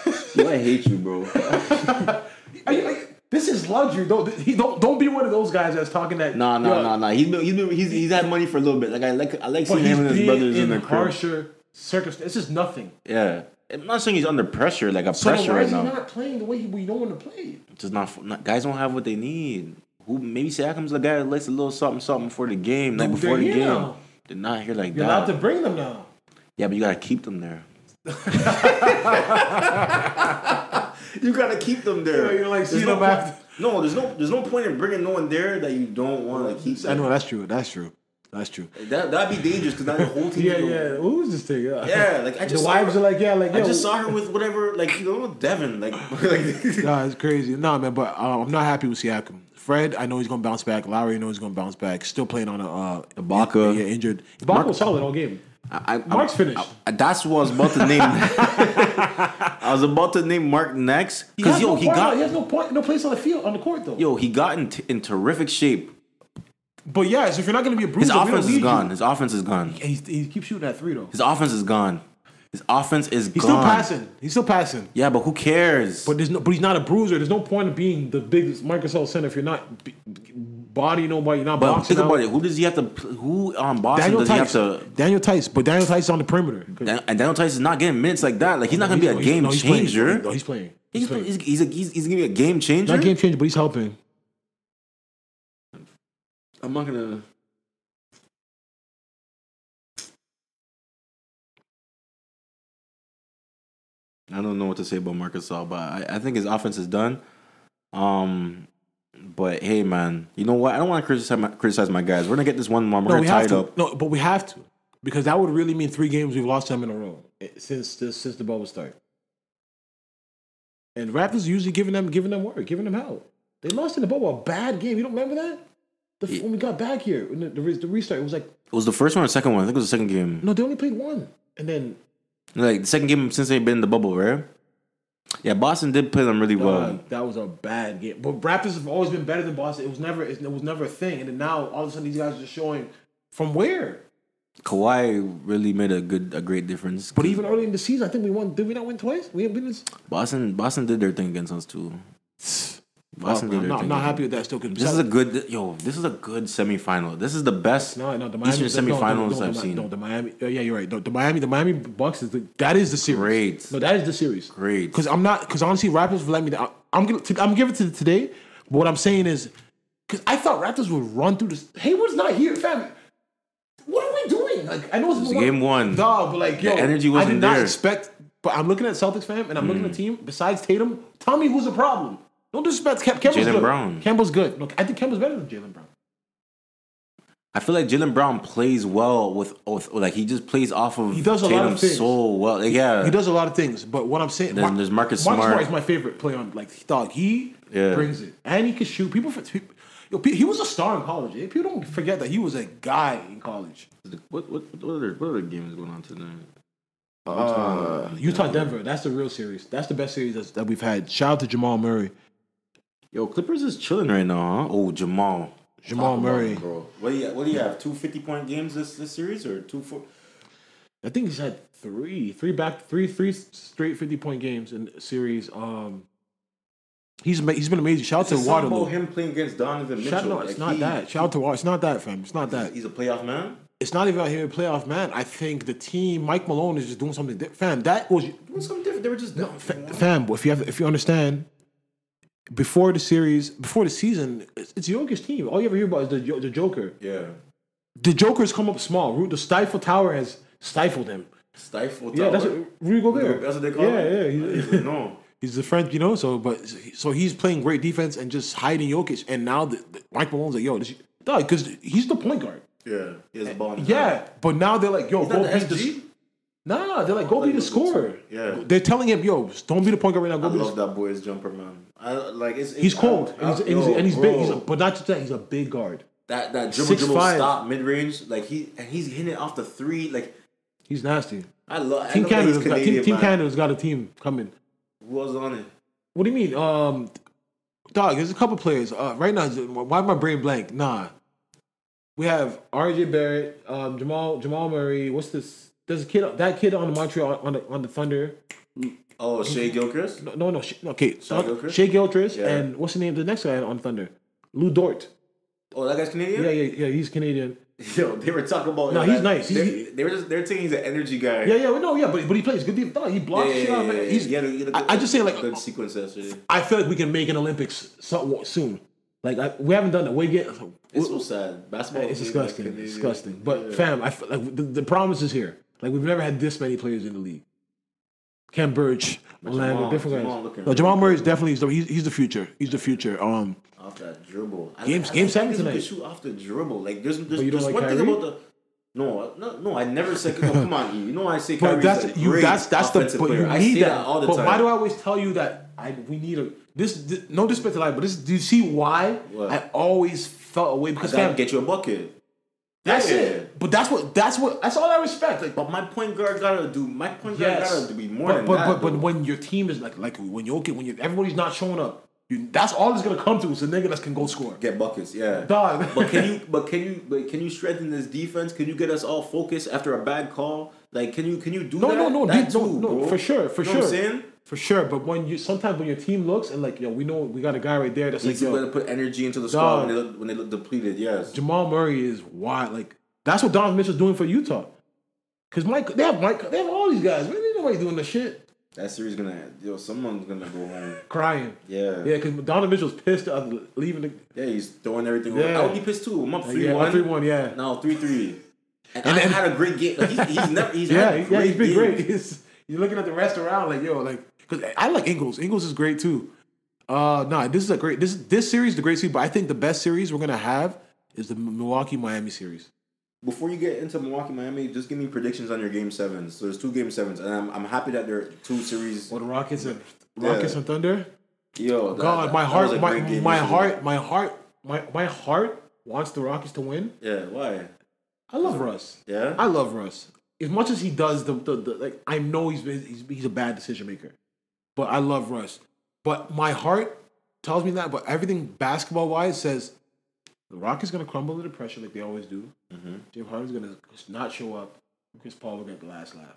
Yo, I hate you, bro. Are you, like, this is luxury. Don't he don't don't be one of those guys that's talking that. Nah, nah, yo, nah, nah. He's been, he's been, he's he's had money for a little bit. Like I like I like seeing him and his being brothers in, in the crib. harsher circumstances. It's just nothing. Yeah, I'm not saying he's under pressure, like a So then pressure why right is he now. not playing the way he, we know him to play? Just not, not guys don't have what they need. Who maybe Siakam's the guy that likes a little something something for the game, like before the game. now. They're not here like You're that. allowed to bring them now. Yeah, but you gotta keep them there. you gotta keep them there. Yeah, you don't like There's seeing no them point- after- No, there's no there's no point in bringing no one there that you don't want to keep. I know that's true. That's true. That's true. That that'd be dangerous because now the whole team. Yeah, go- yeah. Who's this thing? Yeah, Yeah, like I just the saw wives her- are like, yeah, like I yo. just saw her with whatever, like you know, Devin, like, like Nah, it's crazy. Nah, man, but uh, I'm not happy with Siakam. Fred, I know he's gonna bounce back. Lowry, I know he's gonna bounce back. Still playing on a uh, Ibaka. yeah, injured. Ibaka Mark- was solid all game. I, I, Mark's finished. I- that's what I was about to name. I was about to name Mark next because yo, no he point- got he has no point, no place on the field on the court though. yo, he got in, t- in terrific shape. But yeah, so if you're not gonna be a bruiser, his offense is gone. You. His offense is gone. He, he keeps shooting at three though. His offense is gone. His offense is He's gone. still passing. He's still passing. Yeah, but who cares? But there's no. But he's not a bruiser. There's no point of being the biggest Microsoft center if you're not b- body nobody. You're not But boxing think out. about it. Who does he have to? Who um, on Boston Daniel does he have to? Daniel Theis. But Daniel Theis is on the perimeter. Dan- And Daniel Theis is not getting minutes like that. Like he's not gonna be a No, game no, he's playing. changer. No, he's playing. He's, He's playing. he's, he's, a, he's, he's gonna be a game changer. Not game changer, but he's helping. I'm not gonna. I don't know what to say about Marc Gasol, but I, I think his offense is done. Um, but hey, man, you know what? I don't want to criticize my, criticize my guys. We're gonna get this one more. We're No, gonna we tie have it to. up. No, but we have to because that would really mean three games we've lost them in a row eh, since the, since the bubble start. And Raptors usually giving them giving them work, giving them help. They lost in the bubble a bad game. You don't remember that? The, When we got back here, when the, the, the restart, it was like It was the first one or second one? I think it was the second game. no, they only played one, and then Like the second game since they've been in the bubble, right? Yeah, Boston did play them really well. uh, that was a bad game. But Raptors have always been better than Boston. It was never it was never a thing, and then now all of a sudden these guys are just showing from where. Kawhi really made a good, a great difference. But even early in the season, I think we won. Did we not win twice? We haven't been. This, Boston, Boston did their thing against us too. Boston I'm not. I'm not happy with that still. 'cause This is a good, yo. This is a good semifinal. This is the best No, no, the Miami Eastern no, no, semifinals no, no, I've the, seen. No, the Miami. uh, yeah, you're right. The, the Miami, the Miami Bucks is the that is the series. Great. No, that is the series. Great. Because I'm not. Because honestly, Raptors let me. down. I'm gonna. I'm giving it to today. But what I'm saying is, because I thought Raptors would run through this. Hayward's not here, fam. What are we doing? Like I know it's, It's game one. dog, but like The yo, energy I wasn't I did not there. Mm. expect. But I'm looking at Celtics fam, and I'm looking at the team. Besides Tatum, tell me who's the problem. Don't disrespect Kem- Kemba's Jaylen good. Brown. Kemba's good. Look, I think Kemba's better than Jaylen Brown. I feel like Jaylen Brown plays well with, with, like he just plays off of He does a lot of Tatum things. so well. Like, yeah, He does a lot of things, but what I'm saying, Then there's Marcus Marcus Smart. is my favorite player on. Like, dog, he Yeah. brings it, and he can shoot. People, for- people yo, pe- he was a star in college. eh? People don't forget that he was a guy in college. What what what other what other games going on tonight? Uh, Utah, Denver. That's the real series. That's the best series that's, that we've had. Shout out to Jamal Murray. Yo, Clippers is chilling right now, huh? Oh, Jamal. Jamal Talk Murray. it, bro. What do you what do you have? Two 50 point games this this series or two four? I think he's had three, three back, three, three straight fifty point games in series. Um, he's he's been amazing. Shout out to Waterloo. about him playing against Donovan Mitchell. Shout out, it's Like, not he- that. Shout out to Water. It's not that, fam. It's not that. He's a playoff man. It's not even out here a playoff, man. I think the team, Mike Malone, is just doing something different. Fam, that was Doing something different. They were just no, fam. If you have, if you understand, before the series, before the season, it's, it's Jokic's team. All you ever hear about is the the Joker. Yeah. The Joker's come up small. The Stifle Tower has stifled him. Stifle. Yeah, that's Tower. what, Rudy Gobert. That's what they call yeah, it? Yeah, I He's, he's the French, you know. So, but so he's playing great defense and just hiding Jokic. And now the, the, Mike Malone's like, yo, this, dog, because he's the point guard. Yeah, he has the ball. Yeah, but now they're like, yo, He's go not the beat the. Nah, they're like, go be the scorer. Yeah. They're telling him, yo, don't be the point guard right now. I Go be the love that boy's jumper, man. I like it's. He's cold I- and he's, I- and he's, and he's big. He's a, but not just that, he's a big guard. that that dribble dribble 6'5". stop mid range like he and he's hitting it off the three like He's nasty. I love. Team I love Canada's got, team, team. Canada's got a team coming. Who was on it? What do you mean? Um, dog, there's a couple players. Uh, right now, why my brain blank? Nah, we have R.J. Barrett, um, Jamal Jamal Murray. What's this? There's a kid. That kid on the Montreal on the on the Thunder. Oh, Shea Gilchrist. No, no, no. Sh- okay, Shea Gilchrist? Shea Gilchrist, Yeah. and what's the name? Of the next guy on Thunder, Lu Dort. Oh, that guy's Canadian. Yeah, yeah, yeah. He's Canadian. Yo, they were talking about. No, he's that- nice. They, He's- they were just they're saying he's an energy guy. Yeah, yeah. No, yeah, but but he plays good. deep- He blocks yeah, shit yeah, out, yeah, yeah. He's. He had a- he had a I, good- I just say like good sequence yesterday. I feel like we can make an Olympics so, soon. Like I, we haven't done it. We get. It's so sad. Basketball. It's disgusting. like It's disgusting. But Yeah. fam, I feel like the, the promise is here. Like we've never had this many players in the league. Khem Birch, Orlando, Jamal- different Jamal guys. looking No, Jamal really Murray is definitely he's, he's the future. He's the future. Um, off that dribble. I Game- like- I game seven niggas who tonight. can shoot off the dribble. Like there's there's, you don't there's like one thing Kyrie? about the. No, no, no. I never said. No, come on, E. You know I say but Kyrie's that's a you. great That's that's the. offensive But player. you I need say that. that all the but time. why do I always tell you that? I we need a this. this no disrespect to life, but this. Do you see why What? I always felt away because gotta fam, get you a bucket. That's Yeah. it. But that's what that's what that's all I respect. Like, But my point guard gotta do. My point guard Yes. gotta be more but, than but, that. But, but though. when your team is like like when you're okay when you everybody's not showing up, you, that's all it's gonna come to is a nigga that can go score. get buckets, yeah. Dog. But can you? But can you? But can you strengthen this defense? Can you get us all focused after a bad call? Like, can you? Can you do No, that? no, no, that dude, no, too, no, bro. for sure, for You know sure, What I'm saying for sure. But when you sometimes when your team looks and like yo, we know we got a guy right there that's he's like going yo, to put energy into the squad when they look when they look depleted. Yes. Jamal Murray is wild. Like that's what Donovan Mitchell's doing for Utah. Cause Mike, they have Mike, they have all these guys. Man, ain't nobody doing the shit. That series gonna yo. Someone's gonna go home. Crying. Yeah. Yeah, because Donovan Mitchell's pissed at leaving the. Yeah, he's throwing everything. Yeah. I would be pissed too. I'm up uh, three yeah, one. three one. Yeah. Now three three. And, And I then- had a great game. Like, he's, he's never. He's yeah, yeah, great he's been games. great. He's, you're looking at the rest around like yo, like because I like Ingles. Ingles is great too. Uh, nah, this is a great. This this series is the great series, but I think the best series we're gonna have is the Milwaukee Miami series. Before you get into Milwaukee, Miami, just give me predictions on your game sevens. So there's two game sevens, and I'm, I'm happy that there are two series. Or the Rockets and Yeah. Rockets and Thunder. Yo, that- God, that- my heart, my my heart, my heart, my my heart wants the Rockets to win. Yeah, why? I love Russ. Yeah, I love Russ. As much as he does the, the, the like, I know he's, he's he's a bad decision maker, but I love Russ. But my heart tells me that. But everything basketball wise says the Rockets gonna crumble under pressure like they always do. Mm-hmm. James Harden's gonna not show up. Chris Paul will get the last laugh.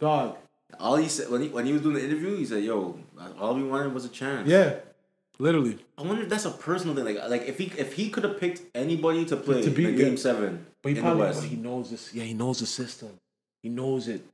Dog. all he said when he when he was doing the interview, he said, "Yo, all we wanted was a chance." Yeah. Literally. I wonder if that's a personal thing. Like, like if he if he could have picked anybody to play to beat- in Game yeah. Seven But he in probably the West, but he knows this. Yeah, he knows the system. He knows it.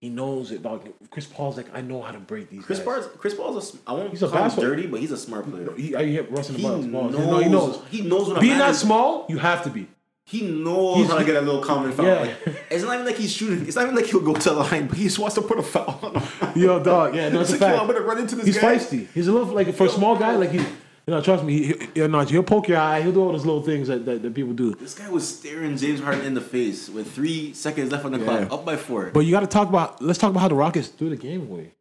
He knows it, dog. Chris Paul's like, I know how to break these. Chris. Paul's Chris Paul's a I won't He's a call him dirty, but he's a smart player. He, I hit Russ in the He balls. knows, No, he knows. He knows what a Being man that is. small, you have to be. He knows He's- how to get a little common foul. Yeah. Like, it's not even like he's shooting. It's not even like he'll go to the line, but he just wants to put a foul on him. Yo, dog. Yeah, no, it's It's a like, yo. I'm gonna run into this He's guy. feisty. He's a little like for a small guy. Like he, you know, trust me. He, he, you know, he'll poke your eye. He'll do all those little things that, that, that people do. This guy was staring James Harden in the face with three seconds left on the Yeah. clock, up by four. But you got to talk about. Let's talk about how the Rockets threw the game away.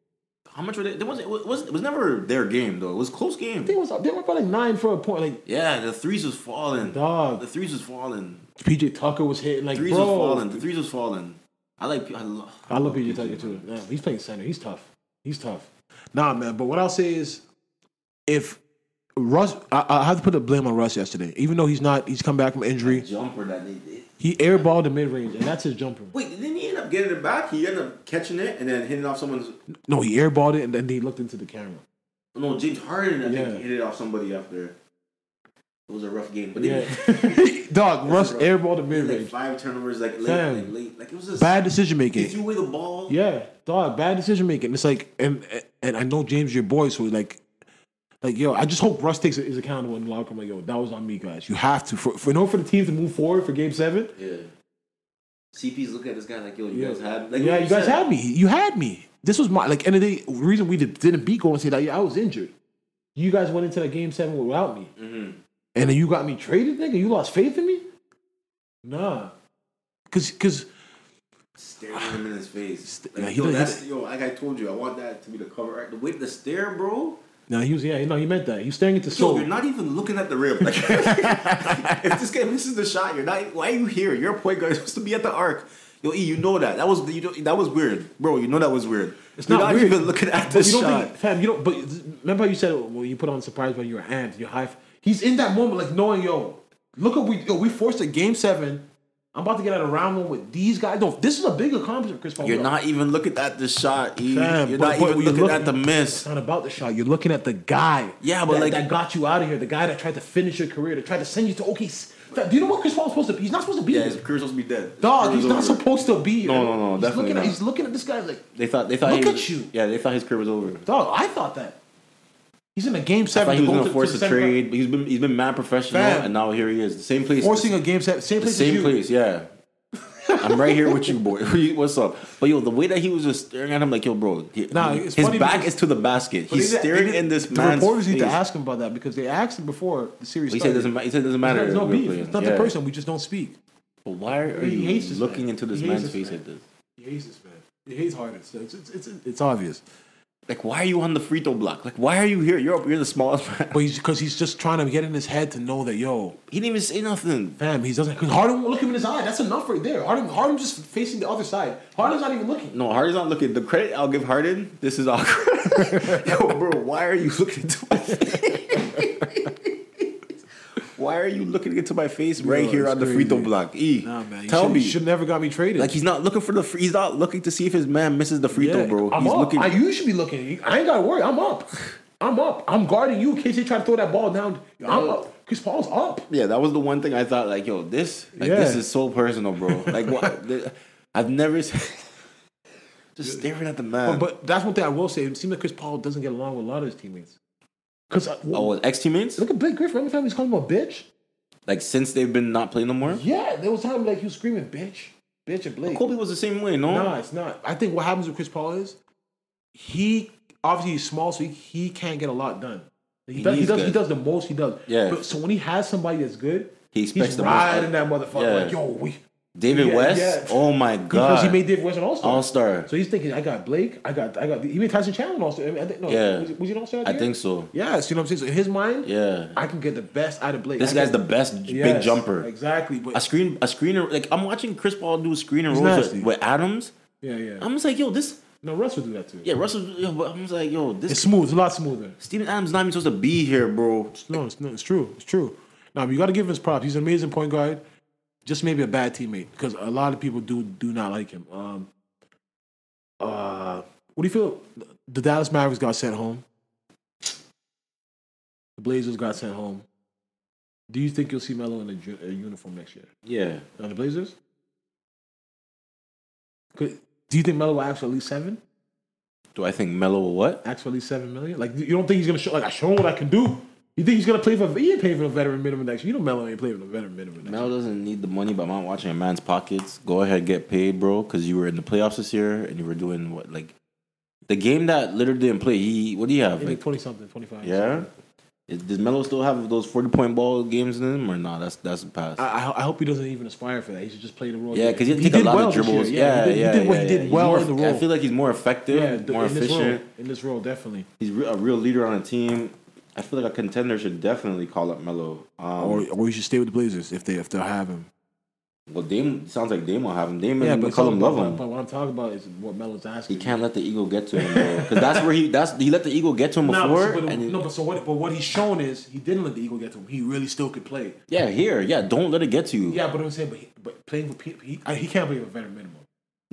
How much were they? There wasn't. It was. It was never their game though. It was a close game. They was they were about like nine for a point. Like Yeah, the threes was falling. dog. The threes was falling. PJ Tucker was hitting like Threes bro. was falling. The threes was falling. I like. I love. I love PJ Tucker too. Yeah, he's playing center. He's tough. He's tough. Nah, man. But what I'll say is, if Russ, I, I have to put the blame on Russ yesterday. Even though he's not, he's come back from injury. Jumper that they did. He airballed the mid range, and that's his jumper. Wait, didn't he end up getting it back? He ended up catching it and then hitting off someone's. No, he airballed it, and then he looked into the camera. No, James Harden. I think Yeah. hit it off somebody after. It was a rough game, but Yeah, dog. Russ airballed the mid range. like five turnovers, like late, like late, like it was just Bad decision He making. threw away the ball. Yeah, dog. Bad decision making. It's like, and and I know James, your boy, so like, like yo, I just hope Russ takes it is accountable in the locker room. Like yo, that was on me, guys. You have to for for in order for the team to move forward for Game Seven. Yeah. CP's looking at this guy like, yo, you Yeah. guys had, like, yeah, what you guys had me. You had me. This was my like end of the day reason we did, didn't beat Golden State that year. I was injured. You guys went into that game seven without me, Mm-hmm. and then you got me traded, nigga. You lost faith in me. Nah, cause cause Staring him in his face. Yeah, Like, he yo, that's, yo, like I told you, I want that to be the cover art. The way the stare, bro. No, he was yeah, no, he meant that. He was staring into Yo, soul. you're not even looking at the rim. Like, if this guy misses the shot, you're not. Why are you here? You're a point guard. You're supposed to be at the arc. Yo, E, you know that. That was you know, that was weird, bro. You know that was weird. It's you're not not, weird. even looking at But this you don't shot. think, fam, you don't. But remember how you said well, you put on surprise by your hand, your high. He's in that moment, like knowing, yo, look what we yo, we forced a game seven I'm about to get out of round one with these guys. No, this is a big accomplishment, Chris Paul. You're not even looking at the shot. E. Fam, You're but- not but even you're looking, at the miss. It's not about the shot. You're looking at the guy. Yeah, but that, like- that got you out of here. The guy that tried to finish your career. That tried to send you to OKC. Fam, Do you know what Chris Paul's supposed to be? He's not supposed to be Yeah, here. his career's supposed to be dead. Dog, His he's career's not over. supposed to be here. No, no, no, he's definitely looking at. He's looking at this guy like, They thought they thought Look he at you. Yeah, they thought his career was over. dog, I thought that. He's in a game I seven. thought he was force to a the trade, but he's been he's been mad professional, Fam. and now here he is, the same place, Forcing a game seven. Same place as same place. Yeah, I'm right here with you, boy. What's up? But yo, the way that he was just staring at him, like yo, bro, he- Nah, his back is to the basket. He's they- staring they- in this The man's reporters need to face. ask him about that because they asked him before the series. He said it doesn't. He said it doesn't matter. There's no beef. It's not Yeah. the person. We just don't speak. But why are He you hates looking man. into this man's face man. like this? He hates this man. He hates Harden. So it's, it's, it's, it's obvious. Like, why are you on the free throw block? Like, why are you here? You're you're the smallest man. But he's because he's just trying to get in his head to know that yo, He didn't even say nothing. fam, he doesn't. Because Harden won't look him in his eye. That's enough right there. Harden, Harden just facing the other side. Harden's not even looking. No, Harden's not looking. The credit I'll give Harden. This is awkward. Yo, bro, why are you looking face? why are you looking into my face right Yo, here on the free throw block? E, Nah, man. Tell me. you should never got me traded. like he's not looking for the. Free, he's not looking to see if his man misses the free throw, bro. I'm he's up. looking. I, you should be looking. I ain't got to worry. I'm up. I'm up. I'm guarding you in case they try to throw that ball down. I'm up. Chris Paul's up. yeah, that was the one thing I thought. Like, yo, this, like, Yeah. this is so personal, bro. Like, what? I've never. Just staring at the man. But, but that's one thing I will say. It seems like Chris Paul doesn't get along with a lot of his teammates. Because oh, ex teammates? look at Blake Griffin. Every time he's calling him a bitch. Like since they've been not playing no more. Yeah, there was time like he was screaming bitch, bitch at Blake. Kobe was the same way, no? No, it's not. I think what happens with Chris Paul is he obviously he's small, so he, he can't get a lot done. He, He does, he does he does the most he does. Yeah. But so when he has somebody that's good, He expects he's the most. riding that motherfucker Yeah. like yo we David Yeah, West. yeah. Oh my god. because he made David West an All Star. All Star. So he's thinking I got Blake, I got I got he made Tyson Chandler an All Star. I, mean, no, Yeah. was, was he an All Star? I think so. Yes, you know what I'm saying. So in his mind, Yeah. I can get the best out of Blake. This I guy's can- the best j- big jumper. Exactly, but A screen, a screener. Like I'm watching Chris Paul do a screen and rolls with, with Adams. yeah, yeah. I'm just like, yo, this. no, Russ would do that too. Yeah, Russell. Yo, but I'm just like, yo, this. It's smooth. It's a lot smoother. Steven Adams not even supposed to be here, bro. No, it's, no, it's true. It's true. Now you got to give him his props. He's an amazing point guard. Just maybe a bad teammate because a lot of people do do not like him. Um, uh, what do you feel? The Dallas Mavericks got sent home. The Blazers got sent home. Do you think you'll see Melo in a, a uniform next year Yeah. on the Blazers? Could, do you think Melo will ask for at least seven? Do I think Melo will what? Ask for at least seven million? Like you don't think he's gonna show? Like I show him what I can do. You think he's gonna play for? He ain't playing for a veteran minimum next year. You know Melo ain't playing for a veteran minimum. Next Melo doesn't need the money, but I'm not watching a man's pockets. Go ahead, get paid, bro, because you were in the playoffs this year and you were doing what, like, the game that Lillard didn't play. He, what do you have? Like, twenty something, twenty five. yeah. Is, does Melo still have those forty point ball games in him or not? That's that's a pass. I, I, hope he doesn't even aspire for that. He should just play the role. Yeah, because he, he did a lot of this year. dribbles. Yeah, he did, yeah, he did, what yeah, he did yeah. well in the role. I feel like he's more effective, yeah, more in this role, efficient. in this role, definitely. He's a real leader on a team. I feel like a contender should definitely call up Melo. Um, or or he should stay with the Blazers if they if they'll have him. well, Dame sounds like Dame will have him. Dame Yeah, but, McCollum love but, him. but what I'm talking about is what Melo's asking. He can't let the ego get to him, because that's where he that's he let the ego get to him No, before. but, but, and no, but so what? But what he's shown is he didn't let the ego get to him. He really still could play. yeah, here, yeah, don't let it get to you. Yeah, but I'm saying, but, he, but playing for people, he, he can't play with a veteran minimum.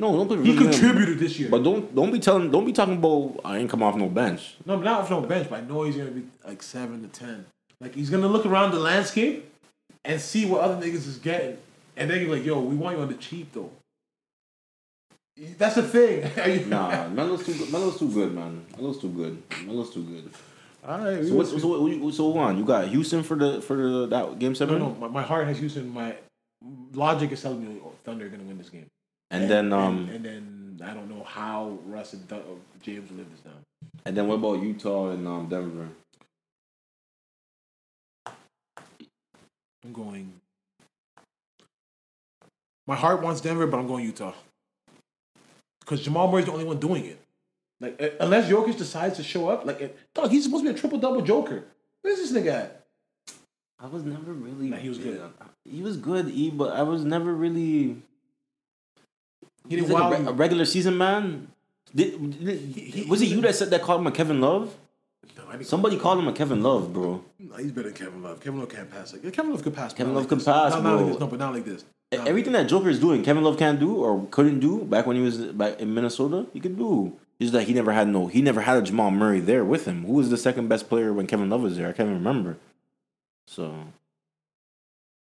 No, don't play. He really contributed this year. but don't don't be telling don't be talking about I ain't come off no bench. No, not off no bench, but I know he's gonna be like seven to ten. Like he's gonna look around the landscape and see what other niggas is getting, and then you're like, "Yo, we want you on the cheap though." That's the thing. Are you- Nah, Melo's too good. Melo's too good, man. Melo's too good. Melo's too good. All right. So what? So what? what- So hold on, you got Houston for the for the that game no, seven, no. My, my heart has Houston. My logic is telling me oh, Thunder are gonna win this game. And then um and, and then I don't know how Russ and Dun- uh, James will live this down. and then what about Utah and um Denver? I'm going. My heart wants Denver, but I'm going Utah. Because Jamal Murray's the only one doing it. Like, unless Jokic decides to show up, like, dog, he's supposed to be a triple double Joker. Where's this nigga at? I was never really. Nah, he was good. He was good, E, but I was never really. He didn't like a, re- a regular season man. Did, did- he- was it you that said that called him a Kevin Love? No, Somebody called him a Kevin Love, bro. No, he's better than Kevin Love. Kevin Love can't pass. Like, Kevin Love could pass. Kevin Love like can this. pass, not, not like this. No, but not like this. Everything that Joker is doing, Kevin Love can't do or couldn't do back when he was back in Minnesota, he could do. It's just that he never had no, he never had a Jamal Murray there with him. Who was the second best player when Kevin Love was there? I can't even remember. So,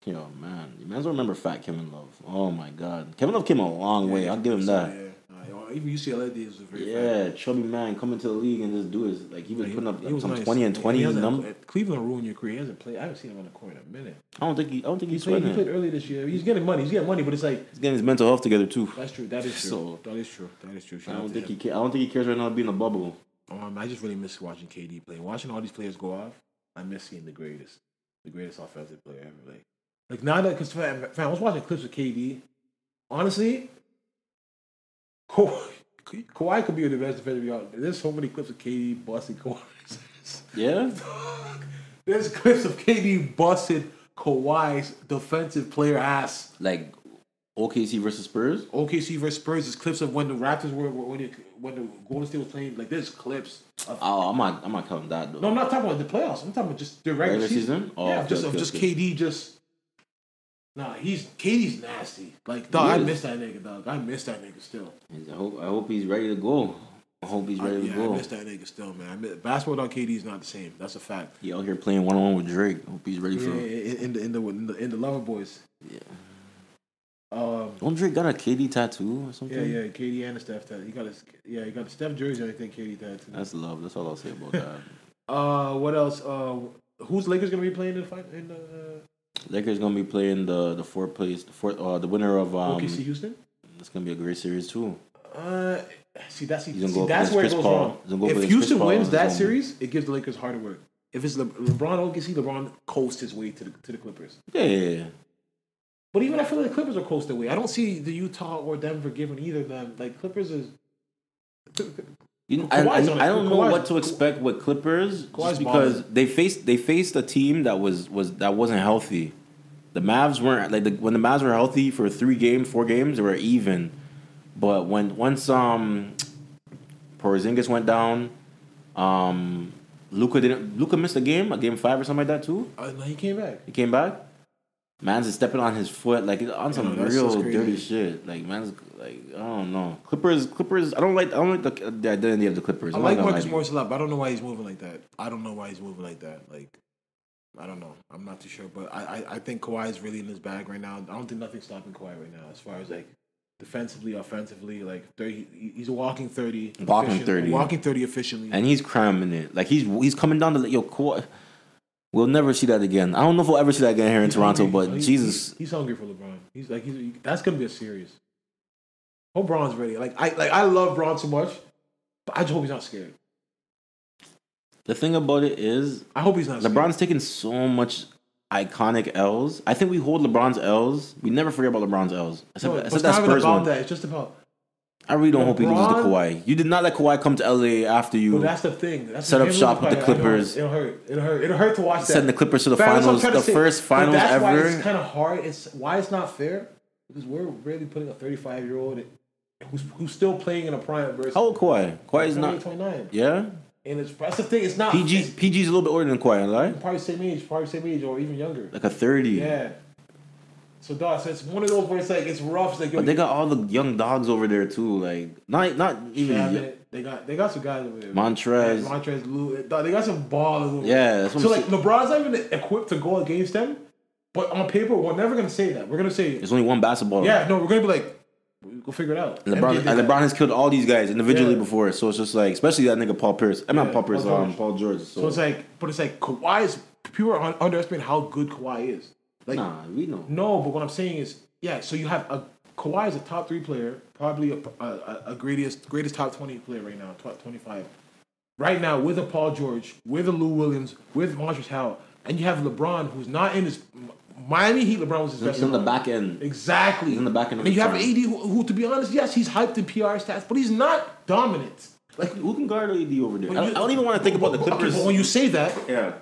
yo, man, you might as well remember fat Kevin Love. Oh my God, Kevin Love came a long way. I'll give him that. Yeah. Even UCLA days was very Yeah, chubby man coming to the league and just do his like he was He- putting up he like, some nice. twenty and He twenty. hasn't- Cleveland ruined your career. He hasn't played. I haven't seen him on the court in a minute. I don't think he. I don't think He he's played, he played early this year. He's getting money. He's getting money, but it's like He's getting his mental health together too. that's true. That is true. So- that is true. That is true. I Shout don't think him. he. Ca- I don't think he cares right now to be in a bubble. Um, I just really miss watching KD play. Watching all these players go off, I miss seeing the greatest, the greatest offensive player ever. Like, like now that because fam, fam, I was watching clips of KD. Honestly, Ka- Kawhi could be the best defender. we got. There's so many clips of KD busting Kawhi. Yeah, There's clips of KD busted Kawhi's defensive player ass. like OKC versus Spurs. OKC versus Spurs. There's clips of when the Raptors were when it, when the Golden State was playing. Like there's clips. Of, Oh, I'm not. I'm not counting that though. no, I'm not talking about the playoffs. I'm talking about just the regular, Regular season. season? Oh, yeah, okay, just okay, of just okay. KD. Just nah, he's KD's nasty. Like dog, I miss that nigga. Dog, I miss that nigga still. I hope. I hope he's ready to go. I hope he's I, ready to go. yeah, I miss that nigga still, man. I miss, basketball on KD is not the same. That's a fact. He out here playing one on one with Drake. I hope he's ready Yeah, for. in, in the in the in the in the Lover Boys. Yeah. Um. Don't Drake got a KD tattoo or something? Yeah, yeah, KD and the Steph tattoo. He got a yeah, he got the Steph jersey. I think KD tattoo. That's love. That's all I'll say about that. Uh, what else? Uh, who's Lakers gonna be playing in the fight in the uh, Lakers gonna be playing the the fourth place, the fourth, uh, the winner of um. OKC Houston? It's gonna be a great series too. Uh, see that's see, go that's where it goes Paul. wrong. If Houston Chris Paul wins that series, it gives the Lakers harder work. If it's Le- LeBron OKC, LeBron coast his way to the to the Clippers. Yeah, yeah, yeah. But even I feel like the Clippers are coast their way. I don't see the Utah or Denver giving either of them. Like Clippers is. You know, I, I. I don't know Kawhi's- what to expect with Clippers Kawhi's because balling. they faced they faced a team that was was that wasn't healthy. The Mavs weren't like the, when the Mavs were healthy for three games, four games, they were even. But when once um Porzingis went down, um Luka didn't Luka missed a game, a game five or something like that too. Uh, he came back. He came back. Man's is stepping on his foot like on some real dirty shit. Like man's like I don't know. Clippers, Clippers. I don't like. I don't like the, the identity of the Clippers. I I'm like Marcus. Morris a lot, but I don't know why he's moving like that. I don't know why he's moving like that. Like, I don't know. I'm not too sure, but I I, I think Kawhi is really in his bag right now. I don't think nothing's stopping Kawhi right now as far as like defensively, offensively. Like 30, he's walking thirty, Walking 30. walking thirty efficiently. and he's cramming it. Like he's he's coming down to yo. Kawhi, we'll never see that again. I don't know if we'll ever see that again here in He's Toronto. hungry. But He- Jesus, he- he's hungry for LeBron. He's like he's that's gonna be a series. Hope Bron's ready. Like I like I love Bron so much, but I just hope he's not scared. the thing about it is, I hope he's not. scared. LeBron's taking so much iconic L's. I think we hold LeBron's L's. We never forget about LeBron's L's. Except, No, except it's that not Spurs about one. that. It's just about. I really don't hope he loses to LeBron- Kawhi. You did not let Kawhi come to LA after you But that's the thing. That's set up shop with the Kawhi. I know, Clippers. It'll hurt. It'll hurt. It'll hurt to watch that. Send the Clippers to the Fam, that's what I'm finals, the say. first finals that's Why ever. it's kind of hard. It's why it's not fair because we're really putting a 35 year old who's who's still playing in a prime versus How old Kawhi? Kawhi is 28, not. 29. Yeah. And it's that's the thing. It's not PG it's PG's a little bit older than Kawhi, right? probably same age, probably same age or even younger. Like a thirty. Yeah. So dog, so it's one of those where it's like it's rough. It's like But they got all the young dogs over there too. Like not not even Shabbat, They got they got some guys over there. Montrez. Yeah, Montrez, Lou. Dog, They got some ballers. Yeah, that's what so I'm like LeBron's not even equipped to go against them. But on paper, we're never gonna say that. We're gonna say, There's only one basketball. yeah, no, we're gonna be like, we'll figure it out. And LeBron, and. LeBron has killed all these guys individually Yeah. before, so it's just like, especially that nigga Paul Pierce. I'm Yeah, not Paul Pierce, Paul um, George. Paul George. So, So it's like, but it's like Kawhi is people are underestimating how good Kawhi is. Like, nah, we know. no, but what I'm saying is, yeah. So you have a Kawhi is a top three player, probably a, a, a- greatest greatest top twenty player right now, top twenty five. Right now, with a Paul George, with a Lou Williams, with Montrezl Harrell, and you have LeBron, who's not in his Miami Heat. LeBron was his best. He's on the back end. Exactly. He's in the back end of And you have prime. AD, who, who, to be honest, yes, he's hyped in PR stats, but he's not dominant. Like, who can guard AD over there? I don't, you- I don't even want to think about the but- okay, Clippers. but when you say that, yeah,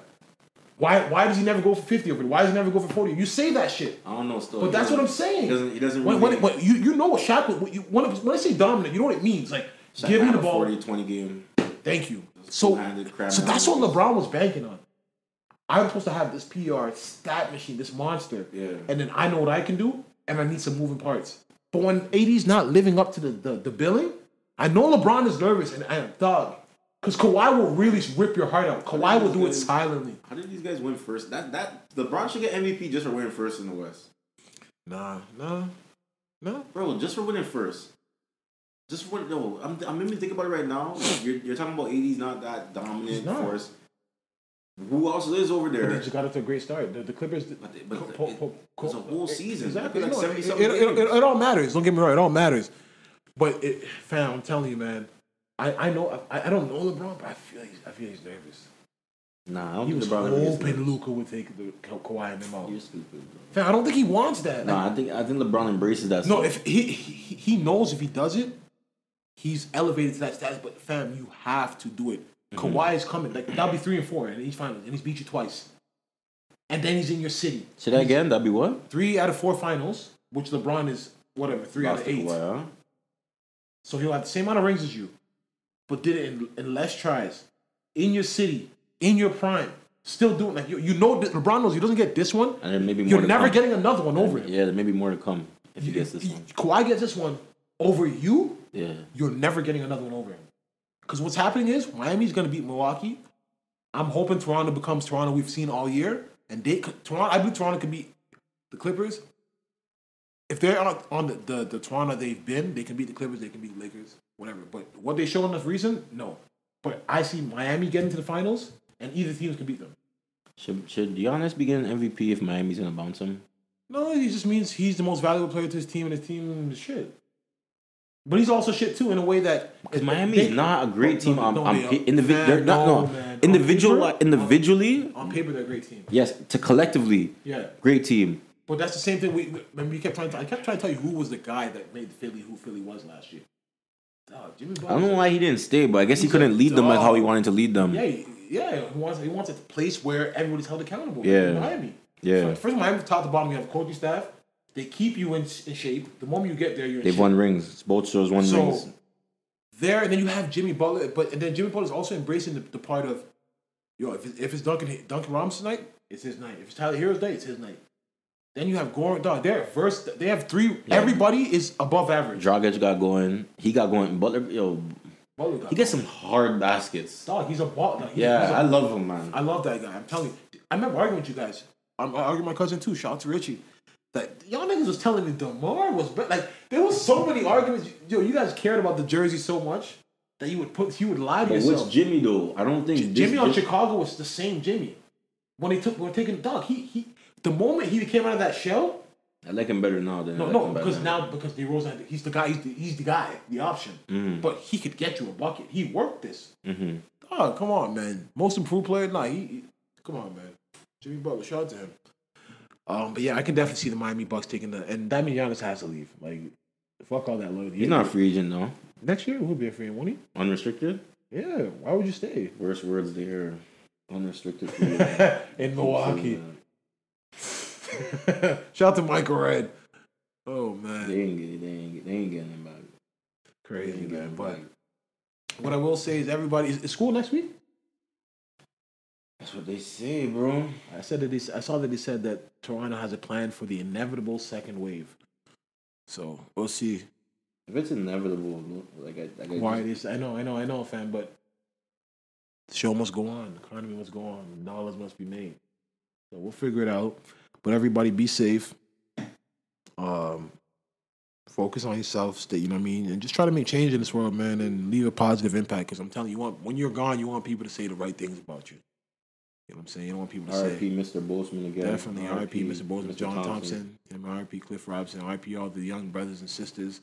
why why does he never go for fifty over there? Why does he never go for forty? You say that shit. I don't know. Still, But that's what I'm saying. He doesn't. He doesn't really. when, when you you know what Shaq when you when, when I say dominant, you know what it means. Like Shaq give me the ball. 40, 20 game. Thank you. So so that's what. LeBron was banking on. I'm supposed to have this PR stat machine, this monster, Yeah. and then I know what I can do. and I need some moving parts. But when AD's not living up to the the, the billing, I know LeBron is nervous, and I am thug. because Kawhi will really rip your heart out. Kawhi will do it silently. How did these guys win first? That that LeBron should get MVP just for winning first in the West. Nah, nah, nah. Bro, just for winning first. Just for no, I'm I'm even thinking about it right now. You're, you're talking about AD's not that dominant force. Who else is over But there? they just got it to a great start. The, the Clippers. But, they- but po- po- po- it's a whole season. Exactly. Like No, 70 it, it, it, it all matters. Don't get me wrong. It all matters. But it, fam, I'm telling you, man. I, I know I, I don't know LeBron, but I feel he's, I feel he's nervous. Nah, I don't He think was LeBron hoping Luka would take the Ka- Kawhi and them out. You're stupid, bro. Fam, I don't think he wants that. Nah, Like, I think I think LeBron embraces that. no, stuff. if he, he he knows if he does it, he's elevated to that status. But fam, you have to do it. Mm-hmm. Kawhi is coming. Like that'll be three and four, and he's finals, and he's beat you twice. And then he's in your city. Say that again. That'd be what? Three out of four finals, which LeBron is whatever three out of eight. Kawhi, huh? So he'll have the same amount of rings as you, but did it in, in less tries, in your city, in your prime. Still doing like you, you know that LeBron knows he doesn't get this one. And then maybe more You're never come. getting another one over him. Yeah, there may be more to come if he gets this one. Kawhi gets this one over you. Yeah. You're never getting another one over him. Because what's happening is Miami's going to beat Milwaukee. I'm hoping Toronto becomes Toronto we've seen all year, and they Toronto. I believe Toronto can beat the Clippers. If they're on, on the, the the Toronto they've been, they can beat the Clippers. They can beat the Lakers, whatever. But what they showed enough reason, no. But I see Miami getting to the finals, and either teams can beat them. Should should Giannis be getting MVP if Miami's gonna bounce him? No, he just means he's the most valuable player to his team, and his team is shit. But he's also shit too in a way that Because Miami is not a great oh, team. on, on pa- are. indivi- Man, they're not no, no, man. On individual paper- individually. on paper they're a great team. Yes, to collectively, Yeah. great team. But that's the same thing. We remember we kept trying. To, I kept trying to tell you who was the guy that made Philly who Philly was last year. Dog, Jimmy I don't know why he didn't stay, but I guess he couldn't lead them like how he wanted to lead them. Yeah, he- yeah. He wants he wants a place where everybody's held accountable. Yeah. Miami. Yeah. First, Miami, top to bottom, you have coaching staff. They keep you in, in shape. The moment you get there, you're in They've shape. won rings. Both shows won So rings. there, and then you have Jimmy Butler, but and then Jimmy Butler is also embracing the, the part of, yo, if it's, if it's Duncan Duncan Robinson night, it's his night. If it's Tyler Herro's night, it's his night. Then you have Goran, dog. They're verse. They have three. Everybody is above average. Dragic got going. He got going. Butler, yo, Butler got he gets some hard baskets. Dog, he's a ball. Like, he- Yeah, he's a- I love him, man. I love that guy. I'm telling you. I remember arguing with you guys. I'm arguing with my cousin too. Shout out to Richie. That y'all niggas was telling me Demar was be- like there was so many arguments. Yo, you guys cared about the jersey so much that you would put you would lie to But yourself. which Jimmy though? I don't think J- this Jimmy on Jim- Chicago was the same Jimmy. When he took when taking dog, he he the moment he came out of that shell. I like him better now than I No, like no, because then. now because DeRozan, he's the guy, he's the, he's the guy, the option. Mhm. But he could get you a bucket. He worked this. Mhm. Oh, come on, man. Most improved player? Nah, he, he- come on, man. Jimmy Butler, shout out to him. Um, but yeah, I can definitely see the Miami Bucks taking the and that means Giannis has to leave. Like, fuck all that loyalty. He's not a free agent though. Next year, he'll be a free agent, won't he? Unrestricted. Yeah. Why would you stay Worst words they hear. Unrestricted free in Milwaukee? shout out to Michael Redd. Oh man, They ain't get, they ain't they ain't getting back. Crazy man. But what I will say is, everybody is, is school next week. That's what they say, bro. I said that they, I saw that they said that Toronto has a plan for the inevitable second wave. So we'll see If it's inevitable, like I, like I why just-. I know, I know, I know, fam. But the show must go on. The economy must go on. Dollars must be made. So we'll figure it out. But everybody, be safe. Um, focus on yourself. Stay, you know what I mean, and just try to make change in this world, man, and leave a positive impact. Because I'm telling you, you want when you're gone, you want people to say the right things about you. You know what I'm saying? You don't want people to say. R.I.P. Mr. Boseman again. Definitely R.I.P. Mr. Boseman, Mr. John Thompson, and R.I.P. Cliff Robinson, R.I.P. all the young brothers and sisters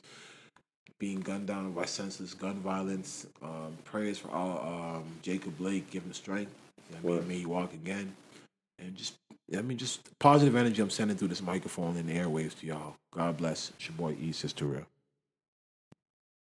being gunned down by senseless gun violence. Um, prayers for all um, Jacob Blake, give him strength. You know I mean, may he walk again. And just, I mean, just positive energy I'm sending through this microphone and the airwaves to y'all. God bless. It's your boy E, Sister Real.